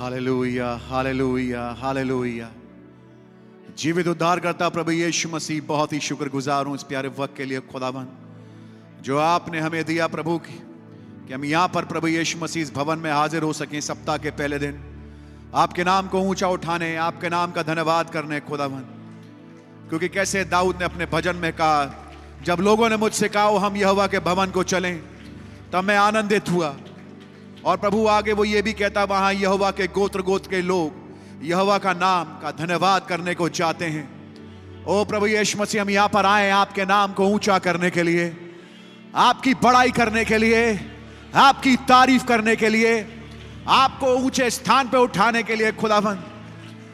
Hallelujah hallelujah hallelujah जीवित उद्धार करता प्रभु यीशु मसीह, बहुत ही शुक्रगुजार हूँ इस प्यारे वक्त के लिए खुदावन, जो आपने हमें दिया प्रभु की, कि हम यहाँ पर प्रभु यीशु मसीह इस भवन में हाजिर हो सकें सप्ताह के पहले दिन। आपके नाम को ऊँचा उठाने, आपके नाम का धन्यवाद करने खुदावन, क्योंकि कैसे दाऊद ने अपने भजन में कहा, जब लोगों ने मुझसे कहा हम यहोवा के भवन को चलें, तब मैं आनंदित हुआ। और प्रभु आगे वो ये भी कहता, वहाँ यहोवा के गोत्र गोत्र के लोग यहोवा का नाम, का धन्यवाद करने को चाहते हैं। ओ प्रभु यीशु मसीह, हम यहाँ पर आए आपके नाम को ऊँचा करने के लिए, आपकी बड़ाई करने के लिए, आपकी तारीफ़ करने के लिए, आपको ऊँचे स्थान पर उठाने के लिए खुदावन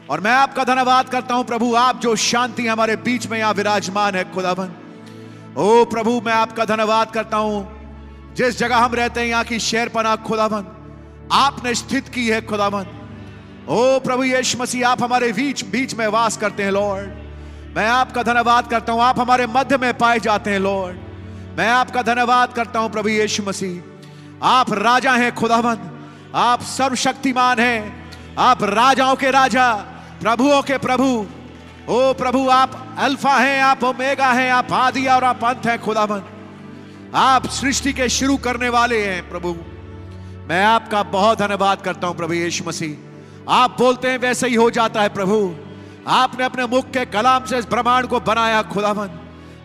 और मैं आपका धन्यवाद करता हूँ प्रभु, आप जो शांति हमारे बीच में यहाँ विराजमान है खुदावन ओ प्रभु, मैं आपका धन्यवाद करता हूँ जिस जगह हम रहते हैं, यहाँ की शहर पना खुदावन। आपने स्थित की है खुदावन। ओ प्रभु यीशु मसीह, आप हमारे बीच बीच में वास करते हैं, लॉर्ड। मैं आपका धन्यवाद करता हूँ, आप हमारे मध्य में पाए जाते हैं, लॉर्ड। मैं आपका धन्यवाद करता हूँ, प्रभु यीशु मसीह। आप राजा हैं, खुदावन। आप सर्वशक्तिमान हैं। आप राजाओं के राजा, प्रभुओं के प्रभु। ओ प्रभु, आप अल्फ़ा हैं, आप ओमेगा हैं, आप आदि और आप अंत हैं, खुदावन। आप सृष्टि के शुरू करने वाले हैं, प्रभु। मैं आपका बहुत धन्यवाद करता हूँ, प्रभु यीशु मसीह। आप बोलते हैं, वैसे ही हो जाता है, प्रभु। आपने अपने मुख के कलाम से इस ब्रह्मांड को बनाया, खुदावन।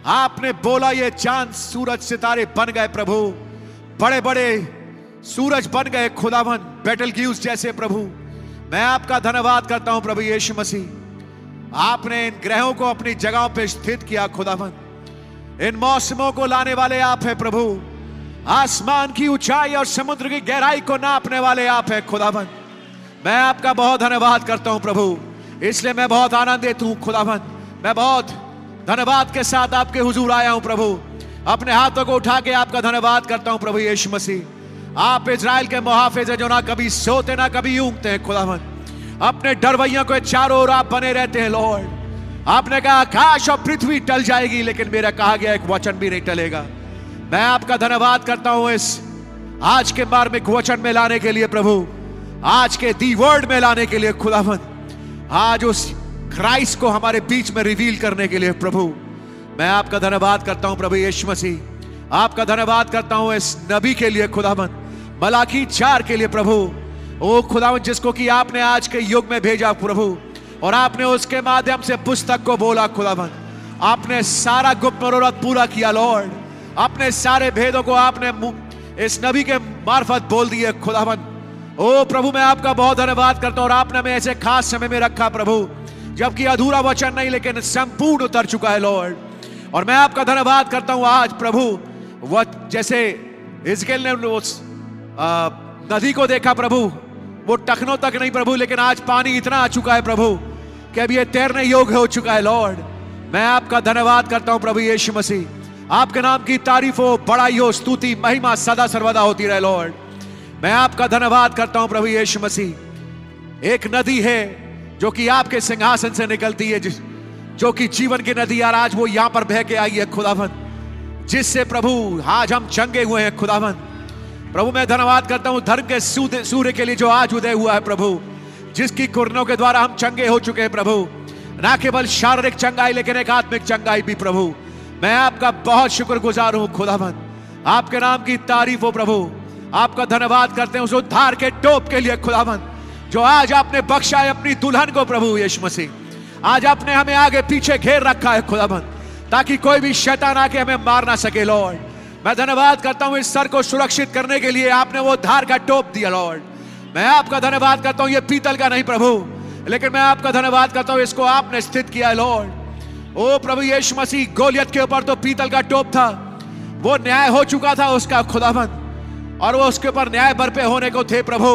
आपने बोला, ये चाँद सूरज सितारे बन गए, प्रभु। बड़े बड़े सूरज बन गए, खुदावन, बैटल ग्यूज जैसे, प्रभु। मैं आपका धन्यवाद करता हूँ, प्रभु यीशु मसीह। आपने इन ग्रहों को अपनी जगहों पर स्थित किया, खुदावन। इन मौसमों को लाने वाले आप हैं प्रभु। आसमान की ऊंचाई और समुद्र की गहराई को नापने वाले आप हैं खुदावन। मैं आपका बहुत धन्यवाद करता हूँ प्रभु। इसलिए मैं बहुत आनंदित हूँ खुदावन। मैं बहुत धन्यवाद के साथ आपके हुजूर आया हूँ प्रभु। अपने हाथों को उठा के आपका धन्यवाद करता हूँ प्रभु यीशु मसीह। आप इज़राइल के मुहाफिज है जो ना कभी सोते, ना कभी ऊँगते हैं खुदावन। अपने डरवैया को चारों ओर आप बने रहते हैं, लॉर्ड। आपने कहा आकाश और पृथ्वी टल जाएगी, लेकिन मेरा कहा गया, एक वचन भी नहीं टलेगा। मैं आपका धन्यवाद करता हूँ इस आज के मार्मिक वचन में लाने के लिए, प्रभु। आज के दी वर्ड में लाने के लिए खुदावन आज उस क्राइस्ट को हमारे बीच में रिवील करने के लिए, प्रभु। मैं आपका धन्यवाद करता हूँ, प्रभु यीशु मसीह। आपका धन्यवाद करता हूँ इस नबी के लिए खुदावन मलाकी चार के लिए, प्रभु। ओ खुदावन जिसको कि आपने आज के युग में भेजा, प्रभु। और आपने उसके माध्यम से पुस्तक को बोला, खुदावन। आपने सारा गुप्त मनोरथ पूरा किया, लॉर्ड। अपने सारे भेदों को आपने इस नबी के मार्फत बोल दिए, खुदावन। ओ प्रभु, मैं आपका बहुत धन्यवाद करता हूँ और आपने हमें ऐसे खास समय में रखा, प्रभु, जबकि अधूरा वचन नहीं, लेकिन संपूर्ण उतर चुका है, लॉर्ड। और मैं आपका धन्यवाद करता हूँ आज, प्रभु वह जैसे इजकेल ने उस नदी को देखा, प्रभु, वो टखनों तक नहीं, प्रभु, लेकिन आज पानी इतना आ चुका है, प्रभु। कि अब ये तैरने योग्य हो चुका है, लॉर्ड। मैं आपका धन्यवाद करता हूँ, प्रभु यीशु मसीह। आपके नाम की तारीफ़ हो बड़ाई हो स्तुति, महिमा सदा सर्वदा होती रहे, लॉर्ड। मैं आपका धन्यवाद करता हूँ, प्रभु यीशु मसीह। एक नदी है, जो कि आपके सिंहासन से निकलती है, जिस जो कि जीवन की नदी यार आज वो यहाँ पर बह के आई है खुदावन जिससे प्रभु, आज हम चंगे हुए हैं खुदावन प्रभु, मैं धन्यवाद करता हूँ, धर्म के सूर्य के लिए जो आज उदय हुआ है, प्रभु। जिसकी कुरनों के द्वारा हम चंगे हो चुके हैं प्रभु। ना केवल शारीरिक चंगाई, लेकिन एक आत्मिक चंगाई भी प्रभु। मैं आपका बहुत शुक्रगुजार हूँ, खुदावन। आपके नाम की तारीफ़ हो प्रभु। आपका धन्यवाद करते हैं उस उद्धार के टोप के लिए, खुदावन, जो आज आपने बख्शा है अपनी दुल्हन को, प्रभु यीशु मसीह। आज आपने हमें आगे पीछे घेर रखा है, खुदावन, ताकि कोई भी शैतान आके हमें मार ना सके, लॉर्ड। मैं धन्यवाद करता हूँ इस सर को सुरक्षित करने के लिए, आपने वो धार का टोप दिया, लॉर्ड। मैं आपका धन्यवाद करता हूँ, ये पीतल का नहीं प्रभु। लेकिन मैं आपका धन्यवाद करता हूँ, इसको आपने स्थित किया है लॉर्ड ओ प्रभु यीशु मसीह, गोलियत के ऊपर तो पीतल का टोप था। वो न्याय हो चुका था उसका खुदाबंद, और वो उसके ऊपर न्याय बरपे होने को थे प्रभु।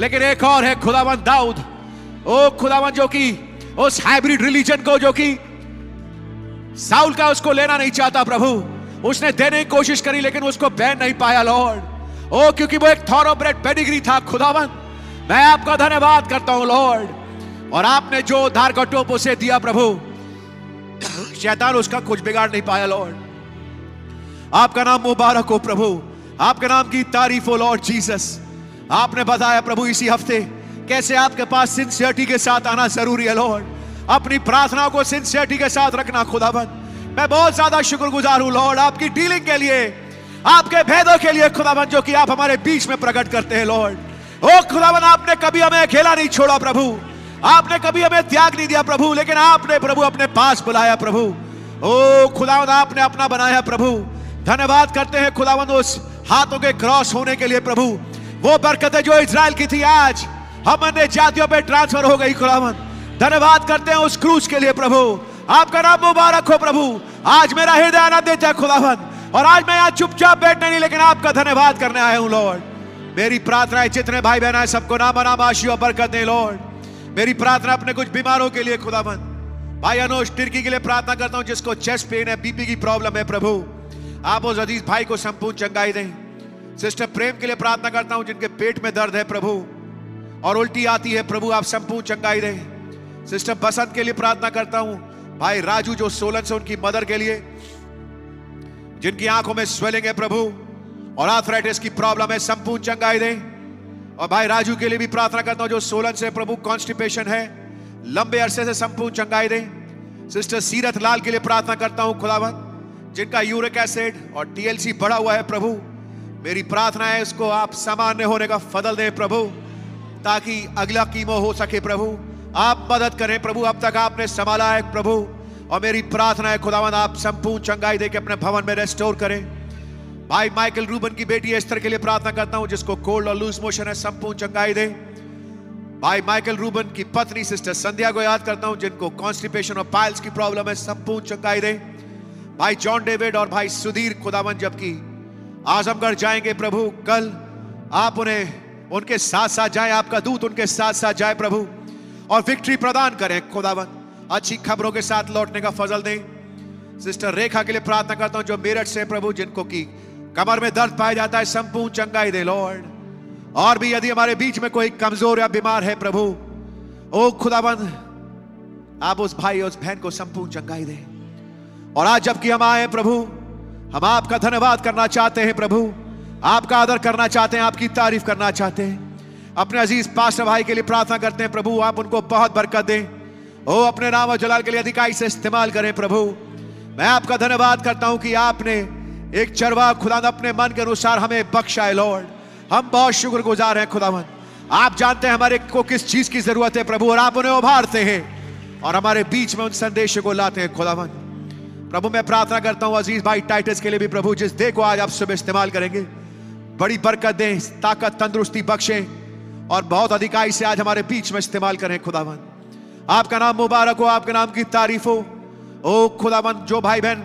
लेकिन एक और है खुदाबंद दाऊद। ओ खुदाबंद जो कि, उस हाइब्रिड रिलीजन को जो कि साउल का उसको लेना नहीं चाहता प्रभु। उसने देने की कोशिश करी, लेकिन उसको बैन नहीं पाया लॉर्ड ओ, क्योंकि वो एक थॉरोब्रेड पेडिग्री था, खुदावन। मैं आपका धन्यवाद करता हूँ, लॉर्ड। और आपने जो उद्धार का टोप उसे दिया, प्रभु, शैतान उसका कुछ बिगाड़ नहीं पाया, लॉर्ड। आपका नाम मुबारक हो, प्रभु। आपके नाम की तारीफ़ हो, लॉर्ड जीसस। आपने बताया, प्रभु, इसी हफ़्ते कैसे आपके पास सिंसियरिटी के साथ आना ज़रूरी है, लॉर्ड। अपनी प्रार्थना को सिंसियरिटी के साथ रखना खुदाबंद मैं बहुत ज़्यादा शुक्रगुजार हूँ, लॉर्ड, आपकी डीलिंग के लिए। आपके भेदों के लिए खुदाबंद जो कि आप हमारे बीच में प्रकट करते हैं, लॉर्ड। ओ खुदाबंद आपने कभी हमें अकेला नहीं छोड़ा, प्रभु। आपने कभी हमें त्याग नहीं दिया, प्रभु, लेकिन आपने, प्रभु, अपने पास बुलाया, प्रभु। ओ खुदावंद आपने अपना बनाया, प्रभु। धन्यवाद करते हैं खुदावंद उस हाथों के क्रॉस होने के लिए, प्रभु। वो बरकतें जो इसराइल की थी, आज हम अन्य जातियों पे ट्रांसफ़र हो गई खुदावंद धन्यवाद करते हैं उस क्रूज के लिए, प्रभु। आपका नाम मुबारक हो, प्रभु। आज मेरा हृदय आनंदित है खुदावंद और आज मैं यहाँ चुपचाप बैठने नहीं, लेकिन आपका धन्यवाद करने आया हूँ लॉर्ड मेरी प्रार्थना है, जितने भाई बहन है, सबको नाम नाम आशी और बरकत दे लॉर्ड मेरी प्रार्थना अपने कुछ बीमारों के लिए खुदावंद भाई अनुज टिर्की के लिए प्रार्थना करता हूँ, जिसको चेस्ट पेन है बीपी की प्रॉब्लम है, प्रभु। आप उस अज़ीज़ भाई को संपूर्ण चंगाई दें। सिस्टर प्रेम के लिए प्रार्थना करता हूँ, जिनके पेट में दर्द है, प्रभु। और उल्टी आती है, प्रभु, आप संपूर्ण चंगाई दें। सिस्टर बसंत के लिए प्रार्थना करता हूँ, भाई राजू जो सोलन से उनकी मदर के लिए जिनकी आँखों में स्वेलिंग है प्रभु, और आर्थराइटिस की प्रॉब्लम है संपूर्ण चंगाई दें। और भाई राजू के लिए भी प्रार्थना करता हूँ, जो सोलन से प्रभु कॉन्स्टिपेशन है, लंबे अरसे से संपूर्ण चंगाई दें। सिस्टर सीरत लाल के लिए प्रार्थना करता हूँ खुदावन जिनका यूरिक एसिड और टीएलसी बढ़ा हुआ है प्रभु, मेरी प्रार्थना है इसको आप सामान्य होने का फदल दें प्रभु, ताकि अगला कीमो हो सके प्रभु। आप मदद करें प्रभु, अब तक आपने संभाला है प्रभु। और मेरी प्रार्थना है खुदावन आप संपूर्ण चंगाई दे के अपने भवन में रेस्टोर करें। भाई माइकल रूबन की बेटी एस्तर के लिए प्रार्थना करता हूँ, जिसको कोल्ड और लूज मोशन है, संपूर्ण चंगाई दे। भाई माइकल रूबन की पत्नी सिस्टर संध्या को याद करता हूँ, जिनको कॉन्स्टिपेशन और पाइल्स की प्रॉब्लम है, संपूर्ण चंगाई दे। भाई जॉन डेविड और भाई सुधीर खुदावन जबकि आजमगढ़ जाएँगे प्रभु, कल आप उन्हें, उनके साथ साथ जाए, आपका दूत उनके साथ साथ जाए प्रभु, और विक्ट्री प्रदान करें खुदावन अच्छी खबरों के साथ लौटने का फजल दें। सिस्टर रेखा के लिए प्रार्थना करता हूँ, जो मेरठ से प्रभु, जिनको की कमर में दर्द पाया जाता है, संपूर्ण चंगाई दे, लॉर्ड। और भी यदि हमारे बीच में कोई कमज़ोर या बीमार है, प्रभु, ओ खुदाबंद, आप उस भाई उस बहन को संपूर्ण चंगाई दे। और आज जबकि हम आए प्रभु, हम आपका धन्यवाद करना चाहते हैं, प्रभु, आपका आदर करना चाहते हैं, आपकी तारीफ़ करना चाहते हैं। अपने अज़ीज़ पास्टर भाई के लिए प्रार्थना करते हैं, प्रभु, आप उनको बहुत बरकत दें। ओ, अपने नाम और जलाल के लिए अधिकारी से इस्तेमाल करें, प्रभु। मैं आपका धन्यवाद करता हूँ कि आपने एक चरवा खुदा अपने मन के अनुसार हमें बख्शा है लॉर्ड। हम बहुत शुक्रगुजार हैं खुदावन आप जानते हैं हमारे को किस चीज़ की ज़रूरत है, प्रभु, और आप उन्हें उभारते हैं और हमारे बीच में उन संदेश को लाते हैं खुदावन प्रभु, मैं प्रार्थना करता हूँ अज़ीज़ भाई टाइटस के लिए भी, प्रभु, जिस दे को आज आप सुबह इस्तेमाल करेंगे, बड़ी बरकत दें, ताकत, तंदुरुस्ती बख्शें और बहुत अधिकाई से आज हमारे बीच में इस्तेमाल करें खुदावन आपका नाम मुबारक हो, आपके नाम की तारीफ़ हो। ओ खुदावन जो भाई बहन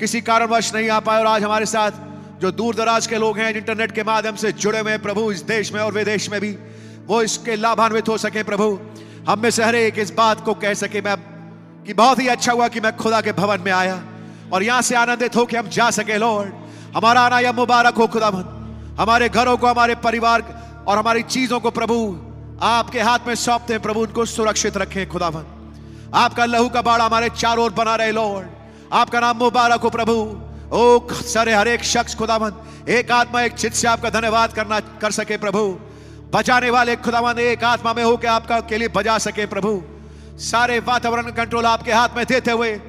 किसी कारणवश नहीं आ पाए और आज हमारे साथ जो दूर दराज के लोग हैं, इंटरनेट के माध्यम से जुड़े हुए प्रभु, इस देश में और विदेश में भी, वो इसके लाभान्वित हो सके प्रभु। हम में से हर एक इस बात को कह सके मैं, कि बहुत ही अच्छा हुआ कि मैं खुदा के भवन में आया और यहाँ से आनंदित हो कि हम जा सके, लॉर्ड। हमारा आना यह मुबारक हो खुदा हमारे घरों को, हमारे परिवार और हमारी चीज़ों को प्रभु आपके हाथ में सौंपते हैं, प्रभु, उनको सुरक्षित रखें, खुदावन। आपका लहू का बाड़ा हमारे चारों ओर बना रहे लॉर्ड आपका नाम मुबारक हो, प्रभु। ओ, सारे हर एक शख्स, खुदावन, एक आत्मा, एक चित से आपका धन्यवाद करना, कर सके, प्रभु। बचाने वाले, खुदावन, एक आत्मा में हो के आपका के लिए बजा सके, प्रभु। सारे वातावरण कंट्रोल आपके हाथ में देते हुए,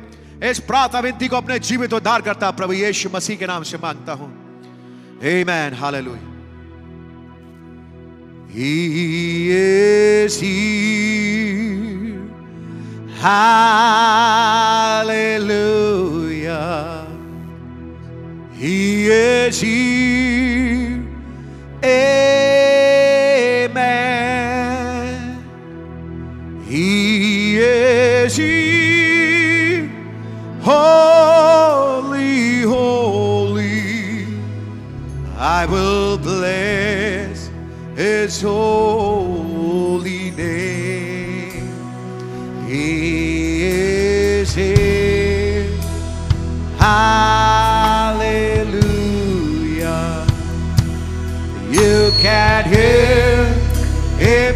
इस प्रार्थना विनती को अपने जीवित उद्धार करता प्रभु यीशु मसीह के नाम से माँगता हूँ। Amen. Hallelujah. He is here. Hallelujah. He is here. Amen. He is here. Holy, holy. I will bless his holy name. He is here. Hallelujah. You can hear him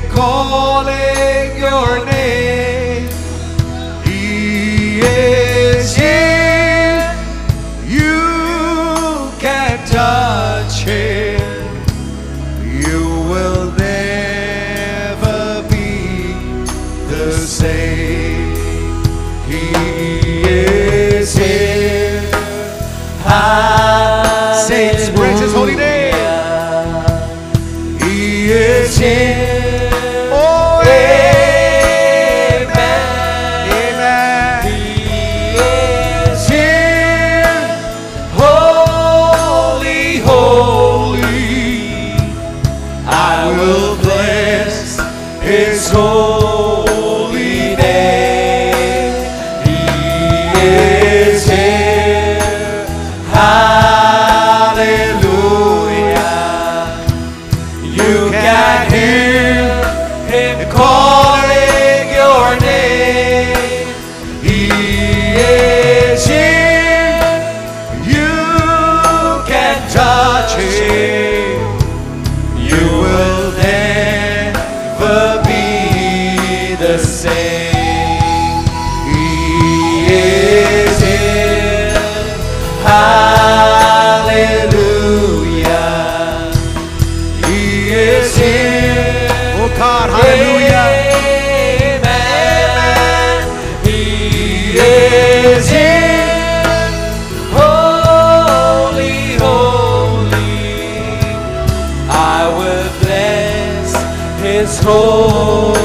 소리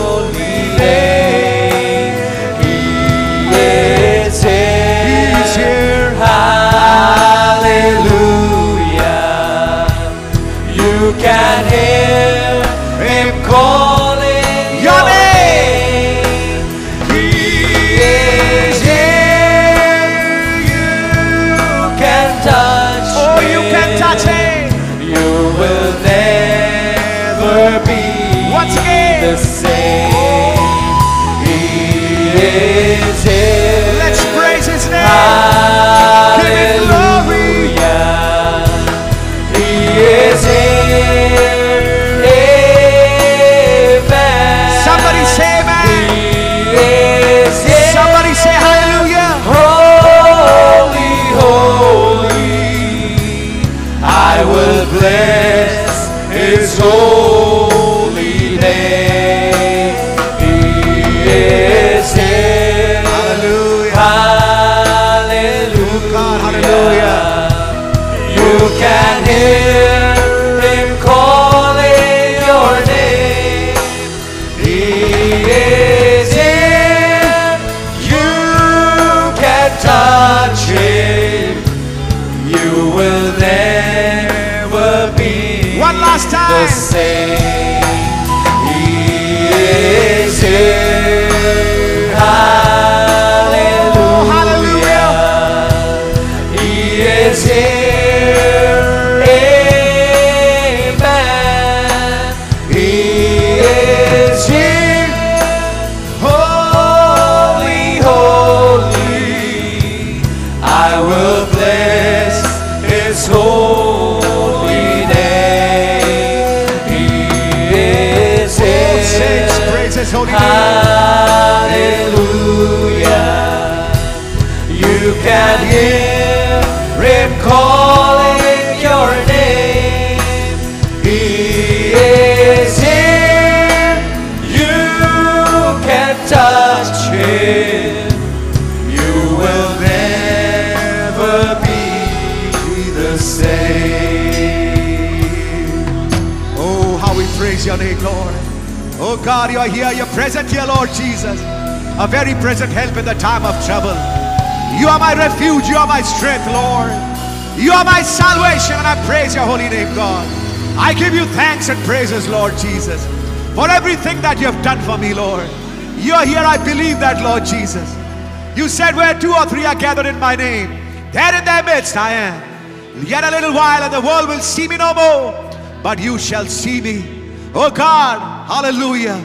God, you are here. You're present here, Lord Jesus. A very present help in the time of trouble. You are my refuge. You are my strength, Lord. You are my salvation, and I praise your holy name, God. I give you thanks and praises, Lord Jesus, for everything that you have done for me, Lord. You are here. I believe that, Lord Jesus. You said, Where two or three are gathered in my name, there in their midst I am. Yet a little while, and the world will see me no more, but you shall see me. Oh God, hallelujah.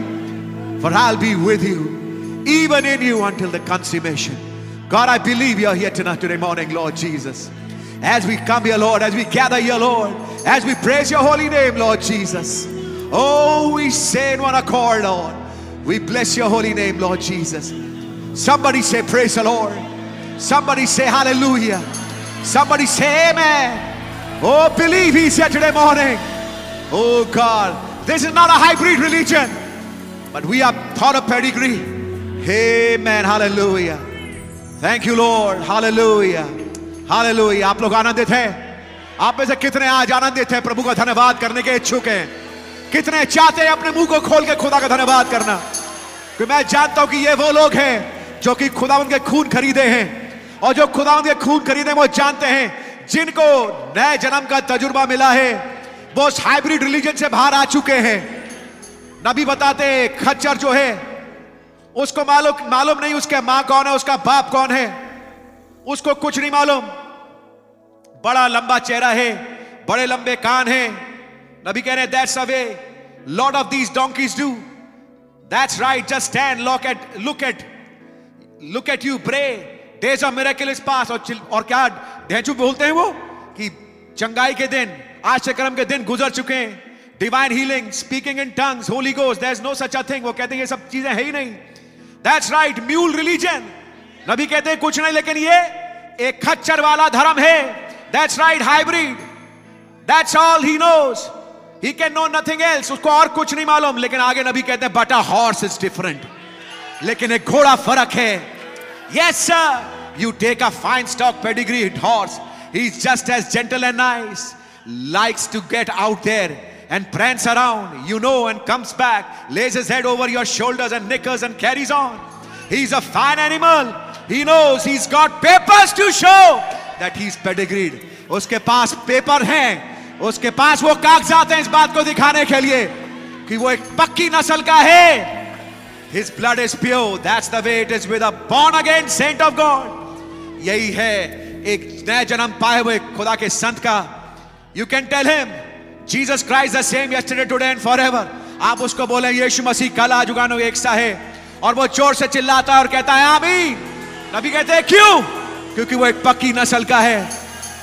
For I'll be with you, even in you until the consummation. God, I believe you're here tonight, today morning, Lord Jesus. As we come here, Lord, as we gather here, Lord, as we praise your holy name, Lord Jesus. Oh, we say in one accord, Lord. We bless your holy name, Lord Jesus. Somebody say, Praise the Lord. Somebody say, Hallelujah. Somebody say, Amen. Oh, believe He's here today morning. Oh, God. This is not a hybrid religion, but we are part of pedigree. Amen. Hallelujah. Thank you, Lord. Hallelujah. Hallelujah. आप लोग आनंदित हैं आप में से कितने आज आनंदित हैं प्रभु का धन्यवाद करने के इच्छुक हैं कितने चाहते हैं अपने मुँह को खोल के खुदा का धन्यवाद करना कि मैं जानता हूँ कि ये वो लोग हैं जो कि खुदा उनके खून खरीदे हैं और जो खुदा उनके खून खरीदे वो जानते हैं जिनको नए जन्म का तजुर्बा मिला है वो उस हाइब्रिड रिलीजन से बाहर आ चुके हैं। नबी बताते हैं, खच्चर जो है उसको मालूम मालूम नहीं उसके माँ कौन है उसका बाप कौन है। उसको कुछ नहीं मालूम। बड़ा लंबा चेहरा है बड़े लंबे कान हैं। नबी कह रहे that's a way lord of these donkeys do that's right just stand look at look at look at you pray days of miracle pass और और क्या ढेंचू बोलते हैं वो? कि चंगाई के दिन आश्चर्यक्रम के दिन गुजर चुके हैं। Divine healing speaking in tongues holy goes there is no such a thing वो कहते हैं ये सब चीज़ें है ही नहीं। दैट्स राइट म्यूल रिलीजन नबी कहते हैं कुछ नहीं लेकिन ये एक खच्चर वाला धर्म है। That's right hybrid that's all he knows he can know nothing else उसको और कुछ नहीं मालूम। लेकिन आगे नबी कहते हैं but a horse is different लेकिन एक घोड़ा फ़र्क है। Yes, sir. You take a fine stock pedigree horse. He's just as gentle and nice. Likes to get out there and prance around, you know, and comes back, lays his head over your shoulders and knickers and carries on. He's a fine animal. He knows he's got papers to show that he's pedigreed. उसके पास paper हैं उसके पास वो कागजात हैं इस बात को दिखाने के लिए कि वो एक पक्की नस्ल का है His blood is pure. That's the way it is with a born again saint of God. यही है एक नए जन्म पाए हुए खुदा के संत का you can tell him Jesus Christ the same yesterday today and forever आप उसको बोले, यीशु मसीह कल आज उगानो एक सा है। और वो ज़ोर से चिल्लाता है और कहता है, आमीन। नबी कहते हैं, क्यों? क्योंकि वो एक पक्की नस्ल का है।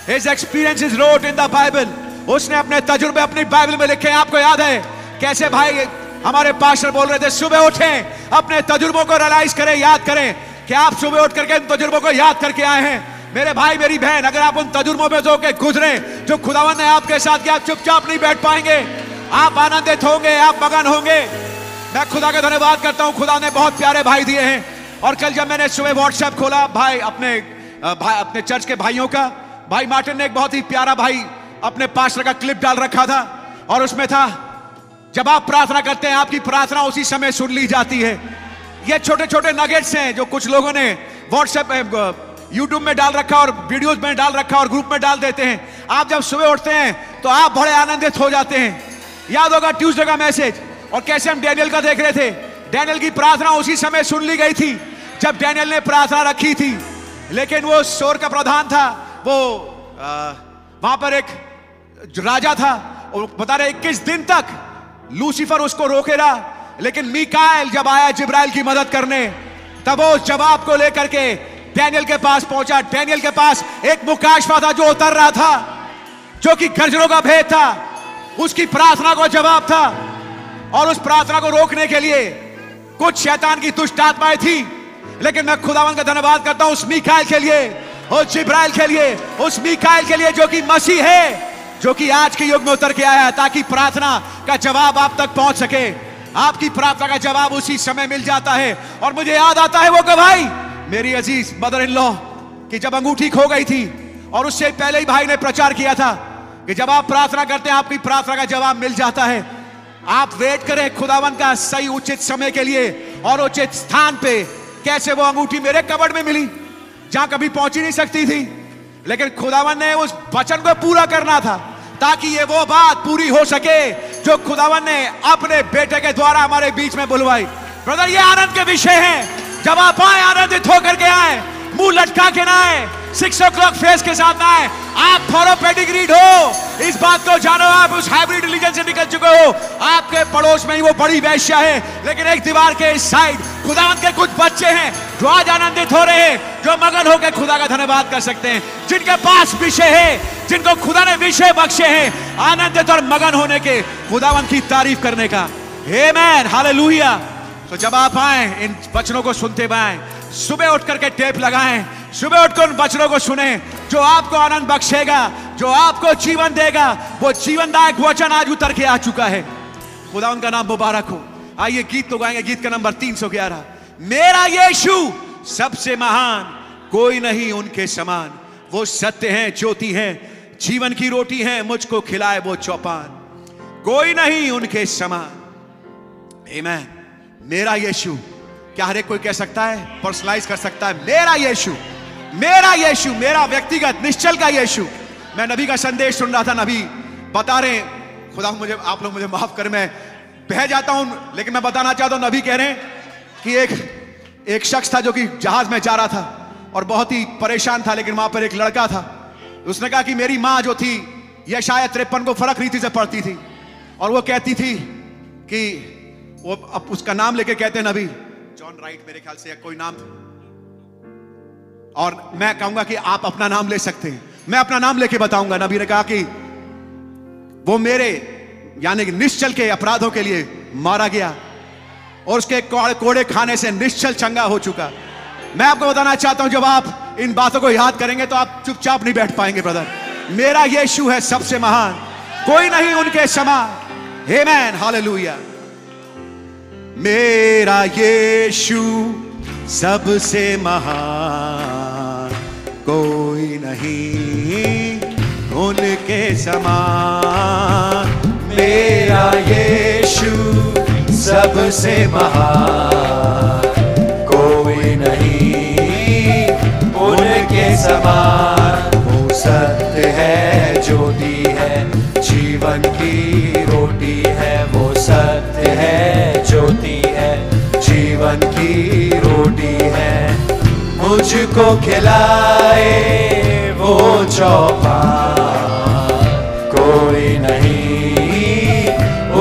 His experience is wrote in the Bible उसने अपने तजुर्बे अपनी बाइबल में लिखे आपको याद है कैसे भाई हमारे पास्टर बोल रहे थे, सुबह उठें, अपने तजुर्बों को रियलाइज़ करें, याद करें। कि आप सुबह उठ करके इन तजुर्बों को याद करके आए हैं? मेरे भाई, मेरी बहन, अगर आप उन तजुर्बों में जो के गुजरे, जो खुदावन ने आपके साथ किया, चुपचाप नहीं बैठ पाएँगे। आप आनंदित होंगे, आप मगन होंगे। मैं खुदा का धन्यवाद करता हूँ। खुदा ने बहुत प्यारे भाई दिए हैं। और कल जब मैंने सुबह व्हाट्सएप खोला, भाई अपने भाई, अपने चर्च के भाइयों का, भाई मार्टिन ने एक बहुत ही प्यारा भाई अपने पास्टर का क्लिप डाल रखा था। और उसमें था, जब आप प्रार्थना करते हैं, आपकी प्रार्थना उसी समय सुन ली जाती है। ये छोटे छोटे नगेट्स हैं जो कुछ लोगों ने व्हाट्सएप यूट्यूब में डाल रखा और वीडियोस में डाल रखा और ग्रुप में डाल देते हैं। आप जब सुबह उठते हैं तो आप बड़े आनंदित हो जाते हैं। याद होगा ट्यूसडे का मैसेज और कैसे हम डैनियल का देख रहे थे। डैनियल की प्रार्थना उसी समय सुन ली गई थी, जब डैनियल ने प्रार्थना रखी थी। लेकिन वो शोर का प्रधान था, वो वहाँ पर एक राजा था। और बता रहे, इक्कीस दिन तक लूसीफर उसको रोके रहा, लेकिन मीकाएल जब आया जिब्राइल की मदद करने, तब वो जवाब को लेकर के डैनियल के पास पहुँचा। डैनियल के पास एक मुकाशवा था जो उतर रहा था, जो कि गर्जनों का भेद था, उसकी प्रार्थना को जवाब था और उस प्रार्थना को रोकने के लिए कुछ शैतान की दुष्ट आत्माएँ थी। लेकिन मैं खुदावन का धन्यवाद करता हूँ उस मीकाइल के लिए, उस जिब्राइल के लिए, उस मीकाइल के लिए जो कि मसीह है, जो कि आज के युग में उतर के आया ताकि प्रार्थना का जवाब आप तक पहुँच सके। आपकी प्रार्थना का जवाब उसी समय मिल जाता है। और मुझे याद आता है वो गवाही। मेरी अज़ीज़ मदर इन लॉ कि जब अंगूठी खो गई थी और उससे पहले ही भाई ने प्रचार किया था कि जब आप प्रार्थना करते हैं, आपकी प्रार्थना का जवाब मिल जाता है। आप वेट करें खुदावन का सही उचित समय के लिए और उचित स्थान पे कैसे वो अंगूठी मेरे कबड़ में मिली, जहाँ कभी पहुँची नहीं सकती थी। लेकिन खुदावन ने उस वचन को पूरा करना था, ताकि ये वो बात पूरी हो सके जो खुदावन ने अपने बेटे के द्वारा हमारे बीच में बुलवाई। ब्रदर, ये आनंद के विषय हैं। जब आप आए, आनंदित होकर के आए, मुँह लटका के ना आए सिक्स ओ क्लॉक फेस के साथ आए, आप फॉलो पेडिग्रीड हो इस बात को जानो, आप उस हाइब्रिड रिलीजन से निकल चुके हो। आपके पड़ोस में ही वो बड़ी वैश्या है, लेकिन एक दीवार के इस साइड खुदावन के कुछ बच्चे हैं, जो आज आनंदित हो रहे हैं, जो मगन होकर खुदा का धन्यवाद कर सकते हैं। जिनके पास विषय है, जिनको खुदा ने विषय बख्शे हैं, आनंदित और मगन होने के खुदावन की तारीफ़ करने का। हे मैन हालेलुया तो जब आप आए, इन वचनों को सुनते बाएँ सुबह उठ करके टेप लगाएँ, सुबह उठकर उन वचनों को सुने, जो आपको आनंद बख्शेगा, जो आपको जीवन देगा, वो जीवनदायक वचन आज उतर के आ चुका है। खुदा, उनका नाम मुबारक हो। आइए गीत तो गाएँगे, गीत का नंबर 311 मेरा यीशु सबसे महान, कोई नहीं उनके समान। वो सत्य हैं, ज्योति हैं, जीवन की रोटी है, मुझको खिलाए वो चौपान। कोई नहीं उनके समान। Amen. मेरा यीशु। क्या हर एक कोई कह सकता है? पर्सनलाइज कर सकता है। मेरा यीशु। मेरा यीशु। मेरा व्यक्तिगत, निश्चल का यीशु। मैं नबी का संदेश सुन रहा था, नबी। बता रहे खुदा मुझे, आप लोग मुझे माफ़ कर, मैं बह जाता हूँ, लेकिन मैं बताना चाहता हूँ, नबी कह रहे कि एक एक शख्स था जो कि जहाज़ में जा रहा था और बहुत ही परेशान था, लेकिन वहाँ पर एक लड़का था। उसने कहा कि मेरी माँ जो थी, यह शायद त्रेपन को फ़र्क रीति से पढ़ती थी। और वो कहती थी कि वो अब उसका नाम लेके कहते हैं नबी जॉन राइट मेरे ख्याल से या कोई नाम। और मैं कहूँगा कि आप अपना नाम ले सकते हैं। मैं अपना नाम लेके बताऊँगा नबी ने कहा कि वो मेरे, यानी कि निश्चल के अपराधों के लिए मारा गया और उसके कोड़े खाने से निश्चल चंगा हो चुका। मैं आपको बताना चाहता हूँ, जब आप इन बातों को याद करेंगे तो आप चुपचाप नहीं बैठ पाएँगे ब्रदर मेरा यीशु है सबसे महान। कोई नहीं उनके समान। हे मैन हालेलुया मेरा यीशु सबसे महान। कोई नहीं उनके समान। मेरा यीशु सबसे महान। कोई नहीं उनके समान। वो सत्य है, ज्योति है, जीवन की रोटी है, वो सत्य है जीवन की रोटी है। मुझको खिलाए वो चौपा। कोई नहीं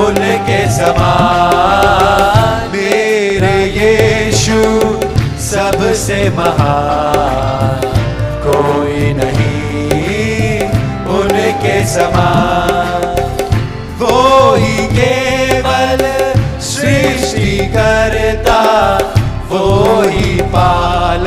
उनके समान। मेरे यीशु सबसे महान। कोई नहीं उनके समान। वो ही केवल सृष्टि करता वो ही पालनहार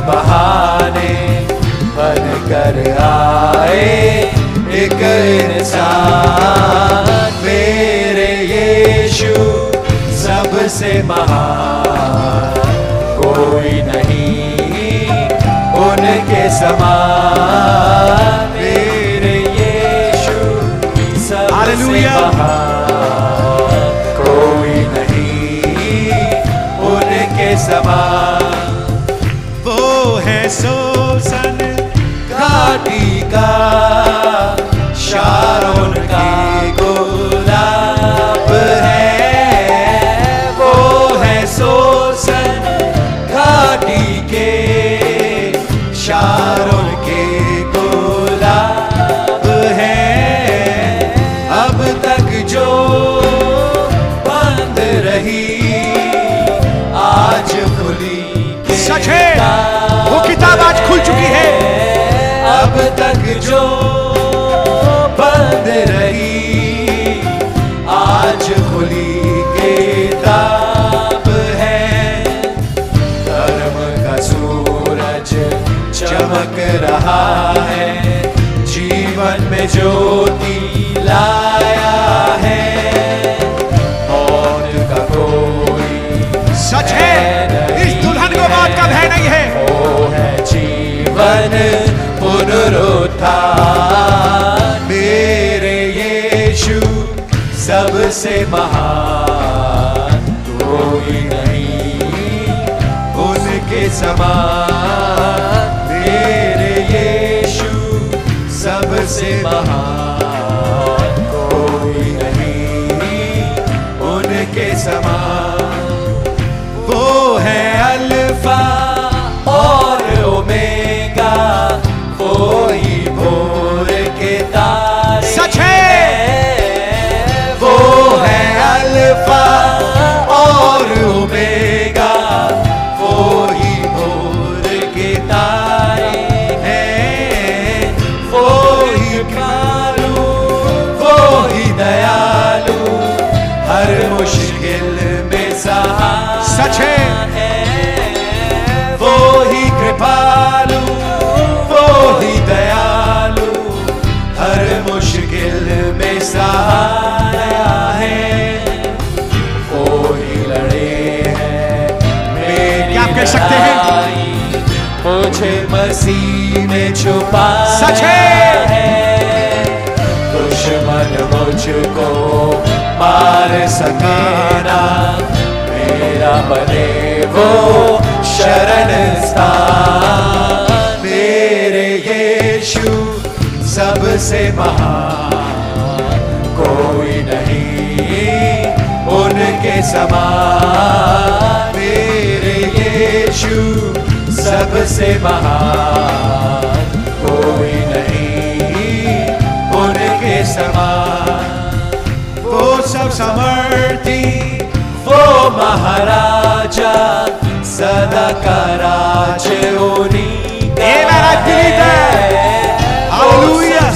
बहाने बन कर आए एक इंसान। मेरे यीशु सबसे महान। कोई नहीं उनके समान। मेरे यीशु सबसे महान। कोई नहीं उनके समान। है सोसन घाटी का शारोन का। तक जो बंद रही आज खुली किताब है। धर्म का सूरज चमक रहा है जीवन में ज्योति लाया है। मौत का कोई सच है इस दुल्हन को मौत का भय नहीं है। वो है जीवन पुनरुत्थान। मेरे यीशु सबसे महान। कोई नहीं उनके समान। मेरे यीशु सबसे महान। कोई नहीं उनके समान। वो है अल्फ़ा। मसीह में छुपा सच है। दुश्मन मुझको मार सकेना मेरा बने वो शरण स्थान मेरे यीशु सबसे महान कोई नहीं उनके समान मेरे यीशु सबसे महान कोई नहीं उनके समान। वो सब समर्थी वो महाराजा सदा का राज उन्हीं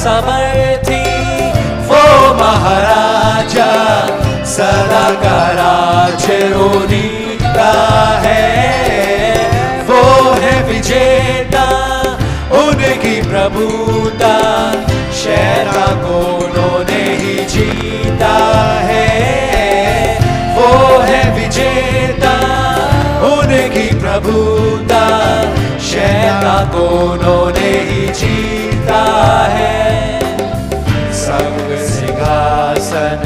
समर्थी वो महाराजा सदा का राज उन्हीं का है। प्रभुता, शैता को उन्होंने ही जीता है। वो है विजेता, उनकी प्रभुता, शैता को उन्होंने ही जीता है। संग सिंहासन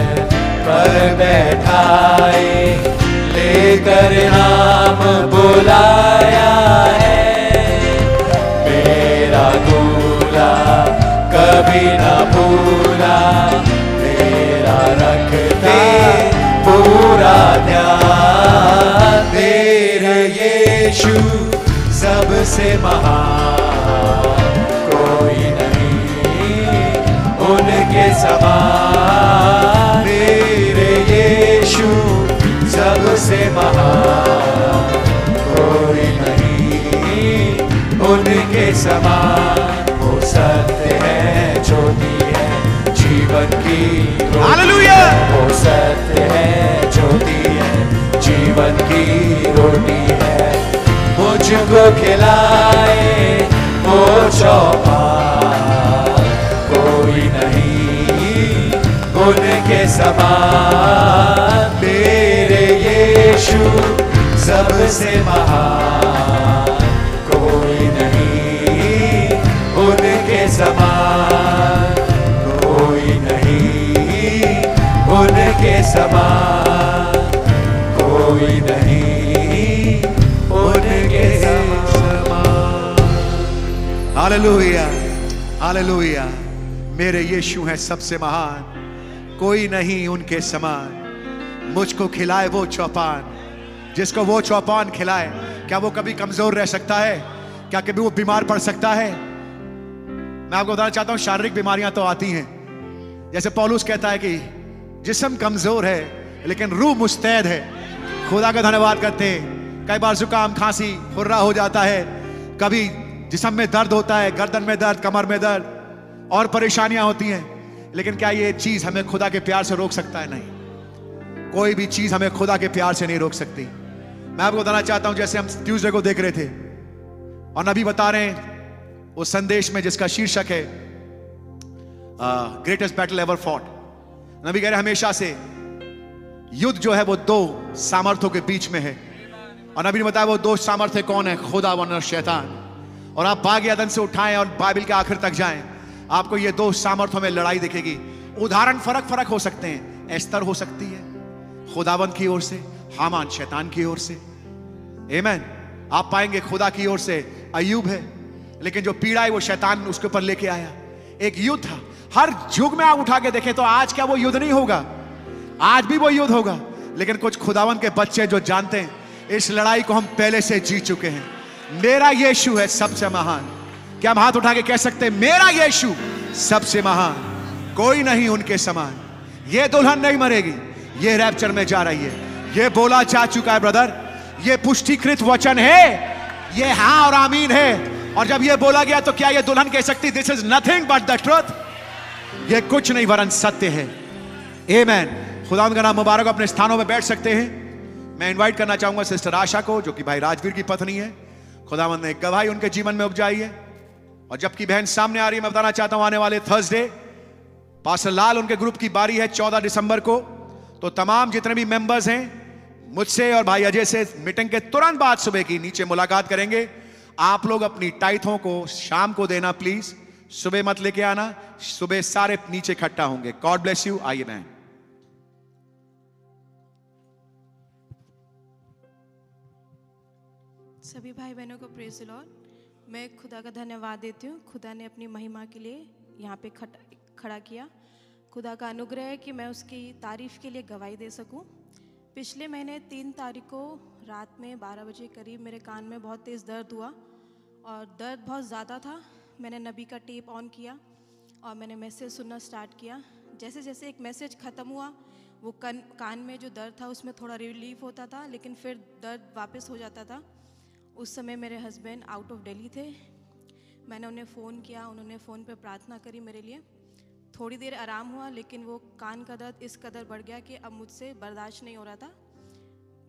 पर बैठाए, लेकर नाम बुलाया है। न भूला मेरा रखते पूरा ध्यान। तेरे यीशु सबसे महान कोई नहीं, उनके समान। मेरे यीशु सबसे महान कोई नहीं, उनके समान। वो सत्य ज्योति है जीवन की Hallelujah. वो सत्य है ज्योति है जीवन की रोटी है। मुझको खिलाए वो चौपाल कोई नहीं उनके समान। मेरे यीशु सबसे महान। समान कोई नहीं उनके समान कोई नहीं उनके समान हालेलुया हालेलुया। मेरे यीशु हैं सबसे महान। कोई नहीं उनके समान। मुझको खिलाए वो चौपान। जिसको वो चौपान खिलाए, क्या वो कभी कमज़ोर रह सकता है? क्या कभी वो बीमार पड़ सकता है? मैं आपको बताना चाहता हूँ, शारीरिक बीमारियाँ तो आती हैं। जैसे पौलुस कहता है कि जिसम कमज़ोर है, लेकिन रूह मुस्तैद है। खुदा का धन्यवाद करते हैं। कई बार जुकाम, खांसी हुर्रा हो जाता है। कभी जिसम में दर्द होता है, गर्दन में दर्द, कमर में दर्द, और परेशानियाँ होती हैं। लेकिन क्या ये चीज़ हमें खुदा के प्यार से रोक सकता है? नहीं। कोई भी चीज़ हमें खुदा के प्यार से नहीं रोक सकती। मैं आपको बताना चाहता हूँ, जैसे हम ट्यूजडे को देख रहे थे, और नबी बता रहे हैं उस संदेश में जिसका शीर्षक है ग्रेटेस्ट बैटल एवर फॉट नबी कह रहे हमेशा से युद्ध जो है वो दो सामर्थ्यों के बीच में है। और नबी ने बताया, वो दो सामर्थ्य कौन है? खुदा वन और शैतान। और आप बाग यादन से उठाएँ और बाइबल के आखिर तक जाएँ, आपको ये दो सामर्थ्यों में लड़ाई दिखेगी। उदाहरण फ़र्क फ़र्क हो सकते हैं। एस्तर हो सकती है, खुदावन की ओर से, हामान शैतान की ओर से। एमैन आप पाएँगे खुदा की ओर से अयूब है लेकिन जो पीड़ा है वो शैतान उसके ऊपर लेके आया। एक युद्ध था। हर युग में आप उठा के देखें तो आज क्या वो युद्ध नहीं होगा? आज भी वो युद्ध होगा। लेकिन कुछ खुदावन के बच्चे जो जानते हैं, इस लड़ाई को हम पहले से जीत चुके हैं। मेरा यीशु है सबसे महान। क्या हम हाथ उठा के कह सकते हैं, मेरा यीशु सबसे महान। कोई नहीं उनके समान। ये दुल्हन नहीं मरेगी। ये रैप्चर में जा रही है। ये बोला जा चुका है ब्रदर ये पुष्टिकृत वचन है। ये हाँ और आमीन है। और जब यह बोला गया तो क्या यह दुल्हन कह सकती this is nothing but the truth ये कुछ नहीं, वरन सत्य है। एमैन खुदा का नाम मुबारक अपने स्थानों में बैठ सकते हैं। मैं इनवाइट करना चाहूँगा सिस्टर आशा को, जो कि भाई राजवीर की पत्नी है। खुदावंद ने एक गवाही उनके जीवन में उपजाई है। और जबकि बहन सामने आ रही है, मैं बताना चाहता हूँ, आने वाले थर्सडे पास लाल उनके ग्रुप की बारी है चौदह दिसंबर को। तो तमाम जितने भी मेंबर्स हैं, मुझसे और भाई अजय से मीटिंग के तुरंत बाद सुबह की नीचे मुलाकात करेंगे। आप लोग अपनी टाइथों को शाम को देना प्लीज़ सुबह मत लेके आना, सुबह सारे नीचे इकट्ठा होंगे। गॉड ब्लेस यू आइए बहन। सभी भाई बहनों को प्रेज लॉर्ड मैं खुदा का धन्यवाद देती हूँ। खुदा ने अपनी महिमा के लिए यहाँ पे खट, खड़ा किया। खुदा का अनुग्रह है कि मैं उसकी तारीफ़ के लिए गवाही दे सकूँ। पिछले महीने तीन तारीख को रात में बारह बजे करीब मेरे कान में बहुत तेज़ दर्द हुआ और दर्द बहुत ज़्यादा था। मैंने नबी का टेप ऑन किया और मैंने मैसेज सुनना स्टार्ट किया। जैसे जैसे एक मैसेज ख़त्म हुआ, वो कन, कान में जो दर्द था उसमें थोड़ा रिलीफ होता था, लेकिन फिर दर्द वापस हो जाता था। उस समय मेरे हस्बैंड आउट ऑफ़ दिल्ली थे। मैंने उन्हें फ़ोन किया, उन्होंने फ़ोन पर प्रार्थना करी मेरे लिए। थोड़ी देर आराम हुआ, लेकिन वो कान का दर्द इस कदर बढ़ गया कि अब मुझसे बर्दाश्त नहीं हो रहा था।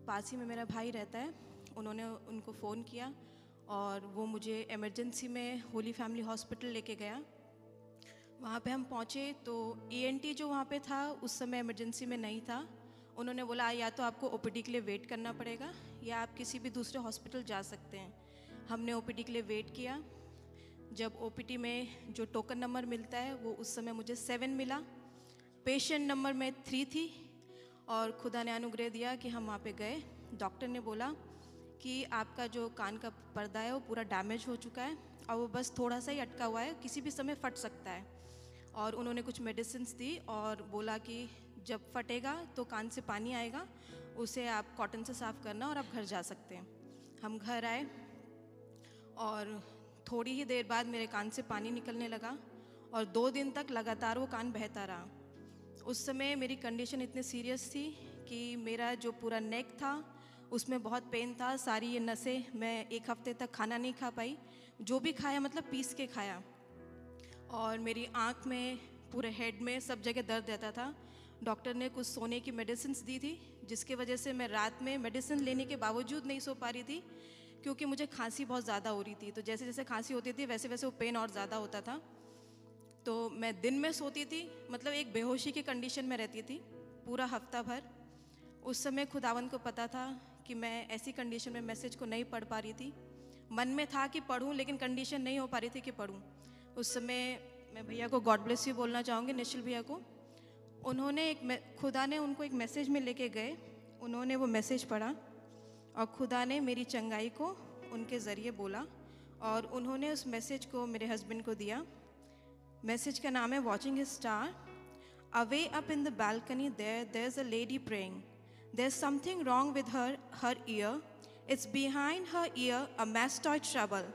पास ही में मेरा भाई रहता है, उन्होंने उनको फ़ोन किया और वो मुझे इमरजेंसी में होली फैमिली हॉस्पिटल लेके गया। वहाँ पे हम पहुँचे तो ईएनटी जो वहाँ पे था, उस समय इमरजेंसी में नहीं था। उन्होंने बोला, या तो आपको ओपीडी के लिए वेट करना पड़ेगा, या आप किसी भी दूसरे हॉस्पिटल जा सकते हैं। हमने ओपीडी के लिए वेट किया। जब ओपीडी में जो टोकन नंबर मिलता है, वो उस समय मुझे सेवन मिला। पेशेंट नंबर में थ्री थी। और खुदा ने अनुग्रह दिया कि हम वहाँ पे गए। डॉक्टर ने बोला कि आपका जो कान का पर्दा है वो पूरा डैमेज हो चुका है और वो बस थोड़ा सा ही अटका हुआ है, किसी भी समय फट सकता है। और उन्होंने कुछ मेडिसिन दी और बोला कि जब फटेगा तो कान से पानी आएगा, उसे आप कॉटन से साफ़ करना और आप घर जा सकते हैं। हम घर आए और थोड़ी ही देर बाद मेरे कान से पानी निकलने लगा और दो दिन तक लगातार वो कान बहता रहा। उस समय मेरी कंडीशन इतनी सीरियस थी कि मेरा जो पूरा नेक था, उसमें बहुत पेन था, सारी ये नसें, मैं एक हफ़्ते तक खाना नहीं खा पाई। जो भी खाया मतलब पीस के खाया। और मेरी आँख में, पूरे हेड में सब जगह दर्द रहता था। डॉक्टर ने कुछ सोने की मेडिसिन दी थी, जिसकी वजह से मैं रात में मेडिसिन लेने के बावजूद नहीं सो पा रही थी, क्योंकि मुझे खांसी बहुत ज़्यादा हो रही थी। तो जैसे जैसे खांसी होती थी वैसे वैसे वो पेन और ज़्यादा होता था। तो मैं दिन में सोती थी मतलब एक बेहोशी की कंडीशन में रहती थी, पूरा हफ़्ता भर। उस समय खुदावन को पता था कि मैं ऐसी कंडीशन में मैसेज को नहीं पढ़ पा रही थी। मन में था कि पढ़ूं, लेकिन कंडीशन नहीं हो पा रही थी कि पढ़ूं। उस समय मैं भैया को गॉड ब्लेस यू बोलना चाहूँगी, निश्चल भैया को। उन्होंने एक खुदा ने उनको एक मैसेज में लेके गए। उन्होंने वो मैसेज पढ़ा और खुदा ने मेरी चंगाई को उनके ज़रिए बोला और उन्होंने उस मैसेज को मेरे हस्बैंड को दिया। मैसेज का नाम है watching star away up in the balcony there there is a lady praying there is something wrong with her her ear it's behind her ear a mastoid trouble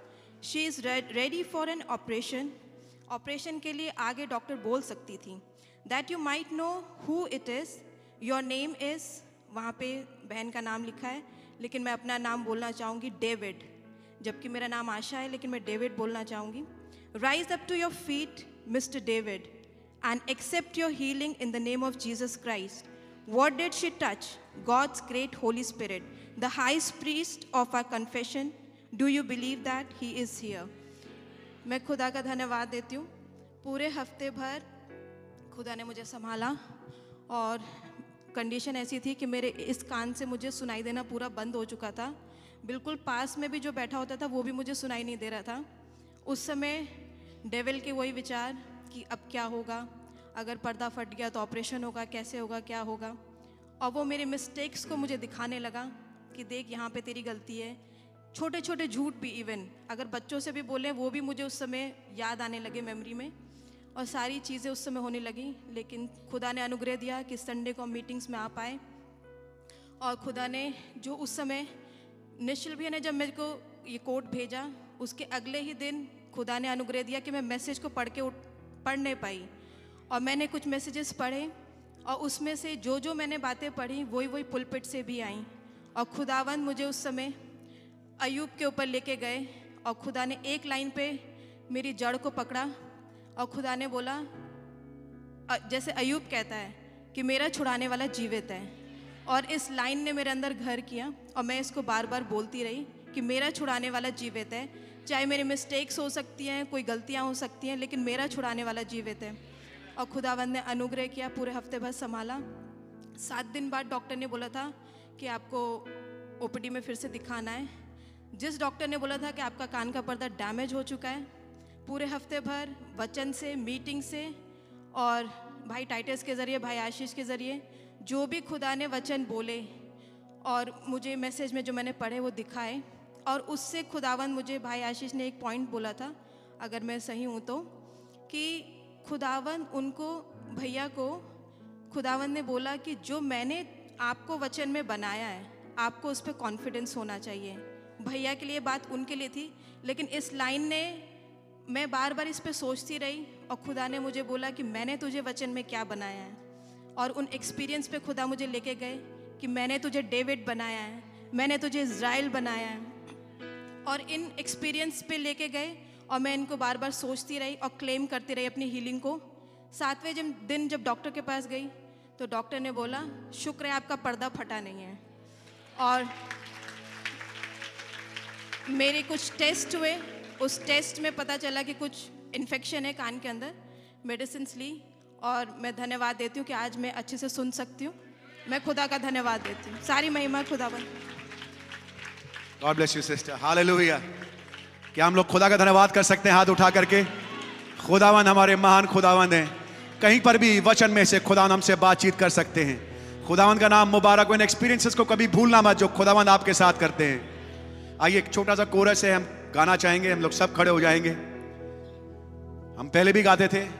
she is ready for an operation operation के लिए आगे doctor बोल सकती थी that you might know who it is your name is वहाँ पे बहन का नाम लिखा है, लेकिन मैं अपना नाम बोलना चाहूँगी डेविड जबकि मेरा नाम आशा है, लेकिन मैं डेविड बोलना चाहूँगी. Rise up to your feet mister David and accept your healing in the name of Jesus Christ what did she touch God's great Holy Spirit the highest priest of our confession do you believe that he is here मैं खुदा का धन्यवाद देती हूँ। पूरे हफ़्ते भर खुदा ने मुझे संभाला, और कंडीशन ऐसी थी कि मेरे इस कान से मुझे सुनाई देना पूरा बंद हो चुका था। बिल्कुल पास में भी जो बैठा होता था, वो भी मुझे सुनाई नहीं दे रहा था। उस समय डेविल के वही विचार कि अब क्या होगा? अगर पर्दा फट गया तो ऑपरेशन होगा, कैसे होगा, क्या होगा? और वो मेरे मिस्टेक्स को मुझे दिखाने लगा कि देख, यहाँ पे तेरी गलती है। छोटे छोटे झूठ भी इवन अगर बच्चों से भी बोलें, वो भी मुझे उस समय याद आने लगे मेमोरी में। और सारी चीज़ें उस समय होने लगी, लेकिन खुदा ने अनुग्रह दिया कि संडे को मीटिंग्स में आ पाए। और खुदा ने जो उस समय, निश्चल भैया ने जब मेरे को ये कोर्ट भेजा, उसके अगले ही दिन खुदा ने अनुग्रह दिया कि मैं मैसेज को पढ़ के उठ, पढ़ नहीं पाई। और मैंने कुछ मैसेजेस पढ़े, और उसमें से जो जो मैंने बातें पढ़ी वही वही पुलपिट से भी आई। और खुदावन मुझे उस समय अयूब के ऊपर लेके गए, और खुदा ने एक लाइन पे मेरी जड़ को पकड़ा, और खुदा ने बोला जैसे अयूब कहता है कि मेरा छुड़ाने वाला जीवित है। और इस लाइन ने मेरे अंदर घर किया, और मैं इसको बार बार बोलती रही कि मेरा छुड़ाने वाला जीवित है। चाहे मेरी मिस्टेक्स हो सकती हैं, कोई गलतियाँ हो सकती हैं, लेकिन मेरा छुड़ाने वाला जीवित है और खुदावंद ने अनुग्रह किया, पूरे हफ़्ते भर संभाला। सात दिन बाद डॉक्टर ने बोला था कि आपको ओपीडी में फिर से दिखाना है। जिस डॉक्टर ने बोला था कि आपका कान का पर्दा डैमेज हो चुका है, पूरे हफ़्ते भर वचन से मीटिंग से और भाई टाइटस के ज़रिए, भाई आशीष के ज़रिए, जो भी खुदा ने वचन बोले और मुझे मैसेज में जो मैंने पढ़े वो दिखाए। और उससे खुदावन मुझे भाई आशीष ने एक पॉइंट बोला था, अगर मैं सही हूँ तो कि खुदावन उनको, भैया को खुदावन ने बोला कि जो मैंने आपको वचन में बनाया है, आपको उस पर कॉन्फिडेंस होना चाहिए। भैया के लिए बात उनके लिए थी, लेकिन इस लाइन ने मैं बार बार इस पर सोचती रही और खुदा ने मुझे बोला कि मैंने तुझे वचन में क्या बनाया है? और उन एक्सपीरियंस पे खुदा मुझे लेके गए कि मैंने तुझे डेविड बनाया है, मैंने तुझे इज़राइल बनाया है। और इन एक्सपीरियंस पे लेके गए और मैं इनको बार बार सोचती रही और क्लेम करती रही अपनी हीलिंग को। सातवें जब दिन जब डॉक्टर के पास गई तो डॉक्टर ने बोला, शुक्र है आपका पर्दा फटा नहीं है। और मेरे कुछ टेस्ट हुए। उस टेस्ट में पता चला कि कुछ इन्फेक्शन है कान के अंदर। मेडिसिन ली और मैं धन्यवाद देती हूँ कि आज मैं अच्छे से सुन सकती हूँ। मैं खुदा का धन्यवाद देती हूँ। सारी महिमा खुदावन God bless you sister hallelujah क्या हम लोग खुदा का धन्यवाद कर सकते हैं हाथ उठा करके? खुदावन हमारे महान खुदावन हैं। कहीं पर भी वचन में से खुदावन हमसे बातचीत कर सकते हैं। खुदावन का नाम मुबारक इन एक्सपीरियंसेस को कभी भूलना मत जो खुदावन आपके साथ करते हैं। आइए, एक छोटा सा कोरस है हम गाना चाहेंगे। हम लोग सब खड़े हो जाएँगे। हम पहले भी गाते थे।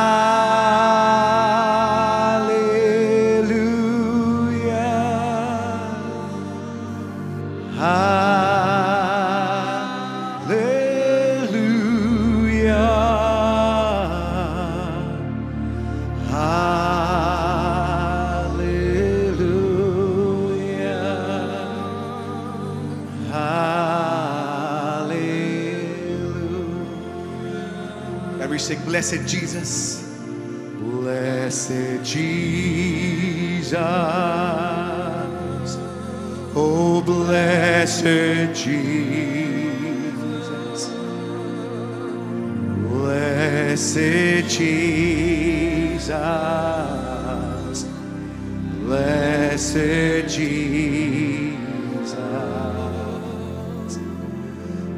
Every sing, blessed Jesus. Blessed Jesus. Oh, blessed Jesus. Blessed Jesus. Blessed Jesus.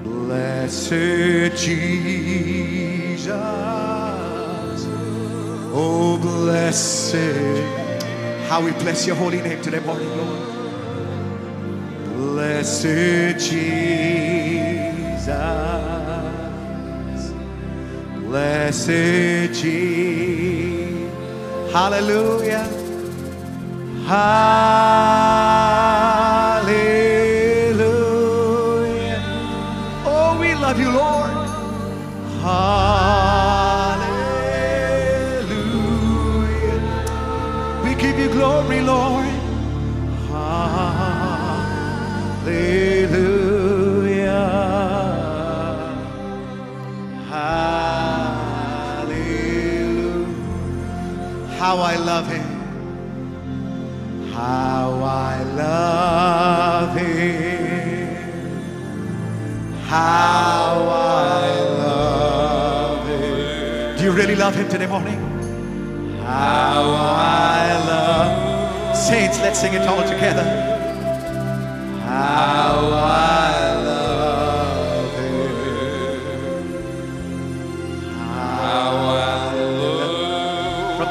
Blessed Jesus. Oh, blessed. How we bless your holy name today morning, Lord. Blessed Jesus. Blessed Jesus. Hallelujah. Hallelujah. How I love him. How I love him. How I love him. Do you really love him today morning? How I love. Saints, let's sing it all together. How I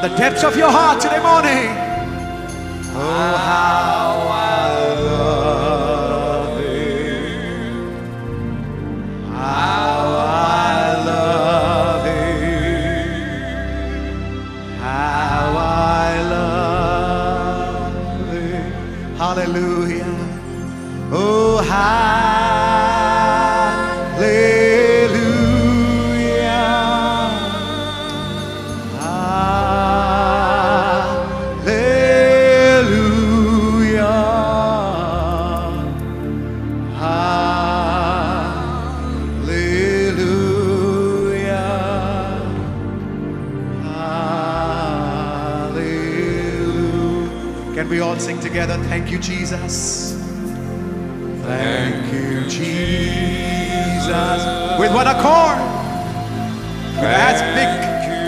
the depths of your heart today morning. Jesus. Thank you, Jesus. With one accord. As big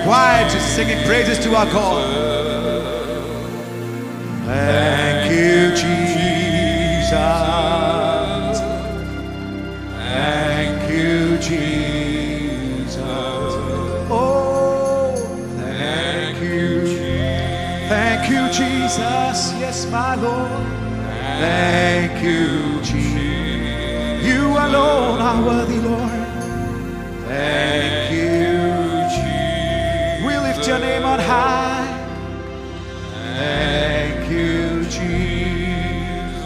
choir just singing praises to our God. Thank you, Jesus. Thank you, Jesus. You alone are worthy, Lord. Thank you, Jesus. We lift your name on high. Thank you, Jesus.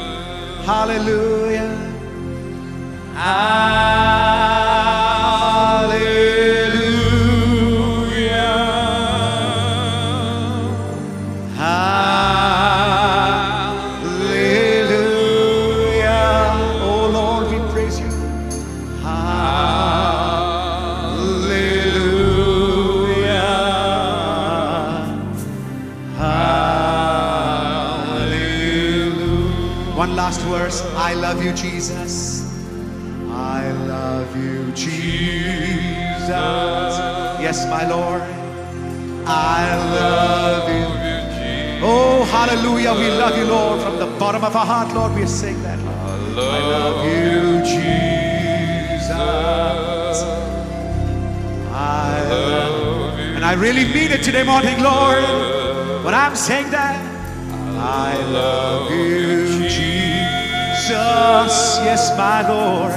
Hallelujah. Hallelujah. You, Jesus. I love you, Jesus. Yes, my Lord. I love you. Oh, hallelujah. We love you, Lord. From the bottom of our heart, Lord, we sing that. Lord. I love you, Jesus. I love you. And I really mean it today morning, Lord. When I'm saying that, I love you, Jesus. Yes, my Lord.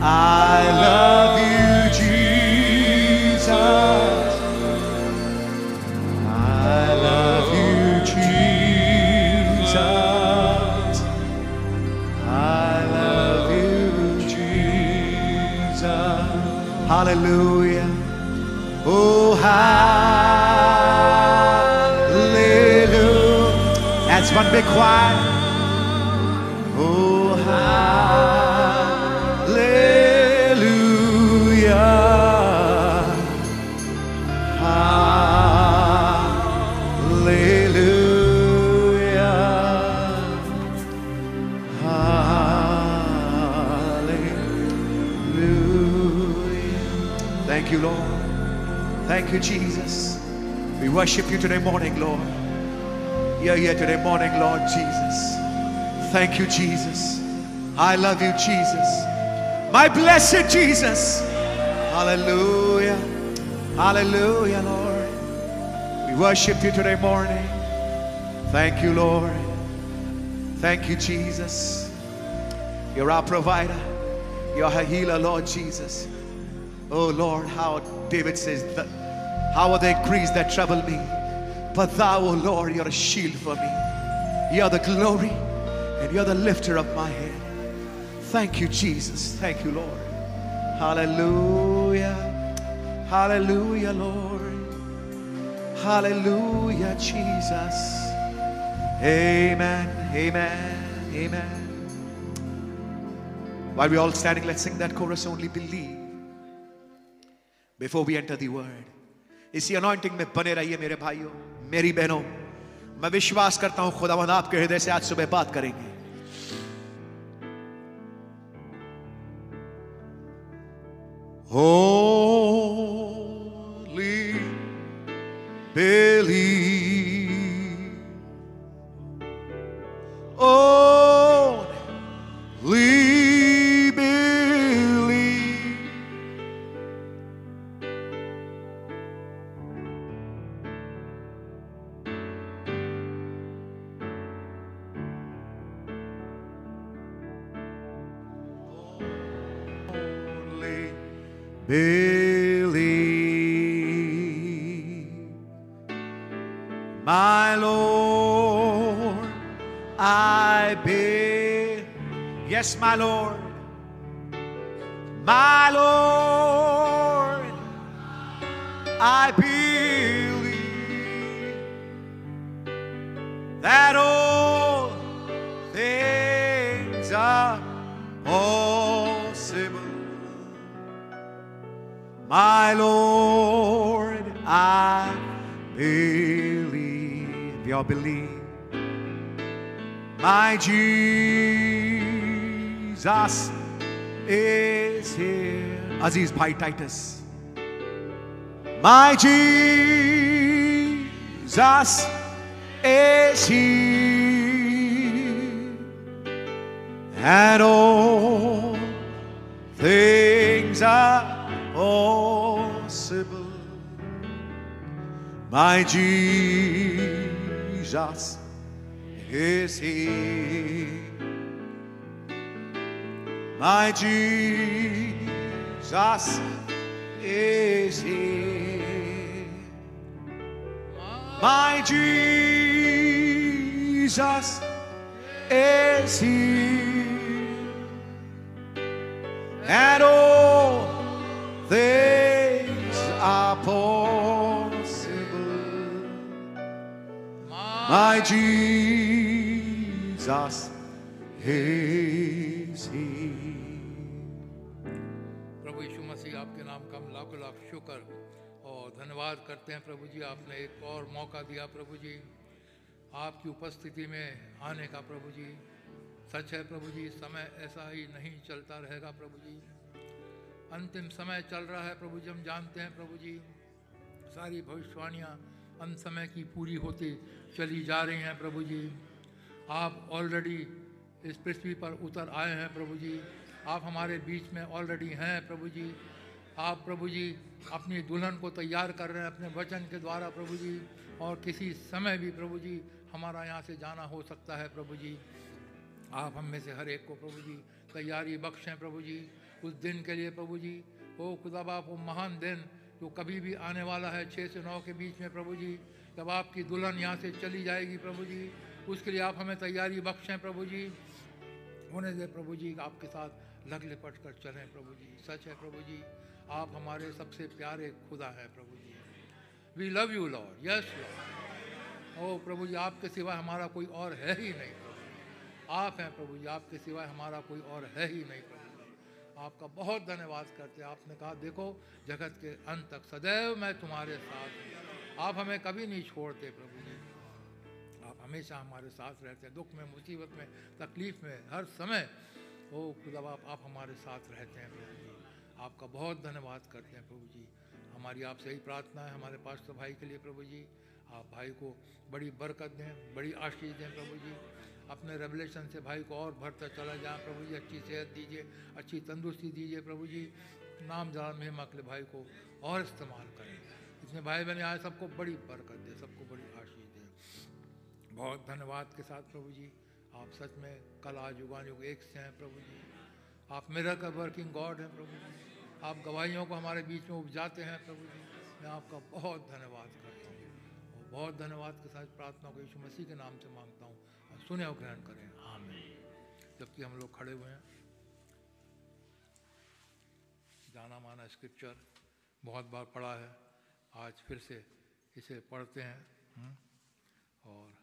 I love you, Jesus. I love you, Jesus. I love you, Jesus. Hallelujah. Oh, hallelujah. That's one big choir. Worship you today morning, Lord. You're here today morning, Lord Jesus. Thank you, Jesus. I love you, Jesus. My blessed Jesus. Hallelujah. Hallelujah, Lord. We worship you today morning. Thank you, Lord. Thank you, Jesus. You're our provider. You're our healer, Lord Jesus. Oh, Lord, how David says, How are the increase that trouble me? But thou, O Lord, you're a shield for me. You're the glory and you're the lifter of my head. Thank you, Jesus. Thank you, Lord. Hallelujah. Hallelujah, Lord. Hallelujah, Jesus. Amen. Amen. Amen. While we're all standing, let's sing that chorus only believe before we enter the word. इसी anointing में बने रहिए मेरे भाइयों, मेरी बहनों मैं विश्वास करता हूँ खुदा खुदावंद आपके हृदय से आज सुबह बात करेंगे Holy believe. Aziz Titus. My Jesus is He, And all things are possible. My Jesus is He. My Jesus is here. My Jesus is here. And all things are possible. My Jesus धन्यवाद करते हैं प्रभु जी। आपने एक और मौका दिया प्रभु जी। आपकी उपस्थिति में आने का प्रभु जी। सच है प्रभु जी, समय ऐसा ही नहीं चलता रहेगा प्रभु जी। अंतिम समय चल रहा है प्रभु जी, हम जानते हैं प्रभु जी। सारी भविष्यवाणियाँ अंत समय की पूरी होती चली जा रही हैं प्रभु जी। आप ऑलरेडी इस पृथ्वी पर उतर आए हैं प्रभु जी। आप हमारे बीच में ऑलरेडी हैं प्रभु जी। आप प्रभु जी अपनी दुल्हन को तैयार कर रहे हैं, अपने वचन के द्वारा प्रभु जी, और किसी समय भी प्रभु जी हमारा यहाँ से जाना हो सकता है प्रभु जी। आप हम में से हर एक को प्रभु जी तैयारी बख्शें प्रभु जी। उस दिन के लिए प्रभु जी, ओ खुदा बाप वो महान दिन जो कभी भी आने वाला है छः से नौ के बीच में प्रभु जी, जब आपकी दुल्हन यहाँ से चली जाएगी प्रभु जी, उसके लिए आप हमें तैयारी बख्शें प्रभु जी। होने दे प्रभु जी आपके साथ लग लिपट कर चलें प्रभु जी। सच है प्रभु जी। आप हमारे सबसे प्यारे खुदा हैं प्रभु ji. We love you Lord yes Lord oh प्रभु जी, आपके सिवा हमारा कोई और है ही नहीं, प्रभु। आप हैं, प्रभु जी, आपके सिवा हमारा कोई और है ही नहीं, प्रभु आपका बहुत धन्यवाद करते हैं। आपने कहा, देखो, जगत के अंत तक सदैव मैं तुम्हारे साथ हूँ। आप हमें कभी नहीं छोड़ते, प्रभु जी। आप हमेशा हमारे साथ रहते हैं। दुख में, मुसीबत में, तकलीफ़ में, हर समय। ओ खुदा बाप आप हमारे साथ रहते हैं, प्रभु आपका बहुत धन्यवाद करते हैं प्रभु जी। हमारी आपसे यही प्रार्थना है, हमारे पास तो भाई के लिए प्रभु जी। आप भाई को बड़ी बरकत दें, बड़ी आशीष दें प्रभु जी। अपने रेवलेशन से भाई को और भरता चला जाए प्रभु जी। अच्छी सेहत दीजिए, अच्छी तंदुरुस्ती दीजिए प्रभु जी। नाम जान महिमा के भाई को और इस्तेमाल करें। इतने भाई बहने आए सबको बड़ी बरकत दें, सबको बड़ी आशीष दें। बहुत धन्यवाद के साथ प्रभु जी। आप सच में कला युगान युग एक से हैं प्रभु जी। आप मेरा का वर्किंग गॉड हैं प्रभु जी। आप गवाहियों को हमारे बीच में उपजाते हैं प्रभु जी। मैं आपका बहुत धन्यवाद करता हूँ। और बहुत धन्यवाद के साथ प्रार्थना को यीशु मसीह के नाम से माँगता हूँ। और सुने और ग्रहण करें। आमीन। जबकि हम लोग खड़े हुए हैं। जाना माना स्क्रिप्चर बहुत बार पढ़ा है। आज फिर से इसे पढ़ते हैं। हम्म, और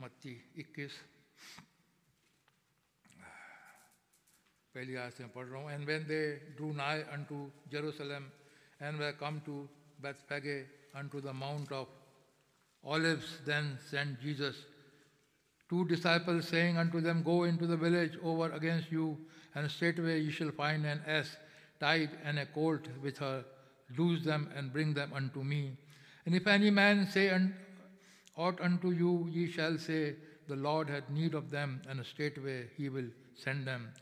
मत्ती 21 पहली आयत से मैं पढ़ रहा हूँ and when they drew nigh unto Jerusalem and were come to Bethphage unto the mount of Olives then sent Jesus two disciples saying unto them go into the village over against you and straightway ye shall find an ass tied and a colt with her loose them and bring them unto me and if any man say un- aught unto you ye shall say the lord had need of them and straightway he will send them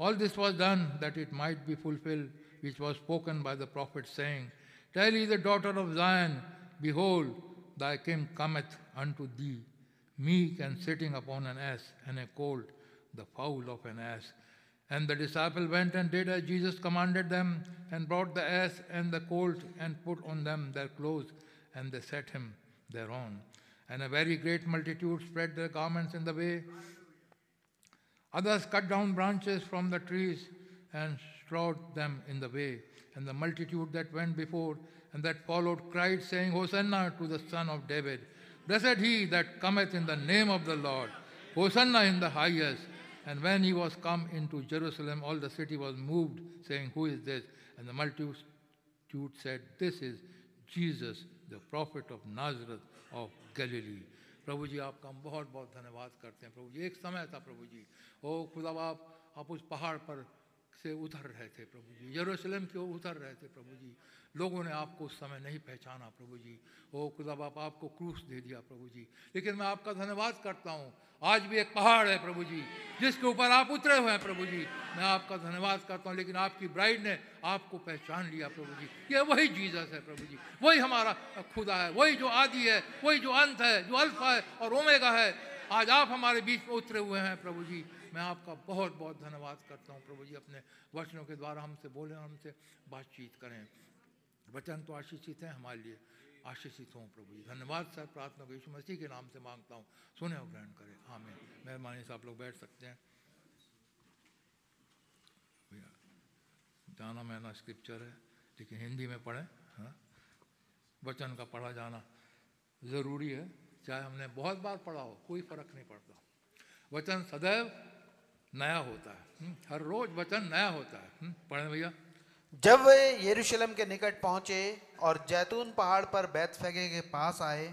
all this was done that it might be fulfilled which was spoken by the prophet saying tell ye the daughter of zion behold thy king cometh unto thee meek and sitting upon an ass and a colt the fowl of an ass and the disciple went and did as Jesus commanded them, and brought the ass and the colt, and put on them their clothes, and they set him thereon. And a very great multitude spread their garments in the way. Others cut down branches from the trees and strawed them in the way. And the multitude that went before and that followed cried, saying, Hosanna to the Son of David. Blessed he that cometh in the name of the Lord. Hosanna in the highest. And when he was come into Jerusalem, all the city was moved, saying, Who is this? And the multitude said, This is Jesus, the prophet of Nazareth of Galilee. प्रभु जी, आपका हम बहुत बहुत धन्यवाद करते हैं। प्रभु जी, एक समय था प्रभु जी। ओ खुदा बाप आप उस पहाड़ पर से उतर रहे थे प्रभु जी, यरूशलेम की ओर उतर रहे थे प्रभु जी। लोगों ने आपको उस समय नहीं पहचाना, प्रभु जी। ओ खुदा बाप, आपको क्रूस दे दिया, प्रभु जी। लेकिन मैं आपका धन्यवाद करता हूँ। आज भी एक पहाड़ है, प्रभु जी, जिसके ऊपर आप उतरे हुए हैं, प्रभु जी। मैं आपका धन्यवाद करता हूँ, लेकिन आपकी ब्राइड ने आपको पहचान लिया, प्रभु जी। ये वही जीसस है, प्रभु जी। वही हमारा खुदा है, वही जो आदि है, वही जो अंत है, जो अल्फ़ा है और ओमेगा है। आज आप हमारे बीच में उतरे हुए हैं, प्रभु जी। मैं आपका बहुत बहुत धन्यवाद करता हूँ, प्रभु जी, अपने वचनों के द्वारा हमसे बोले हमसे बातचीत करें। वचन तो आशीषित हैं हमारे लिए। आशीषित हों प्रभु जी। धन्यवाद सर प्रार्थना को यीशु मसीह के नाम से माँगता हूँ। सुने और ग्रहण करें। आमीन। मेहरबानी से आप लोग बैठ सकते हैं। भैया, जाना मैना स्क्रिप्चर है लेकिन हिंदी में पढ़ें हाँ? वचन का पढ़ा जाना ज़रूरी है। चाहे हमने बहुत बार पढ़ा हो कोई फ़र्क नहीं पड़ता। वचन सदैव नया होता है। हम्म, हर रोज वचन नया होता है। हम्म, पढ़ें भैया। जब वे यरूशलेम के निकट पहुँचे और जैतून पहाड़ पर बैतफगे के पास आए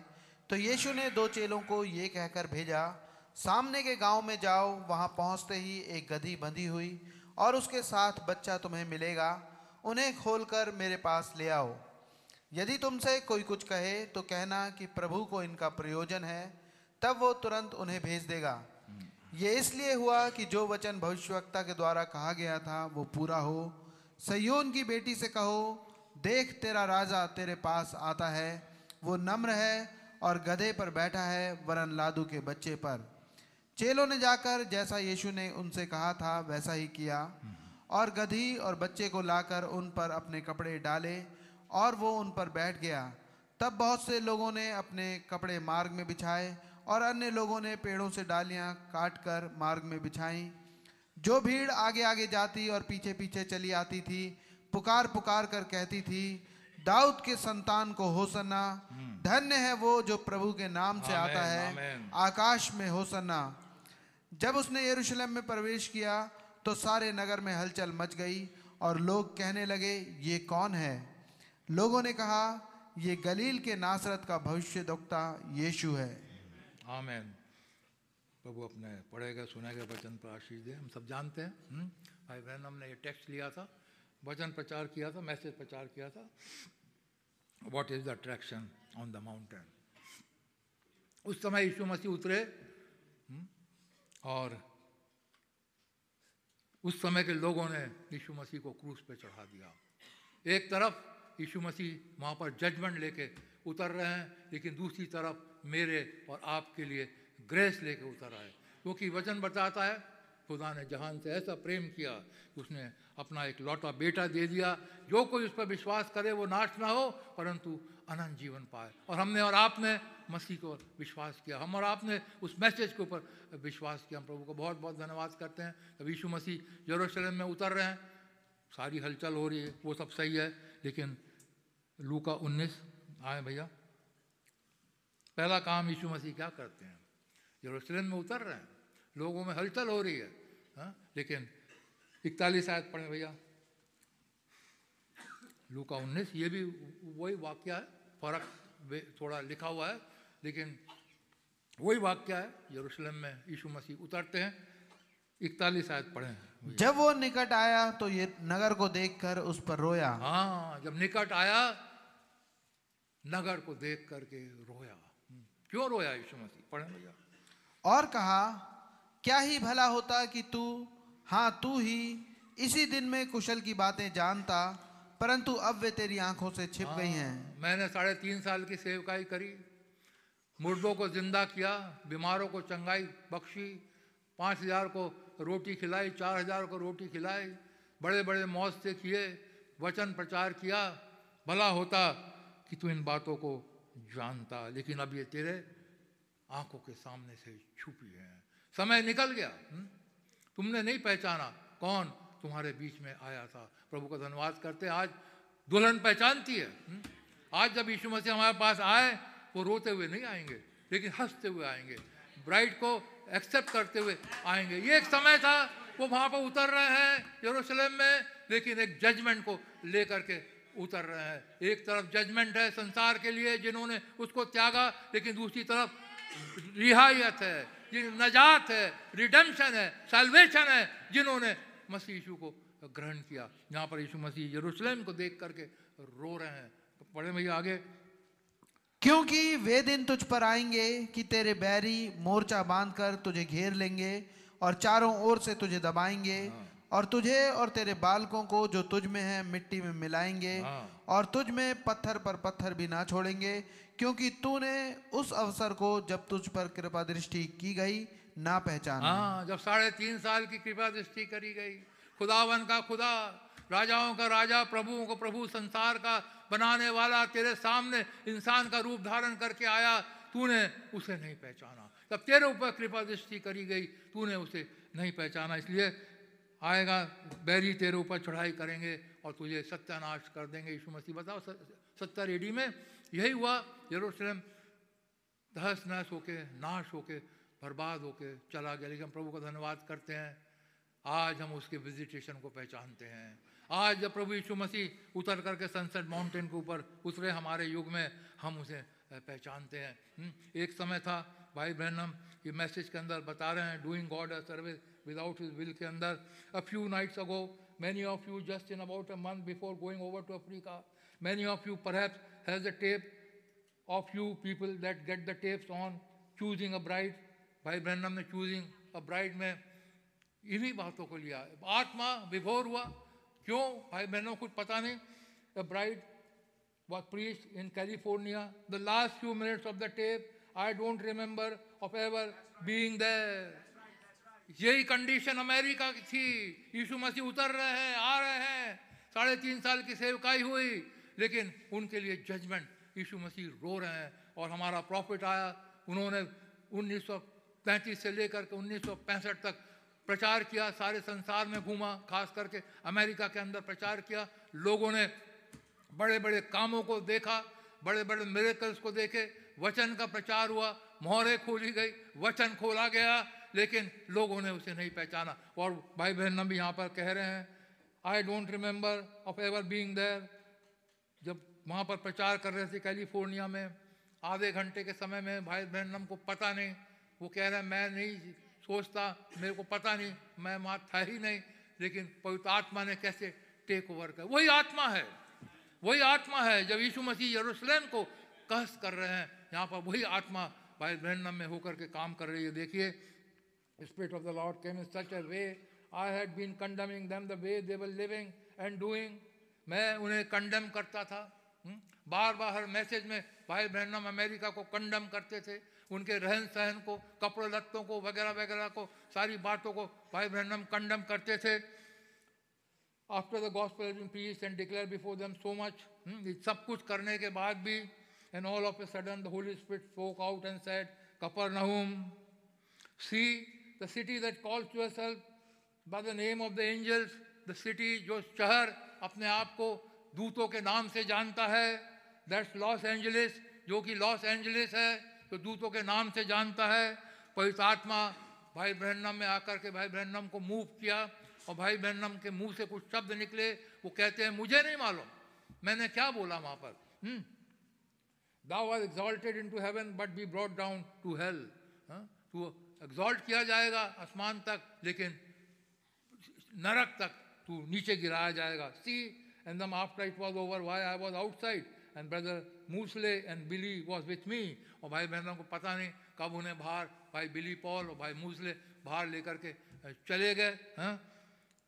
तो यीशु ने दो चेलों को ये कहकर भेजा, सामने के गाँव में जाओ, वहाँ पहुँचते ही एक गधी बंधी हुई और उसके साथ बच्चा तुम्हें मिलेगा, उन्हें खोलकर मेरे पास ले आओ। यदि तुमसे कोई कुछ कहे तो कहना कि प्रभु को इनका प्रयोजन है, तब वो तुरंत उन्हें भेज देगा। ये इसलिए हुआ कि जो वचन भविष्यवक्ता के द्वारा कहा गया था, वो पूरा हो सयोन की बेटी से कहो, देख तेरा राजा तेरे पास आता है, वो नम्र है और गधे पर बैठा है, वरन लादू के बच्चे पर। चेलों ने जाकर जैसा यीशु ने उनसे कहा था, वैसा ही किया। और गधी और बच्चे को लाकर उन पर अपने कपड़े डाले और वो उन पर बैठ गया। तब बहुत से लोगों ने अपने कपड़े मार्ग में बिछाए और अन्य लोगों ने पेड़ों से डालियाँ काट कर मार्ग में बिछाई। जो भीड़ आगे आगे जाती और पीछे पीछे चली आती थी पुकार पुकार कर कहती थी दाऊद के संतान को होसन्ना धन्य है वो जो प्रभु के नाम से आता है आकाश में होसन्ना। जब उसने यरूशलेम में प्रवेश किया तो सारे नगर में हलचल मच गई और लोग कहने लगे ये कौन है? लोगों ने कहा ये गलील के नासरत का भविष्य दुखता यीशु है। आमेन। प्रभु अपने पढ़े गए, सुने गए, वचन पर आशीष दे हम सब जानते हैं हम्म? भाई बहन, हमने ये टेक्स्ट लिया था, वचन प्रचार किया था मैसेज प्रचार किया था what is the attraction on the mountain उस समय यीशु मसीह उतरे हम्म? और उस समय के लोगों ने यीशु मसीह को क्रूस पे चढ़ा दिया एक तरफ़ यीशु मसीह वहाँ पर जजमेंट लेके उतर रहे हैं, लेकिन दूसरी तरफ़ मेरे और आपके लिए ग्रेस लेके उतर आए। क्योंकि वचन बताता है, खुदा ने जहान से ऐसा प्रेम किया, उसने अपना एक लौटा बेटा दे दिया। जो कोई उस पर विश्वास करे, वो नाश ना हो, परंतु अनंत जीवन पाए। और हमने और आपने मसीह को विश्वास किया। हम और आपने उस मैसेज के ऊपर विश्वास किया। हम प्रभु को बहुत बहुत धन्यवाद करते हैं। तब यीशु मसीह यरूशलेम में उतर रहे हैं। सारी हलचल हो रही है, वो सब सही है। लेकिन लू का उन्नीस, आए भैया। पहला काम यीशु मसीह क्या करते हैं? यरूशलेम में उतर रहे हैं लोगों में हलचल हो रही है हाँ? लेकिन इकतालीस आयत पढ़े भैया लू का उन्नीस ये भी वही वाक्य है फ़र्क थोड़ा लिखा हुआ है लेकिन वही वाक्य है यरूशलेम में यीशु मसीह उतरते हैं इकतालीस आयत पढ़े हैं जब वो निकट आया तो ये नगर को देखकर उस पर रोया। हाँ जब निकट आया नगर को देख करके रोया। हम्म, क्यों रोया यीशु मसीह? पढ़े भैया और कहा क्या ही भला होता कि तू हाँ तू ही इसी दिन में कुशल की बातें जानता परंतु अब वे तेरी आँखों से छिप गई हैं मैंने साढ़े तीन साल की सेवकाई करी मुर्दों को ज़िंदा किया बीमारों को चंगाई बख्शी पाँच हज़ार को रोटी खिलाई चार हज़ार को रोटी खिलाई बड़े बड़े मौज से किए वचन प्रचार किया भला होता कि तू इन बातों को जानता लेकिन अब ये तेरे आँखों के सामने से छुपी है समय निकल गया हुँ? तुमने नहीं पहचाना कौन तुम्हारे बीच में आया था प्रभु का धन्यवाद करते। आज दुल्हन पहचानती है हुँ? आज जब यीशु मसीह हमारे पास आए, वो रोते हुए नहीं आएँगे, लेकिन हँसते हुए आएँगे ब्राइड को एक्सेप्ट करते हुए आएँगे ये एक समय था, वो वहाँ पर उतर रहे हैं यरूशलेम में, लेकिन एक जजमेंट को लेकर के उतर रहे हैं एक तरफ़ जजमेंट है संसार के लिए जिन्होंने उसको त्यागा, लेकिन दूसरी तरफ़ रिहायत है जिन नजात है रिडेम्पशन है सल्वेशन है जिन्होंने मसीह यीशु को ग्रहण किया। यहाँ पर यीशु मसीह यरूशलेम को देख करके रो रहे हैं। तो पढ़े भैया आगे। क्योंकि वे दिन तुझ पर आएँगे कि तेरे बैरी मोर्चा बांधकर तुझे घेर लेंगे और चारों ओर से तुझे दबाएँगे और तुझे और तेरे बालकों को जो तुझ में है मिट्टी में मिलाएँगे हाँ। और तुझ में पत्थर पर पत्थर भी ना छोड़ेंगे क्योंकि तूने उस अवसर को जब तुझ पर कृपा दृष्टि की गई ना पहचाना हाँ जब साढ़े तीन साल की कृपा दृष्टि करी गई। खुदावन का खुदा राजाओं का राजा प्रभुओं को प्रभु संसार का बनाने वाला तेरे सामने इंसान का रूप धारण करके आया तूने उसे नहीं पहचाना। जब तेरे ऊपर कृपा दृष्टि करी गई तूने उसे नहीं पहचाना। इसलिए आएगा बैरी तेरे ऊपर चढ़ाई करेंगे और तुझे सत्यानाश कर देंगे। यीशु मसीह बताओ सत्तर एडी में यही हुआ यरूशलेम तहस नहस होके नाश होके बर्बाद होके चला गया। लेकिन हम प्रभु का धन्यवाद करते हैं। आज हम उसके विजिटेशन को पहचानते हैं। आज जब प्रभु यीशु मसीह उतर करके सनसेट माउंटेन के ऊपर उतरे हमारे युग में हम उसे पहचानते हैं। हम्म, एक समय था भाई बहनम ये मैसेज के अंदर बता रहे हैं doing God a service without his will के अंदर। A few nights ago many of you just in about a month before going over to Africa many of you perhaps has a tape of you people that get the tapes on choosing a bride भाई Branham ने choosing a bride में इन्हीं बातों को लिया आत्मा विभोर हुआ क्यों भाई बहनों कुछ पता नहीं the bride was preached in California. The last few minutes of the tape, I don't remember of ever being there. यही कंडीशन अमेरिका की थी। यीशु मसीह उतर रहे हैं आ रहे हैं। साढ़े तीन साल की सेवकाई हुई। लेकिन उनके लिए जजमेंट यीशु मसीह रो रहे हैं और हमारा प्रॉफिट आया। उन्होंने 1935 से लेकर के उन्नीस सौ पैंसठ तक प्रचार किया, सारे संसार में घूमा, खास करके अमेरिका के अंदर प्रचार किया। लोगों ने बड़े बड़े कामों को देखा बड़े बड़े मेरेकल्स को देखे, वचन का प्रचार हुआ, मोहरे खोली गई, वचन खोला गया, लेकिन लोगों ने उसे नहीं पहचाना। और भाई बहन भी यहाँ पर कह रहे हैं I don't remember of ever being there जब वहाँ पर प्रचार कर रहे थे कैलिफ़ोर्निया में, आधे घंटे के समय में भाई बहन को पता नहीं। वो कह रहे हैं मैं नहीं सोचता, मेरे को पता नहीं, मैं वहाँ था ही नहीं, लेकिन पवित्र आत्मा ने कैसे टेक ओवर कर वही आत्मा है, वही आत्मा है, जब यीशु मसीह यरूशलेम को कहस कर रहे हैं, यहाँ पर वही आत्मा भाई ब्रहणम में होकर के काम कर रही है। देखिए spirit of the Lord came in such a way I had been condemning them the way they were living and doing मैं उन्हें कंडम करता था हुँ? बार बार हर मैसेज में भाई ब्रहणम अमेरिका को कंडम करते थे। उनके रहन सहन को, कपड़े, लत्तों को वगैरह वगैरह को, सारी बातों को भाई ब्रहणम कंडम करते थे। After the gospel been preached and declare before them so much सब कुछ करने के बाद भी and all of a sudden the Holy Spirit spoke out and said Capernaum see the city that calls to self by the name of the angels the city जो शहर अपने आप को दूतों के नाम से जानता है। दैट्स लॉस एंजलिस जो कि लॉस एंजलिस है तो दूतों के नाम से जानता है। पवित्र आत्मा भाई ब्रहणम में आकर के भाई ब्रहणम को मूव किया और भाई ब्रहणम के मुँह से कुछ शब्द निकले। वो कहते हैं, मुझे नहीं मालूम। मैंने क्या बोला वहाँ पर? Thou was exalted into heaven but be brought down to hell तो एग्जॉल्ट किया जाएगा आसमान तक, लेकिन नरक तक। तू नीचे गिराया जाएगा। See and them after it was over why I was outside and brother Moseley and Billy was with me और भाई बहनों को पता नहीं कब उन्हें बाहर, भाई बिली पॉल और भाई मूसले बाहर लेकर के चले गए, हैं?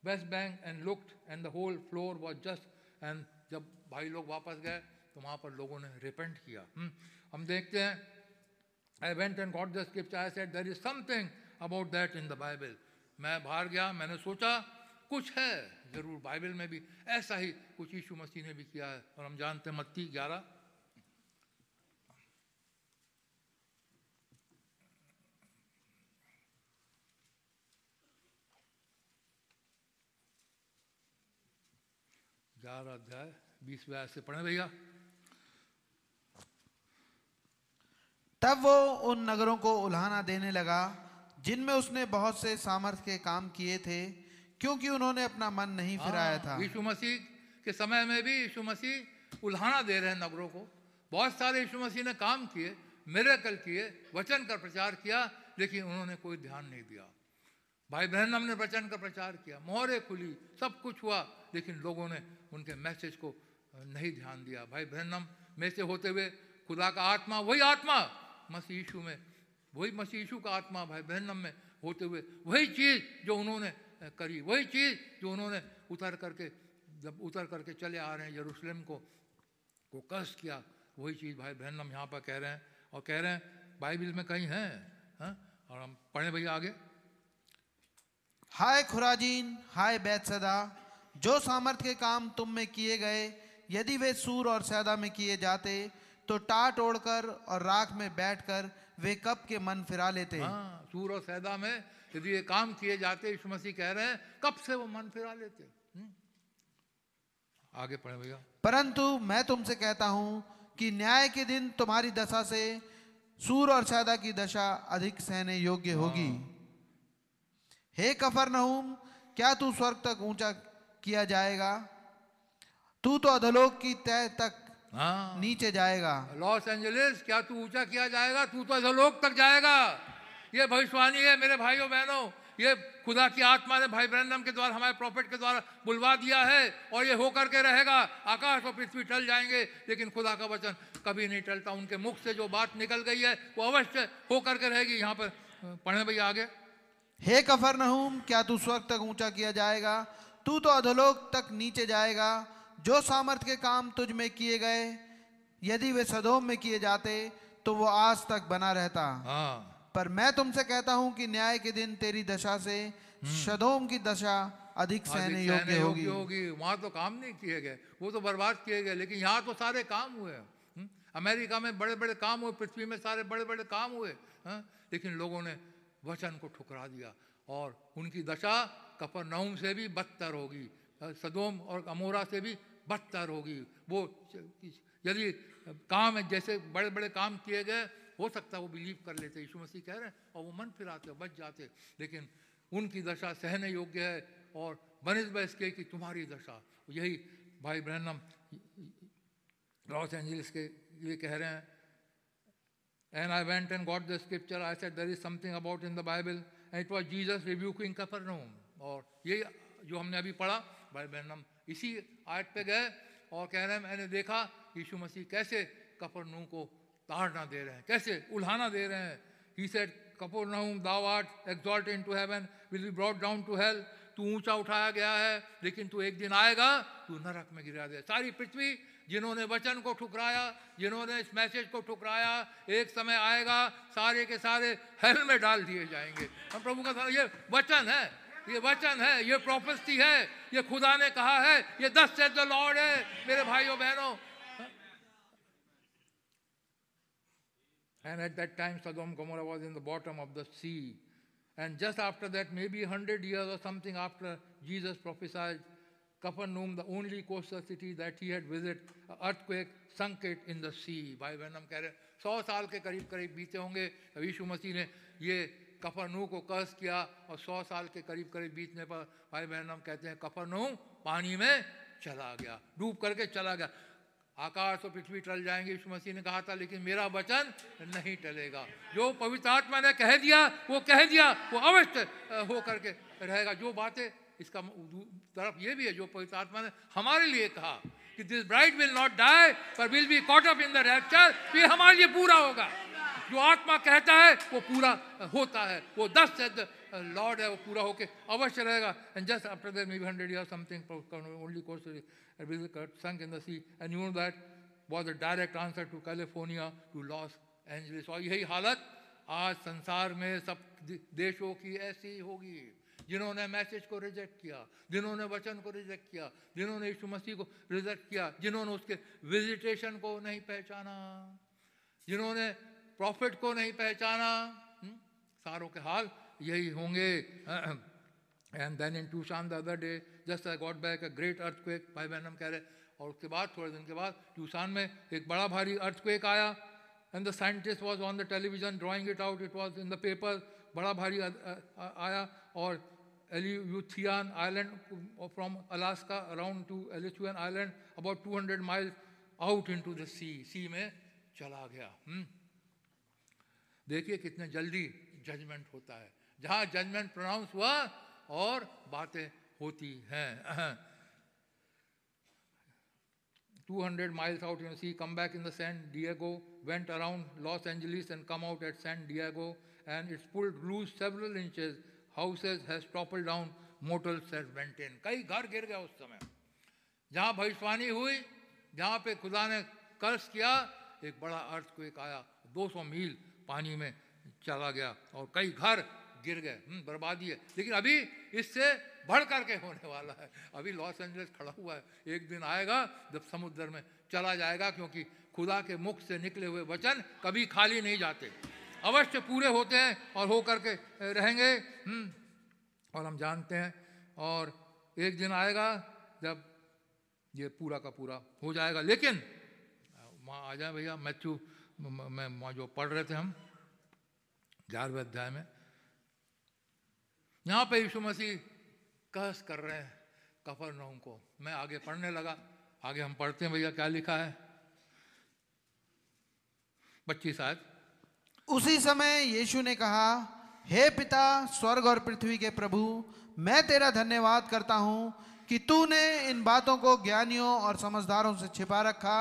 West bank and looked and the whole floor was just and जब भाई लोग वापस गए तो वहाँ पर लोगों ने रिपेंट किया। हुँ? हम देखते हैं। I went and got the scripture I said there is something about that in the Bible मैं बाहर गया, मैंने सोचा कुछ है, ज़रूर बाइबल में भी, ऐसा ही कुछ यीशु मसीह ने भी किया है, और हम जानते हैं मत्ती ग्यारह। ग्यारह अध्याय, बीस व्यास से पढ़े भैया। तब वो उन नगरों को उल्हाना देने लगा, जिनमें उसने बहुत से सामर्थ्य के काम किए थे क्योंकि उन्होंने अपना मन नहीं फिराया था। यीशु मसीह के समय में भी यीशु मसीह उल्हाना दे रहे हैं नगरों को। बहुत सारे यीशु मसीह ने काम किए मेरेकल किए वचन का प्रचार किया लेकिन उन्होंने कोई ध्यान नहीं दिया। भाई बहन हमने वचन का प्रचार किया मोहरे खुली सब कुछ हुआ लेकिन लोगों ने उनके मैसेज को नहीं ध्यान दिया। भाई बहनम में से होते हुए खुदा का आत्मा वही आत्मा मसीह यीशु में वही मसीह यीशु का आत्मा भाई बहनम में होते हुए वही चीज़ जो उन्होंने करी। वही चीज़ जो उन्होंने उतर करके जब उतर करके चले आ रहे हैं यरूशलेम को को कष्ट किया। वही चीज़ भाई बहन हम यहाँ पर कह रहे हैं और कह रहे हैं बाइबल में कहीं हैं हाँ? और हम पढ़े भैया आगे। हाय खुराजीन हाय बैतसदा जो सामर्थ के काम तुम में किए गए यदि वे सूर और सैदा में किए जाते तो टाट ओढ़कर और राख में बैठकर वे कब के मन फिरा लेते? हाँ सूर और सैदा में यदि ये काम किए जाते यीशु मसीह कह रहे हैं कब से वो मन फिरा लेते हम्म? आगे पढ़े भैया। परंतु मैं तुमसे कहता हूँ कि न्याय के दिन तुम्हारी दशा से सूर और सैदा की दशा अधिक सहने योग्य होगी। हे कफर क्या तू स्वर्ग तक ऊँचा किया जाएगा? तू तो अधलोक की तय तक हाँ। नीचे जाएगा। लॉस एंजलिस क्या तू ऊँचा किया जाएगा? तू तो अधलोक तक जाएगा। ये भविष्यवाणी है मेरे भाइयों बहनों। ये खुदा की आत्मा ने भाई ब्रैंडम के द्वारा हमारे प्रॉफिट के द्वारा बुलवा दिया है और ये होकर के रहेगा। आकाश और पृथ्वी टल जाएँगे लेकिन खुदा का वचन कभी नहीं टलता। उनके मुख से जो बात निकल गई है वो अवश्य होकर के रहेगी। यहाँ पर पढ़े भैया आगे। हे कफर नहूम क्या तू स्वर्ग तक ऊँचा किया जाएगा? तू तो अधोलोक तक नीचे जाएगा। जो सामर्थ्य के काम तुझ में किए गए यदि वे सदोम में किए जाते तो वो आज तक बना रहता। हाँ। पर मैं तुमसे कहता हूँ कि न्याय के दिन तेरी दशा से सदोम की दशा अधिक सहने योग्य होगी। होगी। वहाँ तो काम नहीं किए गए वो तो बर्बाद किए गए लेकिन यहाँ तो सारे काम हुए। हम्म? अमेरिका में बड़े बड़े काम हुए पृथ्वी में सारे बड़े बड़े काम हुए। हा? लेकिन लोगों ने वचन को ठुकरा दिया और उनकी दशा कपर नऊम से भी बदतर होगी सदोम और अमोरा से भी बदतर होगी। वो यदि काम है जैसे बड़े बड़े काम किए गए हो सकता है वो बिलीव कर लेते यीशु मसीह कह रहे हैं और वो मन फिराते बच जाते लेकिन उनकी दशा सहने योग्य है और बनिस्ब इसके कि तुम्हारी दशा यही भाई ब्रहनम लॉस एंजलिस के लिए कह रहे हैं And I went and got the scripture. I said, there is something about in the Bible. And it was Jesus rebuking Capernaum. और ये जो हमने अभी पढ़ा भाई बहन हम इसी आयत पे गए और कह रहे हैं मैंने देखा यीशु मसीह कैसे कपरनूम को ताड़ना दे रहे हैं। कैसे? उल्हाना दे रहे हैं। He said Capernaum thou art exalt into heaven will be brought down to hell तू ऊँचा उठाया गया है, लेकिन तू एक दिन आएगा, तू नरक में गिरा दे सारी पृथ्वी जिन्होंने वचन को ठुकराया, जिन्होंने इस मैसेज को ठुकराया, एक समय आएगा, सारे के सारे हेल में डाल दिए जाएँगे। हम प्रभु का ये वचन है। ये वचन है। ये प्रोफेसी है। ये खुदा ने कहा है। ये दस से द लॉर्ड है। मेरे भाइयों, बहनों And at that time, Sodom Gomorrah was in the bottom of the sea. And just after that, maybe 100 years or something after Jesus prophesied, Capernaum, the only coastal city that he had visited, earthquake sunk it in the sea. भाई बहन हम कह रहे सौ साल के करीब करीब बीते होंगे यीशु मसीह ने ये कफरनू को कर्ज किया और सौ साल के करीब करीब बीतने पर भाई बहन हम कहते हैं कफरनू पानी में चला गया डूब करके चला गया आकाश और पृथ्वी टल जाएँगे। यीशु मसीह ने कहा था, लेकिन मेरा वचन नहीं टलेगा। जो पवित्र आत्मा ने कह दिया, वो कह दिया, वो अवश्य हो करके रहेगा। जो बातें इसका तरफ़ ये भी है, जो पवित्र आत्मा ने हमारे लिए कहा कि this bride will not die पर will be caught up in the rapture ये हमारे लिए पूरा होगा। जो आत्मा कहता है, वो पूरा होता है। वो दस से लॉर्ड है, वो पूरा होके अवश्य रहेगा। And just after that maybe 100 years something only course sunk in the sea and you know that was a direct answer to California, to Los Angeles और यही हालत आज संसार में सब देशों की ऐसी होगी जिन्होंने मैसेज को रिजेक्ट किया, जिन्होंने वचन को रिजेक्ट किया, जिन्होंने यीशु मसीह को रिजेक्ट किया, जिन्होंने उसके विजिटेशन को नहीं पहचाना, जिन्होंने प्रॉफिट को नहीं पहचाना हुँ? सारों के हाल यही होंगे and then in Tucson the other day just I got back a great earthquake भाई बहन हम कह रहे और उसके बाद थोड़े दिन के बाद टूसान में एक बड़ा भारी अर्थक्वेक आया and the scientist was on the television drawing it out it was in the paper बड़ा भारी आया और Aleutian Island from Alaska around to Aleutian Island, about 200 miles out into the sea. Sea में चला गया? देखिए कितने जल्दी जजमेंट होता है जहाँ जजमेंट प्रोनाउंस हुआ और बातें होती हैं 200 miles out in the sea, come back in the San Diego, went around Los Angeles and come out at San Diego, and it's pulled loose several inches. Houses has toppled down, motels has went in. कई घर गिर गया उस समय जहाँ भविष्यवाणी हुई जहाँ पे खुदा ने कर्ज किया एक बड़ा अर्थ को एक आया 200 मील पानी में चला गया और कई घर गिर गए हम्म, बर्बादी है। लेकिन अभी इससे बढ़ करके होने वाला है। अभी लॉस एंजलिस खड़ा हुआ है। एक दिन आएगा जब समुद्र में चला जाएगा क्योंकि खुदा के मुख से निकले हुए वचन कभी खाली नहीं जाते। अवश्य पूरे होते हैं और हो करके रहेंगे हम्म, और हम जानते हैं। और एक दिन आएगा जब ये पूरा का पूरा हो जाएगा। लेकिन वहाँ आ जाए भैया मैथ्यू में जो पढ़ रहे थे हम ग्यारहवें अध्याय में यहाँ पे यीशु मसीह कहस कर रहे हैं, कफर को मैं आगे पढ़ने लगा। आगे हम पढ़ते हैं भैया, क्या लिखा है? बच्ची आयत उसी समय यीशु ने कहा, हे पिता, स्वर्ग और पृथ्वी के प्रभु, मैं तेरा धन्यवाद करता हूँ कि तूने इन बातों को ज्ञानियों और समझदारों से छिपा रखा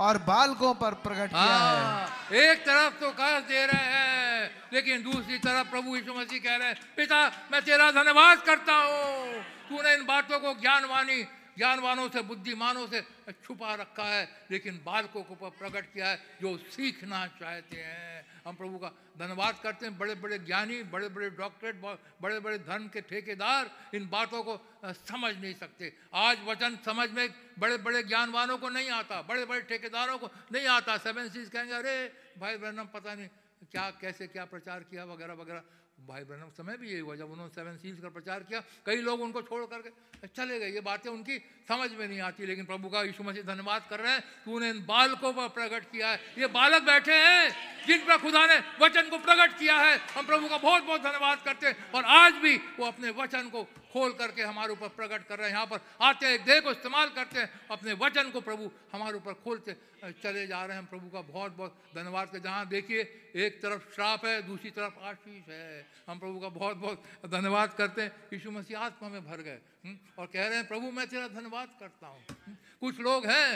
और बालकों पर प्रकट किया है हाँ, एक तरफ़ तो कर्ज दे रहे हैं लेकिन दूसरी तरफ़ प्रभु यीशु मसीह कह रहे हैं पिता मैं तेरा धन्यवाद करता हूँ। तूने इन बातों को ज्ञानवानी ज्ञानवानों से बुद्धिमानों से छुपा रखा है लेकिन बालकों को प्रकट किया है जो सीखना चाहते हैं। हम प्रभु का धन्यवाद करते हैं बड़े बड़े ज्ञानी बड़े बड़े डॉक्टरेट बड़े बड़े धर्म के ठेकेदार, इन बातों को समझ नहीं सकते। आज वचन समझ में बड़े बड़े ज्ञानवानों को नहीं आता बड़े बड़े ठेकेदारों को नहीं आता। सेवन सीज कहेंगे, अरे, भाई बहनम पता नहीं क्या, कैसे क्या प्रचार किया, वगैरह वगैरह। भाई बहनों, समय भी यही हुआ, जब उन्होंने सेवन सील्स का प्रचार किया, कई लोग उनको छोड़ करके चले गए। ये बातें उनकी समझ में नहीं आती, लेकिन प्रभु का यीशु मसीह धन्यवाद कर रहे हैं, तूने इन बालकों पर प्रकट किया है। ये बालक बैठे हैं, जिन पर खुदा ने वचन को प्रकट किया है। हम प्रभु का बहुत बहुत धन्यवाद करते हैं, और आज भी वो अपने वचन को खोल करके हमारे ऊपर प्रकट कर रहे हैं। यहाँ पर आते हैं देह को इस्तेमाल करते हैं अपने वचन को प्रभु हमारे ऊपर खोलते चले जा रहे हैं। प्रभु का बहुत बहुत धन्यवाद के जहाँ देखिए एक तरफ़ श्राप है दूसरी तरफ़ आशीष है। हम प्रभु का बहुत बहुत धन्यवाद करते हैं। यीशु मसीह आत्मा में भर गए हम्म, और कह रहे हैं प्रभु मैं तेरा धन्यवाद करता हूँ। हम्म, कुछ लोग हैं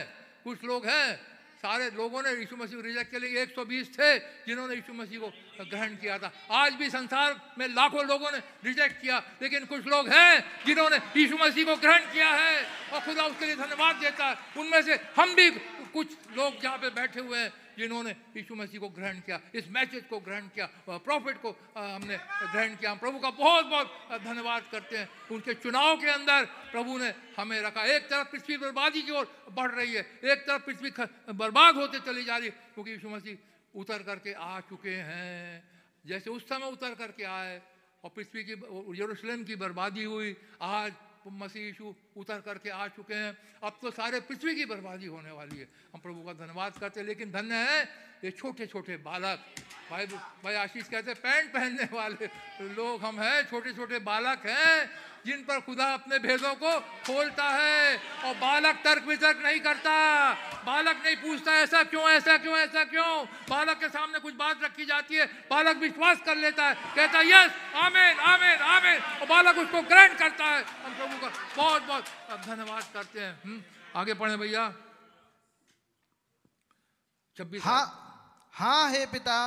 कुछ लोग हैं सारे लोगों ने यीशु मसीह को रिजेक्ट के लिए 120 थे जिन्होंने यीशु मसीह को ग्रहण किया था। आज भी संसार में लाखों लोगों ने रिजेक्ट किया, लेकिन कुछ लोग हैं जिन्होंने यीशु मसीह को ग्रहण किया है और खुदा उसके लिए धन्यवाद देता है। उनमें से हम भी कुछ लोग जहाँ पे बैठे हुए हैं। जिन्होंने यीशु मसीह को ग्रहण किया, इस मैसेज को ग्रहण किया प्रॉफिट को हमने ग्रहण किया। हम प्रभु का बहुत बहुत धन्यवाद करते हैं। उनके चुनाव के अंदर प्रभु ने हमें रखा। एक तरफ़ पृथ्वी बर्बादी की ओर बढ़ रही है, एक तरफ़ पृथ्वी बर्बाद होते चली जा रही है, क्योंकि यीशु मसीह उतर करके आ चुके हैं। जैसे उस समय उतर करके आए और पृथ्वी की यरूशलेम की बर्बादी हुई, आज मसीह यीशु उतर करके आ चुके हैं। अब तो सारे पृथ्वी की बर्बादी होने वाली है। हम प्रभु का धन्यवाद करते हैं, लेकिन धन्य है ये छोटे छोटे बालक। भाई भाई आशीष कहते हैं, पैंट पहनने वाले लोग हम हैं छोटे छोटे बालक हैं। जिन पर खुदा अपने भेदों को खोलता है और बालक तर्क वितर्क नहीं करता बालक नहीं पूछता ऐसा क्यों ऐसा क्यों ऐसा क्यों? बालक के सामने कुछ बात रखी जाती है बालक विश्वास कर लेता है कहता है यस आमेन आमेन आमेन। और बालक उसको ग्रहण करता है। हम प्रभु का बहुत बहुत धन्यवाद करते हैं। हम्म, आगे पढ़े भैया। छब्बीस हाँ हाँ हे पिता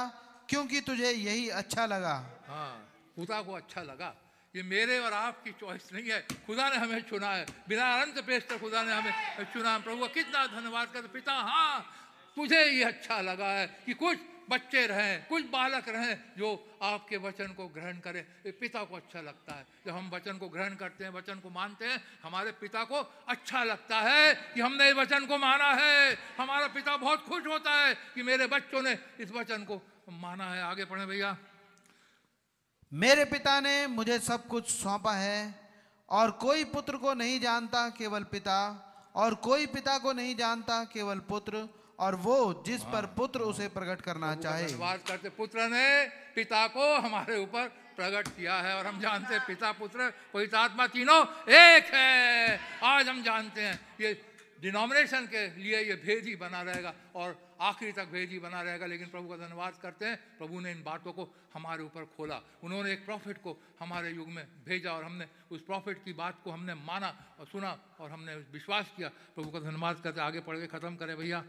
क्योंकि तुझे यही अच्छा लगा। हाँ खुदा को अच्छा लगा। ये मेरे और आपकी चॉइस नहीं है। खुदा ने हमें चुना है। बिना अनंत पेश खुदा ने हमें चुना है। प्रभु, कितना धन्यवाद कर पिता हाँ तुझे ये अच्छा लगा है कि कुछ बच्चे रहें, कुछ बालक रहें जो आपके वचन को ग्रहण करें। ये पिता को अच्छा लगता है। जब हम वचन को ग्रहण करते हैं, वचन को मानते हैं, हमारे पिता को अच्छा लगता है कि हमने इस वचन को माना है। हमारा पिता बहुत खुश होता है कि मेरे बच्चों ने इस वचन को माना है। आगे पढ़े भैया। मेरे पिता ने मुझे सब कुछ सौंपा है और कोई पुत्र को नहीं जानता केवल पिता और कोई पिता को नहीं जानता केवल पुत्र और वो जिस पर हाँ। पुत्र उसे प्रकट करना चाहे। धन्यवाद करते। पुत्र ने पिता को हमारे ऊपर प्रकट किया है और हम जानते हैं पिता पुत्र पवित्र आत्मा तीनों एक है। आज हम जानते हैं ये डिनोमिनेशन के लिए ये भेद ही बना रहेगा और आखिरी तक भेद ही बना रहेगा। लेकिन प्रभु का धन्यवाद करते हैं। प्रभु ने इन बातों को हमारे ऊपर खोला। उन्होंने एक प्रॉफिट को हमारे युग में भेजा और हमने उस प्रॉफिट की बात को हमने माना और सुना और हमने विश्वास किया। प्रभु का धन्यवाद करते आगे पढ़ के ख़त्म करें भैया।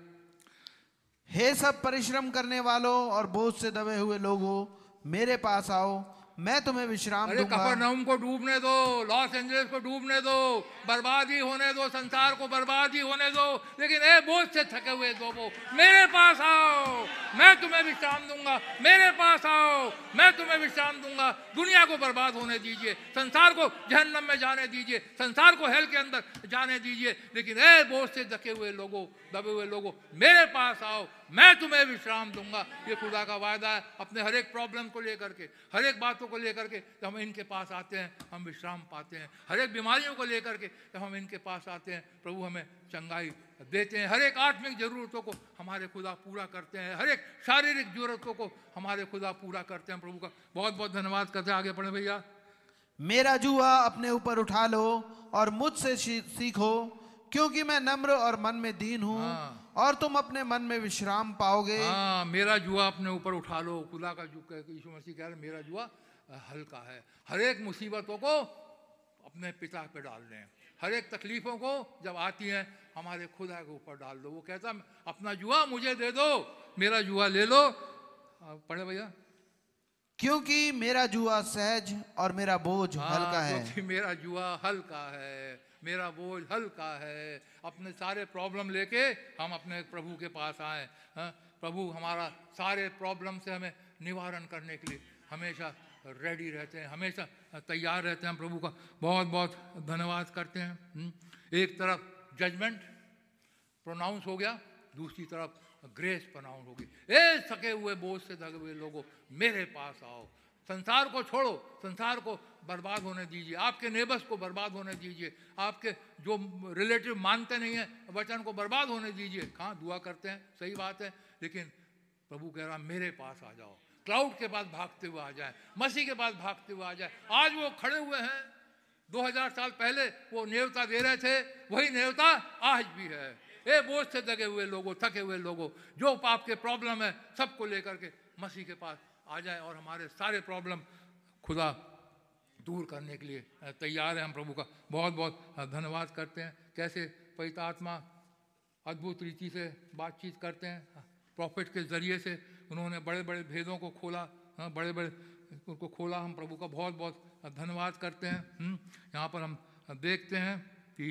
हे सब परिश्रम करने वालों और बोझ से दबे हुए लोगों, मेरे पास आओ। मैं तुम्हें विश्राम अरे को डूबने दो लॉस एंजलिस को डूबने दो बर्बादी होने दो संसार को बर्बादी होने दो लेकिन ए बोझ से थके हुए लोगों मेरे पास आओ मैं तुम्हें विश्राम दूँगा मेरे पास आओ मैं तुम्हें विश्राम दूँगा दुनिया को बर्बाद होने दीजिए संसार को जहन्नम में जाने दीजिए संसार को हेल के अंदर जाने दीजिए लेकिन ए बोझ से थके हुए लोगों दबे हुए लोगों मेरे पास आओ मैं तुम्हें विश्राम दूँगा। ये खुदा का वायदा है अपने हर एक प्रॉब्लम को लेकर के हर एक बातों को लेकर के जब हम इनके पास आते हैं हम विश्राम पाते हैं। हर एक बीमारियों को लेकर के जब हम इनके पास आते हैं। प्रभु हमें चंगाई देते हैं। हर एक आत्मिक जरूरतों को हमारे खुदा पूरा करते हैं। हर एक शारीरिक जरूरतों को हमारे खुदा पूरा करते हैं। प्रभु का बहुत बहुत धन्यवाद करते हैं। आगे पढ़े भैया। मेरा जुआ अपने ऊपर उठा लो और मुझसे सीखो क्योंकि मैं नम्र और मन में दीन हूँ। हाँ। और तुम अपने मन में विश्राम पाओगे। हाँ मेरा जुआ अपने ऊपर उठा लो। खुदा का जु यीशु मसीह कह रहे मेरा जुआ हल्का है। हर एक मुसीबतों को अपने पिता पे डाल दें। हर एक तकलीफों को जब आती हैं हमारे खुदा के ऊपर डाल दो। वो कहता अपना जुआ मुझे दे दो मेरा जुआ ले लो। पढ़े भैया? क्योंकि मेरा जुआ सहज और मेरा बोझ हाँ, हल्का है। मेरा जुआ हल्का है। मेरा बोझ हल्का है। अपने सारे प्रॉब्लम लेके हम अपने प्रभु के पास आए हाँ, प्रभु हमारा सारे प्रॉब्लम से हमें निवारण करने के लिए हमेशा रेडी रहते हैं हमेशा तैयार रहते हैं प्रभु का। बहुत बहुत धन्यवाद करते हैं हम्म। एक तरफ़ जजमेंट प्रोनाउंस हो गया दूसरी तरफ़ ग्रेस प्रोनाउंस होगी ए सके हुए बोझ से दगे हुए लोगों मेरे पास आओ। संसार को छोड़ो संसार को बर्बाद होने दीजिए। आपके नेबर्स को बर्बाद होने दीजिए। आपके जो रिलेटिव मानते नहीं हैं, वचन को बर्बाद होने दीजिए। कहाँ दुआ करते हैं? सही बात है। लेकिन प्रभु कह रहा, मेरे पास आ जाओ। क्लाउड के पास भागते हुए आ जाए। मसीह के पास भागते हुए आ जाए। आज वो खड़े हुए हैं। 2000 साल पहले वो नेवता दे रहे थे। वही नेवता आज भी है। ए, बोझ से दगे हुए लोगों, थके हुए लोगों, जो पाप के प्रॉब्लम है, सबको लेकर के मसीह के पास आ जाए और हमारे सारे प्रॉब्लम खुदा दूर करने के लिए तैयार है हम प्रभु का। बहुत बहुत धन्यवाद करते हैं। कैसे पवित्र आत्मा अद्भुत रीति से बातचीत करते हैं प्रॉफिट के ज़रिए से। उन्होंने बड़े बड़े भेदों को खोला बड़े बड़े उनको खोला हम प्रभु का। बहुत बहुत धन्यवाद करते हैं। हम्म, यहाँ पर हम देखते हैं कि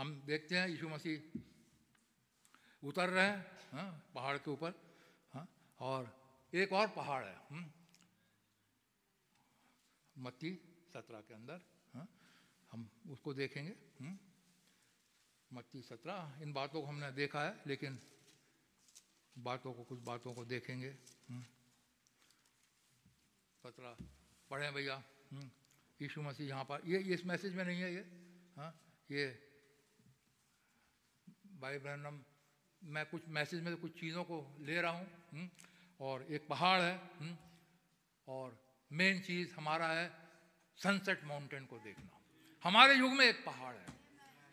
हम देखते हैं यीशु मसीह उतर रहे हैं हाँ, पहाड़ के ऊपर हाँ, और एक और पहाड़ है हम्म, मत्ती सत्रह के अंदर हाँ, हम उसको देखेंगे हम्म, मत्ती सत्रह इन बातों को हमने देखा है लेकिन बातों को कुछ बातों को देखेंगे हम्म, सत्रह पढ़ें भैया यीशु मसीह यहाँ पर ये इस मैसेज में नहीं है ये हाँ ये भाई ब्रहणम मैं कुछ मैसेज में तो कुछ चीज़ों को ले रहा हूँ हम्म, और एक पहाड़ है हम्म, और मेन चीज़ हमारा है सनसेट माउंटेन को देखना। हमारे युग में एक पहाड़ है।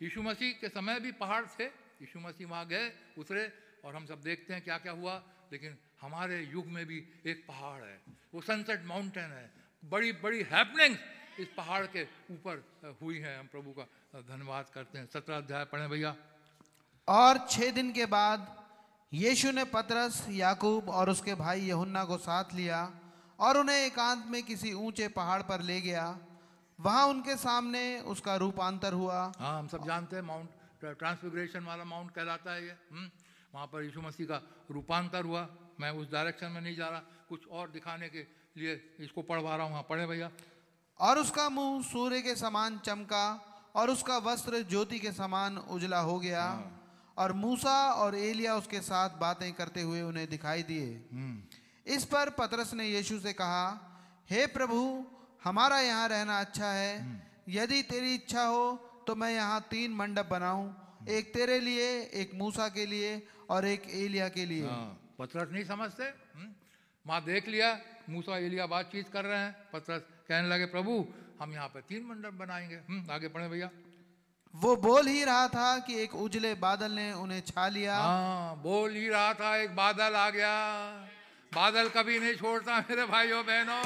यीशु मसीह के समय भी पहाड़ थे यीशु मसीह वहाँ गए उतरे और हम सब देखते हैं क्या क्या हुआ लेकिन हमारे युग में भी एक पहाड़ है। वो सनसेट माउंटेन है। बड़ी बड़ी हैपनिंग्स इस पहाड़ के ऊपर हुई हैं। हम प्रभु का धन्यवाद करते हैं। सत्रह अध्याय पढ़ें भैया। और छह दिन के बाद यीशु ने पतरस याकूब और उसके भाई यहुन्ना को साथ लिया और उन्हें एकांत में किसी ऊँचे पहाड़ पर ले गया। वहाँ उनके सामने उसका रूपांतर हुआ। हाँ हम सब जानते हैं माउंट ट्रांसफिग्रेशन वाला माउंट कहलाता है ये। हम्म, वहाँ पर यीशु मसीह का रूपांतर हुआ। मैं उस डायरेक्शन में नहीं जा रहा कुछ और दिखाने के लिए इसको पढ़वा रहा हूँ। हाँ पढ़े भैया। और उसका मुँह सूर्य के समान चमका और उसका वस्त्र ज्योति के समान उजला हो गया। और मूसा और एलिया उसके साथ बातें करते हुए उन्हें दिखाई दिए। इस पर पतरस ने यीशु से कहा हे प्रभु हमारा यहाँ रहना अच्छा है। यदि तेरी इच्छा हो तो मैं यहाँ तीन मंडप बनाऊँ। एक तेरे लिए एक मूसा के लिए और एक एलिया के लिए। हाँ पतरस नहीं समझते? हम्म? माँ देख लिया मूसा एलिया बातचीत कर रहे हैं। पतरस कहने लगे प्रभु हम यहाँ पे तीन मंडप बनाएँगे। हम्म, आगे पढ़े भैया। वो बोल ही रहा था कि एक उजले बादल ने उन्हें छा लिया। हाँ बोल ही रहा था, एक बादल आ गया। बादल कभी नहीं छोड़ता मेरे भाइयों बहनों।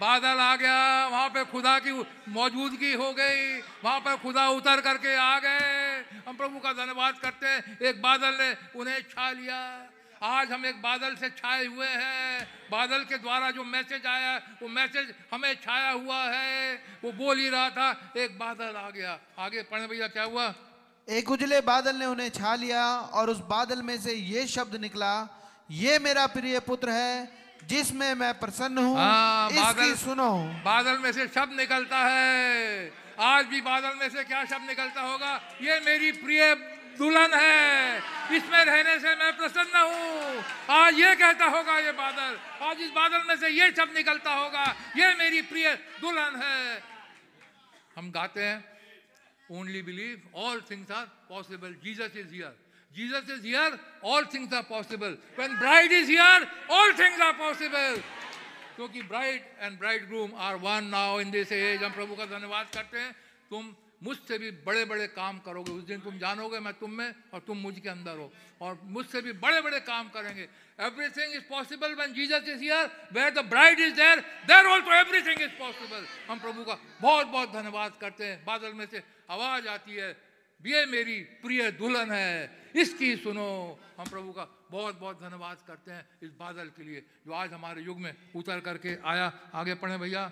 बादल आ गया, वहाँ पे खुदा की मौजूदगी हो गई। वहाँ पर खुदा उतर करके आ गए। हम प्रभु का धन्यवाद करते हैं, एक बादल ने उन्हें छा लिया। आज हम एक बादल से छाए हुए हैं। बादल के द्वारा जो मैसेज आया वो मैसेज हमें छाया हुआ है। वो बोल ही रहा था एक बादल आ गया। आगे पढ़े भैया क्या हुआ? एक उजले बादल ने उन्हें छा लिया और उस बादल में से ये शब्द निकला ये मेरा प्रिय पुत्र है जिसमें मैं प्रसन्न हूँ। हाँ, बादल- सुनो। बादल में से शब्द निकलता है। आज भी बादल में से क्या शब्द निकलता होगा? ये मेरी प्रिय दुल्हन है। इसमें रहने से मैं प्रसन्न हूँ। आज ये कहता होगा, ये बादल, आज इस बादल में से ये सब निकलता होगा। ये मेरी प्रिय दुल्हन है। हम गाते हैं only believe all things are possible Jesus is here Jesus is here all things are possible when bride is here all things are possible क्योंकि bride and bridegroom are one now in this age हम प्रभु का धन्यवाद करते हैं। तुम मुझसे भी बड़े बड़े काम करोगे। उस दिन तुम जानोगे मैं तुम में और तुम मुझ के अंदर हो। और मुझसे भी बड़े बड़े काम करेंगे। Everything is possible when Jesus is here where the bride is there there also everything is possible हम प्रभु का बहुत बहुत धन्यवाद करते हैं। बादल में से आवाज़ आती है, ये मेरी प्रिय दुल्हन है, इसकी सुनो। हम प्रभु का बहुत बहुत धन्यवाद करते हैं इस बादल के लिए, जो आज हमारे युग में उतर करके आया। आगे पढ़े भैया।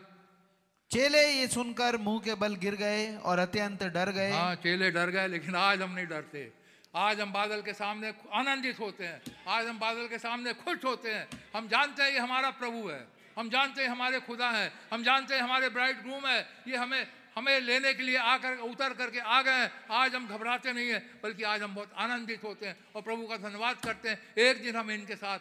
चेले ये सुनकर मुँह के बल गिर गए और अत्यंत डर गए। हाँ चेले डर गए, लेकिन आज हम नहीं डरते। आज हम बादल के सामने आनंदित होते हैं। आज हम बादल के सामने खुश होते हैं। हम जानते हैं ये हमारा प्रभु है। हम जानते हैं हमारे खुदा हैं। हम जानते हैं हमारे ब्राइट ग्रूम है। ये हमें हमें लेने के लिए आकर, उतर करके आ गए हैं। आज हम घबराते नहीं हैं, बल्कि आज हम बहुत आनंदित होते हैं और प्रभु का धन्यवाद करते हैं। एक दिन हम इनके साथ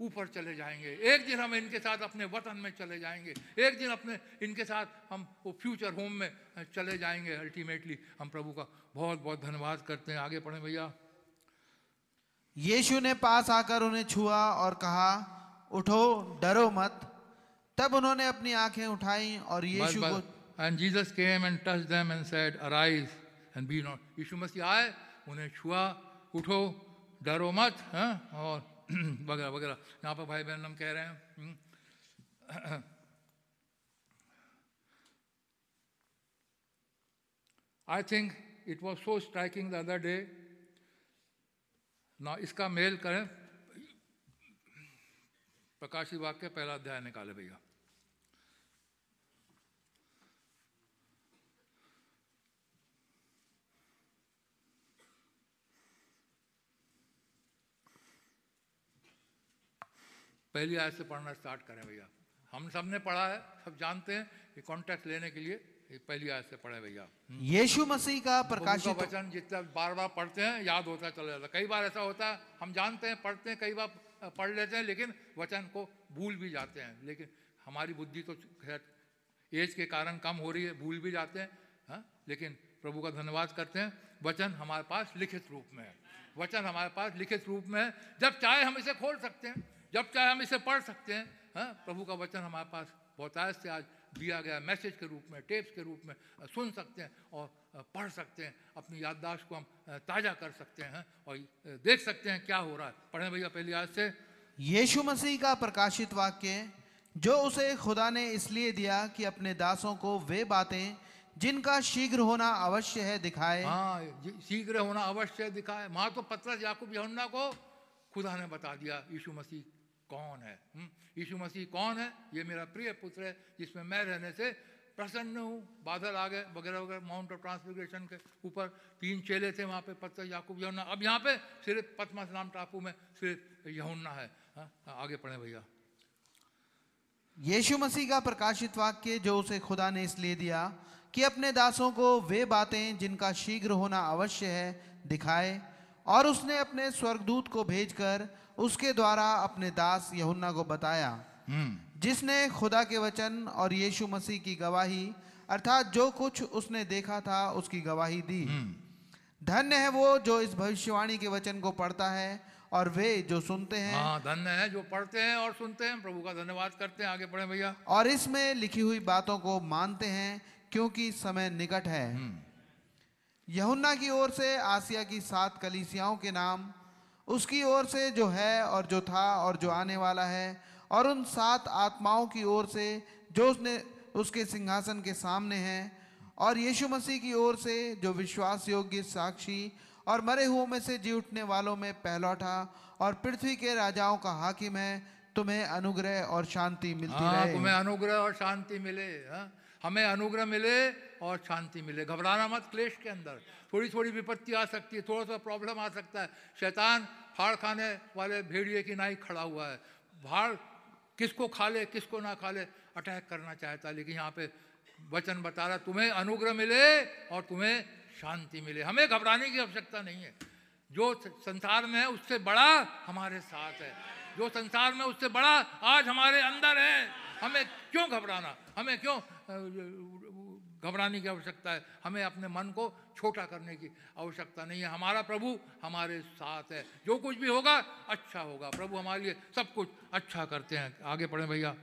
ऊपर चले जाएँगे। एक दिन हम इनके साथ अपने वतन में चले जाएँगे। एक दिन अपने इनके साथ हम वो फ्यूचर होम में चले जाएँगे अल्टीमेटली हम प्रभु का बहुत बहुत धन्यवाद करते हैं। आगे पढ़े भैया। यीशु ने पास आकर उन्हें छुआ और कहा उठो डरो मत। तब उन्होंने अपनी आँखें उठाई और यीशु को and Jesus came and touch them and said arise and be not यीशु मसीह आए उन्हें छुआ उठो डरो मत हाँ और वगैरह वगैरह। यहाँ पर भाई बहन हम कह रहे हैं I think it was so striking the other day ना इसका मेल करें। प्रकाशी वाक्य, पहला अध्याय निकाले भैया। पहली आयत से पढ़ना स्टार्ट करें भैया। हम सबने पढ़ा है सब जानते हैं कि कॉन्टेक्ट लेने के लिए पहली आयत से पढ़े भैया। यीशु मसीह का प्रभु का प्रकाशित वचन जितना बार बार पढ़ते हैं याद होता चला जाता कई बार ऐसा होता है हम जानते हैं पढ़ते हैं कई बार पढ़ लेते हैं लेकिन वचन को भूल भी जाते हैं। लेकिन हमारी बुद्धि तो खैर एज के कारण कम हो रही है भूल भी जाते हैं हाँ? लेकिन प्रभु का धन्यवाद करते हैं। वचन हमारे पास लिखित रूप में है। वचन हमारे पास लिखित रूप में है। जब चाहे हम इसे खोल सकते हैं। जब चाहे हम इसे पढ़ सकते हैं हाँ प्रभु का वचन हमारे पास बहुतायत से आज दिया गया मैसेज के रूप में टेप्स के रूप में सुन सकते हैं और पढ़ सकते हैं अपनी याददाश्त को हम ताज़ा कर सकते हैं और देख सकते हैं क्या हो रहा है। पढ़ें भैया पहली आज से। यीशु मसीह का प्रकाशित वाक्य जो उसे खुदा ने इसलिए दिया कि अपने दासों को वे बातें जिनका शीघ्र होना अवश्य है दिखाए। हाँ शीघ्र होना अवश्य है दिखाए। वहाँ तो पत्रस याकूब को खुदा ने बता दिया यीशु मसीह कौन है? हम्म, यीशु मसीह कौन है? ये मेरा प्रिय पुत्र है जिसमें मैं रहने से प्रसन्न हूँ। बादल आ गए वगैरह वगैरह माउंट ऑफ़ ट्रांसफिग्रेशन के ऊपर तीन चेले थे वहाँ पे पत्रस याकूब यहुन्ना। अब यहाँ पे सिर्फ़ पद्मस नाम टापू में सिर्फ़ यहुन्ना है हाँ, आगे पढ़े भैया। यीशु मसीह का प्रकाशित वाक्य जो उसे खुदा ने इसलिए दिया कि अपने दासों को वे बातें जिनका शीघ्र होना अवश्य है दिखाए और उसने अपने स्वर्गदूत को भेजकर उसके द्वारा अपने दास यहुन्ना को बताया जिसने खुदा के वचन और यीशु मसीह की गवाही अर्थात जो कुछ उसने देखा था उसकी गवाही दी। धन्य है वो जो इस भविष्यवाणी के वचन को पढ़ता है और वे जो सुनते हैं। हाँ धन्य है जो पढ़ते हैं और सुनते हैं। प्रभु का धन्यवाद करते हैं आगे बढ़े भैया। और इसमें लिखी हुई बातों को मानते हैं क्योंकि समय निकट है। यहुन्ना की ओर से आसिया की सात कलीसियाओं के नाम उसकी ओर से जो है और जो था और जो आने वाला है और उन सात आत्माओं की ओर से जो उसने उसके सिंहासन के सामने हैं और यीशु मसीह की ओर से जो विश्वास योग्य साक्षी और मरे हुओं में से जी उठने वालों में पहलौठा और पृथ्वी के राजाओं का हाकिम है तुम्हें अनुग्रह और शांति मिलती हाँ रहे तुम्हें अनुग्रह और शांति मिले हाँ? हमें अनुग्रह मिले और शांति मिले। घबराना मत क्लेश के अंदर। थोड़ी थोड़ी विपत्ति आ सकती है थोड़ा सा प्रॉब्लम आ सकता है। शैतान फाड़ खाने वाले भेड़िए की नाई खड़ा हुआ है। भाड़ किसको खा ले, किसको ना खा ले अटैक करना चाहता है। लेकिन यहाँ पे वचन बता रहा तुम्हें अनुग्रह मिले और तुम्हें शांति मिले। हमें घबराने की आवश्यकता नहीं है। जो संसार में है, उससे बड़ा हमारे साथ है। जो संसार में उससे बड़ा आज हमारे अंदर है। हमें क्यों घबराना? हमें क्यों घबराने की आवश्यकता है। हमें अपने मन को छोटा करने की आवश्यकता नहीं है। हमारा प्रभु हमारे साथ है। जो कुछ भी होगा अच्छा होगा। प्रभु हमारे लिए सब कुछ अच्छा करते हैं। आगे पढ़े भैया।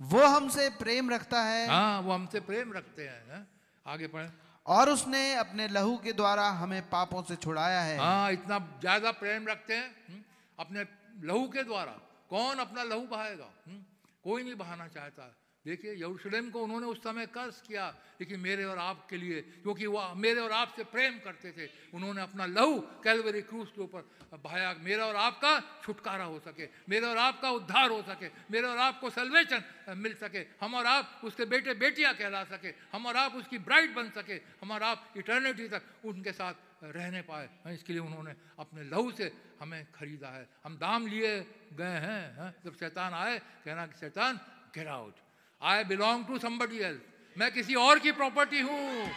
वो हमसे प्रेम रखता है। हाँ वो हमसे प्रेम रखते हैं हैं? आगे पढ़े। और उसने अपने लहू के द्वारा हमें पापों से छुड़ाया है। हाँ इतना ज़्यादा प्रेम रखते हैं हम्म, अपने लहू के द्वारा। कौन अपना लहू बहाएगा हम्म, कोई नहीं बहाना चाहता। देखिए, यरूशलेम को उन्होंने उस समय कर्ज किया लेकिन मेरे और आपके लिए, क्योंकि वो मेरे और आपसे प्रेम करते थे। उन्होंने अपना लहू कैलवरी क्रूस के ऊपर भाया मेरा और आपका छुटकारा हो सके, मेरे और आपका उद्धार हो सके, मेरे और आपको सल्वेशन मिल सके, हम और आप उसके बेटे बेटियाँ कहला सके, हम और आप उसकी ब्राइड बन सके, हम और आप इटर्निटी तक उनके साथ रहने पाए। इसके लिए उन्होंने अपने लहू से हमें खरीदा है। हम दाम लिए गए हैं हैं? जब शैतान आए, कहना कि शैतान get out I belong to somebody else मैं किसी और की प्रॉपर्टी हूँ।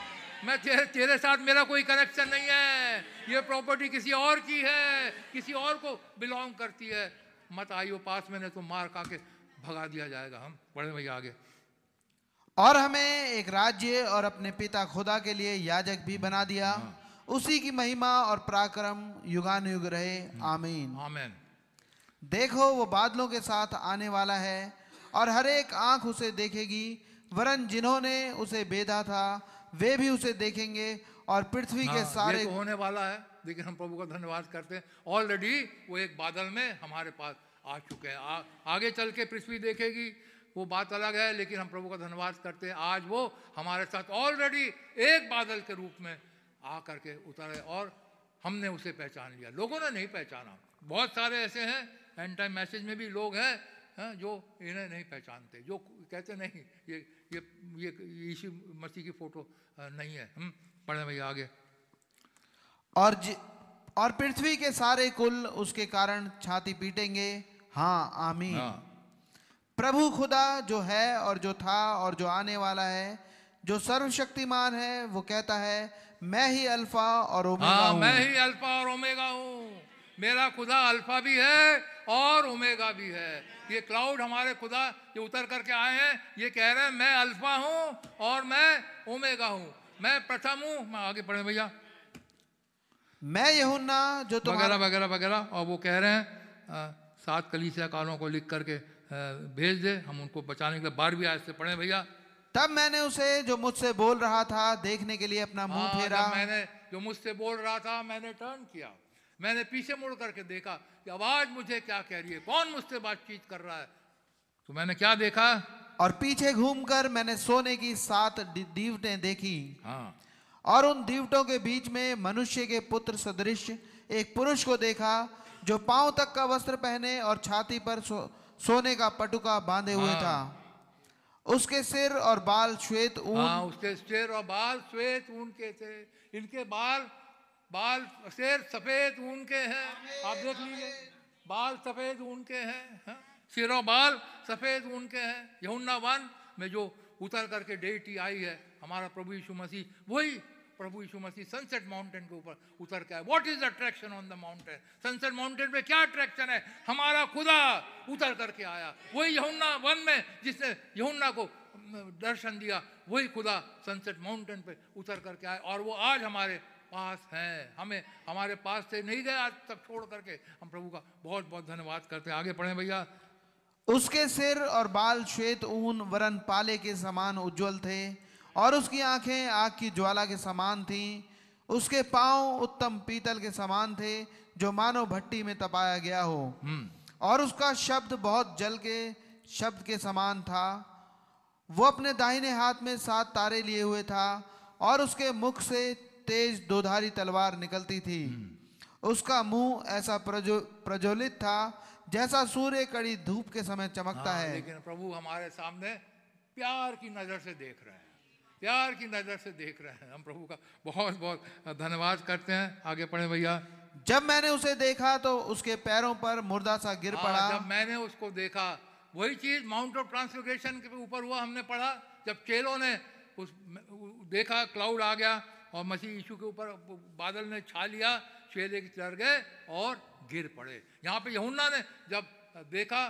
मैं तेरे तेरे साथ मेरा कोई कनेक्शन नहीं है। ये प्रॉपर्टी किसी और की है। किसी और को बिलोंग करती है। मत आइयो पास मैंने तो मार खा के भगा दिया जाएगा। हम बड़े भैया आगे। और हमें एक राज्य और अपने पिता खुदा के लिए याजक भी बना दिया। हाँ। उसी की महिमा और पराक्रम युगानुयुग रहे। आमीन। आमेन। देखो वो बादलों के साथ आने वाला है। और हर एक आँख उसे देखेगी वरन जिन्होंने उसे बेधा था वे भी उसे देखेंगे और पृथ्वी के हाँ, सारे तो होने वाला है। लेकिन हम प्रभु का धन्यवाद करते हैं। ऑलरेडी वो एक बादल में हमारे पास आ चुके हैं। आ, आगे चल के पृथ्वी देखेगी वो बात अलग है लेकिन हम प्रभु का धन्यवाद करते हैं। आज वो हमारे साथ ऑलरेडी एक बादल के रूप में आ करके उतरे और हमने उसे पहचान लिया। लोगों ने नहीं पहचाना। बहुत सारे ऐसे हैं एंड टाइम मैसेज में भी लोग हैं हैं, जो इन्हें नहीं पहचानते जो कहते नहीं ये ये ये यीशु मसीह की फ़ोटो नहीं है हम पढ़े भैया आगे। और जि, और पृथ्वी के सारे कुल उसके कारण छाती पीटेंगे। हाँ आमीन। हाँ। प्रभु खुदा जो है और जो था और जो आने वाला है जो सर्वशक्तिमान है वो कहता है मैं ही अल्फ़ा और ओमेगा हाँ। मैं ही अल्फ़ा और ओमेगा हूँ। मेरा खुदा अल्फ़ा भी है और उमेगा भी है। ये क्लाउड हमारे खुदा ये उतर करके आए हैं। ये कह रहे हैं मैं अल्फ़ा हूँ और मैं उमेगा हूँ। मैं प्रथम हूँ। मैं आगे पढ़े भैया। मैं यहुन्ना जो वगैरह वगैरह वगैरह। और वो कह रहे हैं अ, सात कलीसिया कालों को लिख करके भेज दे। हम उनको बचाने के लिए बारहवीं आयत से पढ़े भैया। तब मैंने उसे जो मुझसे बोल रहा था देखने के लिए अपना मुँह हाँ, फेरा। मैंने जो मुझसे बोल रहा था मैंने टर्न किया। मैंने पीछे मुड़ करके देखा कि आवाज़ मुझे क्या कह रही है? कौन मुझसे बातचीत कर रहा है? तो मैंने क्या देखा? और पीछे घूमकर मैंने सोने की सात दीवटें देखी। हाँ। और उन दीवटों के बीच में मनुष्य के पुत्र सदृश एक पुरुष को देखा जो पाँव तक का वस्त्र पहने और छाती पर सो, सोने का पटुका बांधे हाँ। हुए। था। उसके सिर और बाल श्वेत ऊन हाँ उसके सिर और बाल श्वेत ऊन के थे। इनके बाल बाल शेर सफ़ेद ऊन के हैं। आप देख लीजिए। बाल सफ़ेद ऊन के हैं हाँ? सिर बाल सफ़ेद ऊन के हैं। यमुना वन में जो उतर करके डेटी आई है हमारा प्रभु यीशु मसीह वही प्रभु यीशु मसीह सनसेट माउंटेन के ऊपर उतर के आए। What is attraction on the mountain sunset mountain पे क्या अट्रैक्शन है? हमारा खुदा उतर करके आया। वही यमुना वन में जिसने यमुना को दर्शन दिया वही खुदा सनसेट माउंटेन पे उतर करके आए। और वो आज हमारे पास हैं। हमें हमारे पास से नहीं गए आज तक छोड़ करके। हम प्रभु का बहुत बहुत धन्यवाद करते हैं। आगे पढ़ें भैया। उसके सिर और बाल श्वेत ऊन वरन पाले के समान उज्जवल थे और उसकी आँखें आग की ज्वाला के समान थीं। उसके पाँव उत्तम पीतल के समान थे जो मानो भट्टी में तपाया गया हो। और उसका शब्द बहुत जल के शब्द के समान था। वो अपने दाहिने हाथ में सात तारे लिए हुए था और उसके मुख से तेज दोधारी तलवार निकलती थी। उसका मुँह ऐसा प्रज्व प्रज्वलित था जैसा सूर्य कड़ी धूप के समय चमकता हाँ, है। लेकिन प्रभु हमारे सामने प्यार की नज़र से देख रहे हैं। प्यार की नज़र से देख रहे हैं। हम प्रभु का बहुत बहुत धन्यवाद करते हैं। आगे पढ़े भैया। जब मैंने उसे देखा तो उसके पैरों पर मुर्दा सा गिर हाँ, पड़ा। जब मैंने उसको देखा वही चीज़ माउंट ऑफ़ ट्रांसफिग्रेशन के ऊपर हुआ हमने पढ़ा। जब चेलों ने उस देखा क्लाउड आ गया और मसीह यीशु के ऊपर बादल ने छा लिया, चेले चढ़ गए और गिर पड़े। यहाँ पे यहुन्ना ने जब देखा,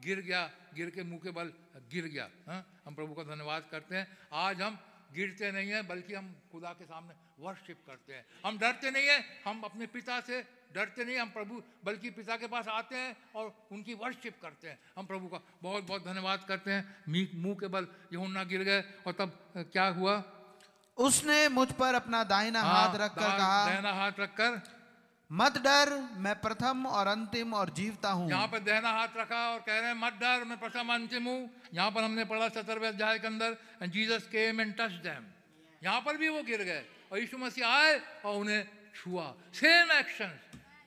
गिर गया, गिर के मुँह के बल गिर गया हाँ? हम प्रभु का धन्यवाद करते हैं। आज हम गिरते नहीं हैं, बल्कि हम खुदा के सामने वर्शिप करते हैं। हम डरते नहीं हैं, हम अपने पिता से डरते नहीं हम प्रभु, बल्कि पिता के पास आते हैं और उनकी वर्शिप करते हैं। हम प्रभु का बहुत बहुत धन्यवाद करते हैं। मुँह के बल यहुन्ना गिर गए और तब क्या हुआ? उसने मुझ पर अपना दाहिना हाँ, हाथ रखकर कहा दाहिना हाथ रखकर। मत डर मैं प्रथम और अंतिम और जीवता हूँ। यहाँ पर दहना हाथ रखा और कह रहे हैं मत डर मैं प्रथम अंतिम हूँ। यहाँ पर हमने पढ़ा सत्रहवें अध्याय के अंदर and Jesus came and touch them यहाँ पर भी वो गिर गए और यीशु मसीह आए और उन्हें छुआ। सेम एक्शन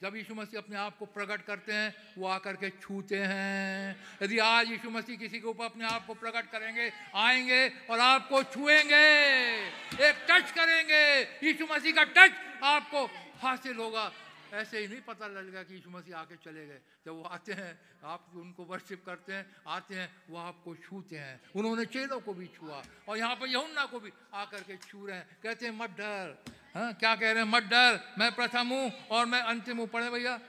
जब यीशु मसीह अपने आप को प्रकट करते हैं, वो आकर के छूते हैं। यदि आज यीशु मसीह किसी के ऊपर अपने आप को प्रकट करेंगे, आएँगे और आपको छुएँगे, एक टच करेंगे, यीशु मसीह का टच आपको हासिल होगा। ऐसे ही नहीं पता लगेगा कि यीशु मसीह आके चले गए। जब वो आते हैं, आप उनको वर्शिप करते हैं, आते हैं, वो आपको छूते हैं। उन्होंने चेलों को भी छुआ और यहाँ पर यमुना को भी आकर के छू रहे हैं। कहते हैं, मत डर हाँ क्या कह रहे हैं? मत डर, मैं प्रथम हूँ और मैं अंतिम हूँ। पढ़े भैया।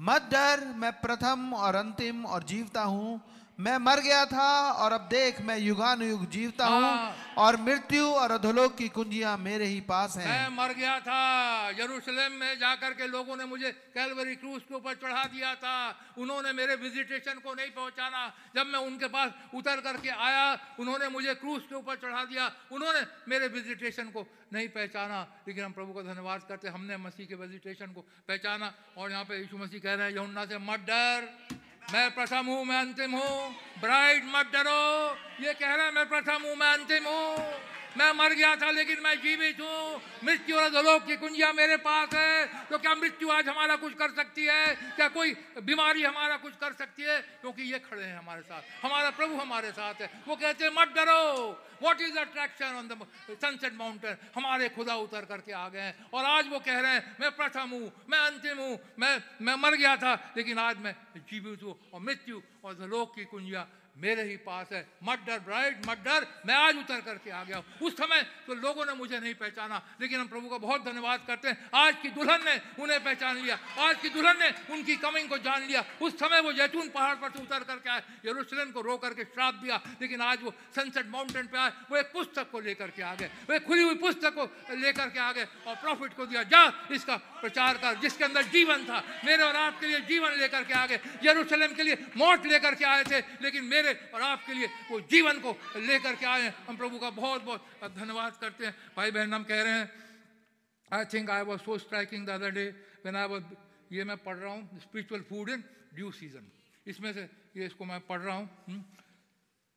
मत डर, मैं प्रथम और अंतिम और जीवता हूँ। मैं मर गया था और अब देख मैं युगानुयुग जीवता हूँ हाँ। और मृत्यु और अधोलोक की कुंजियाँ मेरे ही पास हैं। मैं मर गया था। यरूशलेम में जाकर के लोगों ने मुझे कैलवरी क्रूज के ऊपर चढ़ा दिया था। उन्होंने मेरे विजिटेशन को नहीं पहुंचाना। जब मैं उनके पास उतर करके आया उन्होंने मुझे क्रूज के ऊपर चढ़ा दिया। उन्होंने मेरे विजिटेशन को नहीं पहचाना। लेकिन हम प्रभु का धन्यवाद करते हमने मसीह के विजिटेशन को पहचाना और यहाँ पे यीशु मसीह कह रहे हैं यमुना से मत डर। मैं प्रथम हूँ, मैं अंतिम हूँ। ब्राइड मत डरो। ये कह रहा है, मैं प्रथम हूँ, मैं अंतिम हूँ। मैं मर गया था, लेकिन मैं जीवित हूँ। मृत्यु और अधोलोक की कुंजिया मेरे पास है। तो क्या मृत्यु आज हमारा कुछ कर सकती है? क्या कोई बीमारी हमारा कुछ कर सकती है? क्योंकि ये खड़े हैं हमारे साथ। हमारा प्रभु हमारे साथ है। वो कहते हैं, मत डरो। What is attraction on the sunset mountain हमारे खुदा उतर करके आ गए हैं। और आज वो कह रहे हैं, मैं प्रथम हूँ, मैं अंतिम हूँ। मैं मैं मर गया था, लेकिन आज मैं जीवित हूँ। और मृत्यु और लोक की कुंजिया मेरे ही पास है। मत डर ब्राइड मत डर। मैं आज उतर करके आ गया उस समय तो लोगों ने मुझे नहीं पहचाना, लेकिन हम प्रभु का बहुत धन्यवाद करते हैं। आज की दुल्हन ने उन्हें पहचान लिया। आज की दुल्हन ने उनकी कमिंग को जान लिया। उस समय वो जैतून पहाड़ पर से उतर करके आए। यरूशलेम को रो करके श्राप दिया, लेकिन आज वो सनसेट माउंटेन पर आए। वो एक पुस्तक को लेकर के आ गए। वो खुली हुई पुस्तक को लेकर के आ गए और प्रॉफिट को दिया। जा, इसका प्रचार कर, जिसके अंदर जीवन था। मेरे और आपके लिए जीवन लेकर के आ गए। यरूशलेम के लिए मौत लेकर के आए थे, लेकिन मेरे मेरे और आपके लिए वो जीवन को लेकर के आए हम प्रभु का बहुत बहुत धन्यवाद करते हैं। भाई बहन हम कह रहे हैं I think I was so striking the other day when I was ये मैं पढ़ रहा हूँ spiritual food in due season इसमें से ये इसको मैं पढ़ रहा हूँ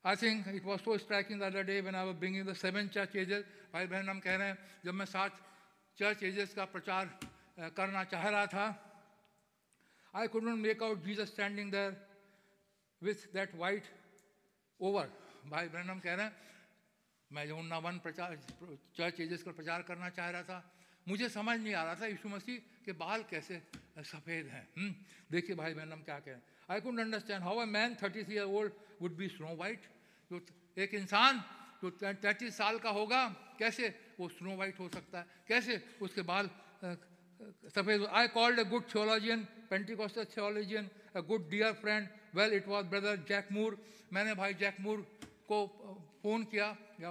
I think it was so striking the other day when I was bringing the seven church ages भाई बहन हम कह रहे हैं, जब मैं सात चर्च एजेस का प्रचार करना चाह रहा था I could not make out Jesus standing there with that white over भाई ब्रनम कह रहे हैं मैं यमुना वन प्रचार चर्च एजेस का प्रचार करना चाह रहा था मुझे समझ नहीं आ रहा था यीशु मसीह के बाल कैसे सफ़ेद हैं। हम्म, देखिए भाई ब्रनम क्या कह। रहे हैं I could understand how a man thirty three year old would be snow white जो एक इंसान जो तैंतीस साल का होगा कैसे वो स्नो वाइट हो सकता है? कैसे उसके बाल सफ़ेद I called a good theologian Pentecostal theologian a good dear friend well it was brother Jack मैंने भाई जैक मूर को फ़ोन किया, या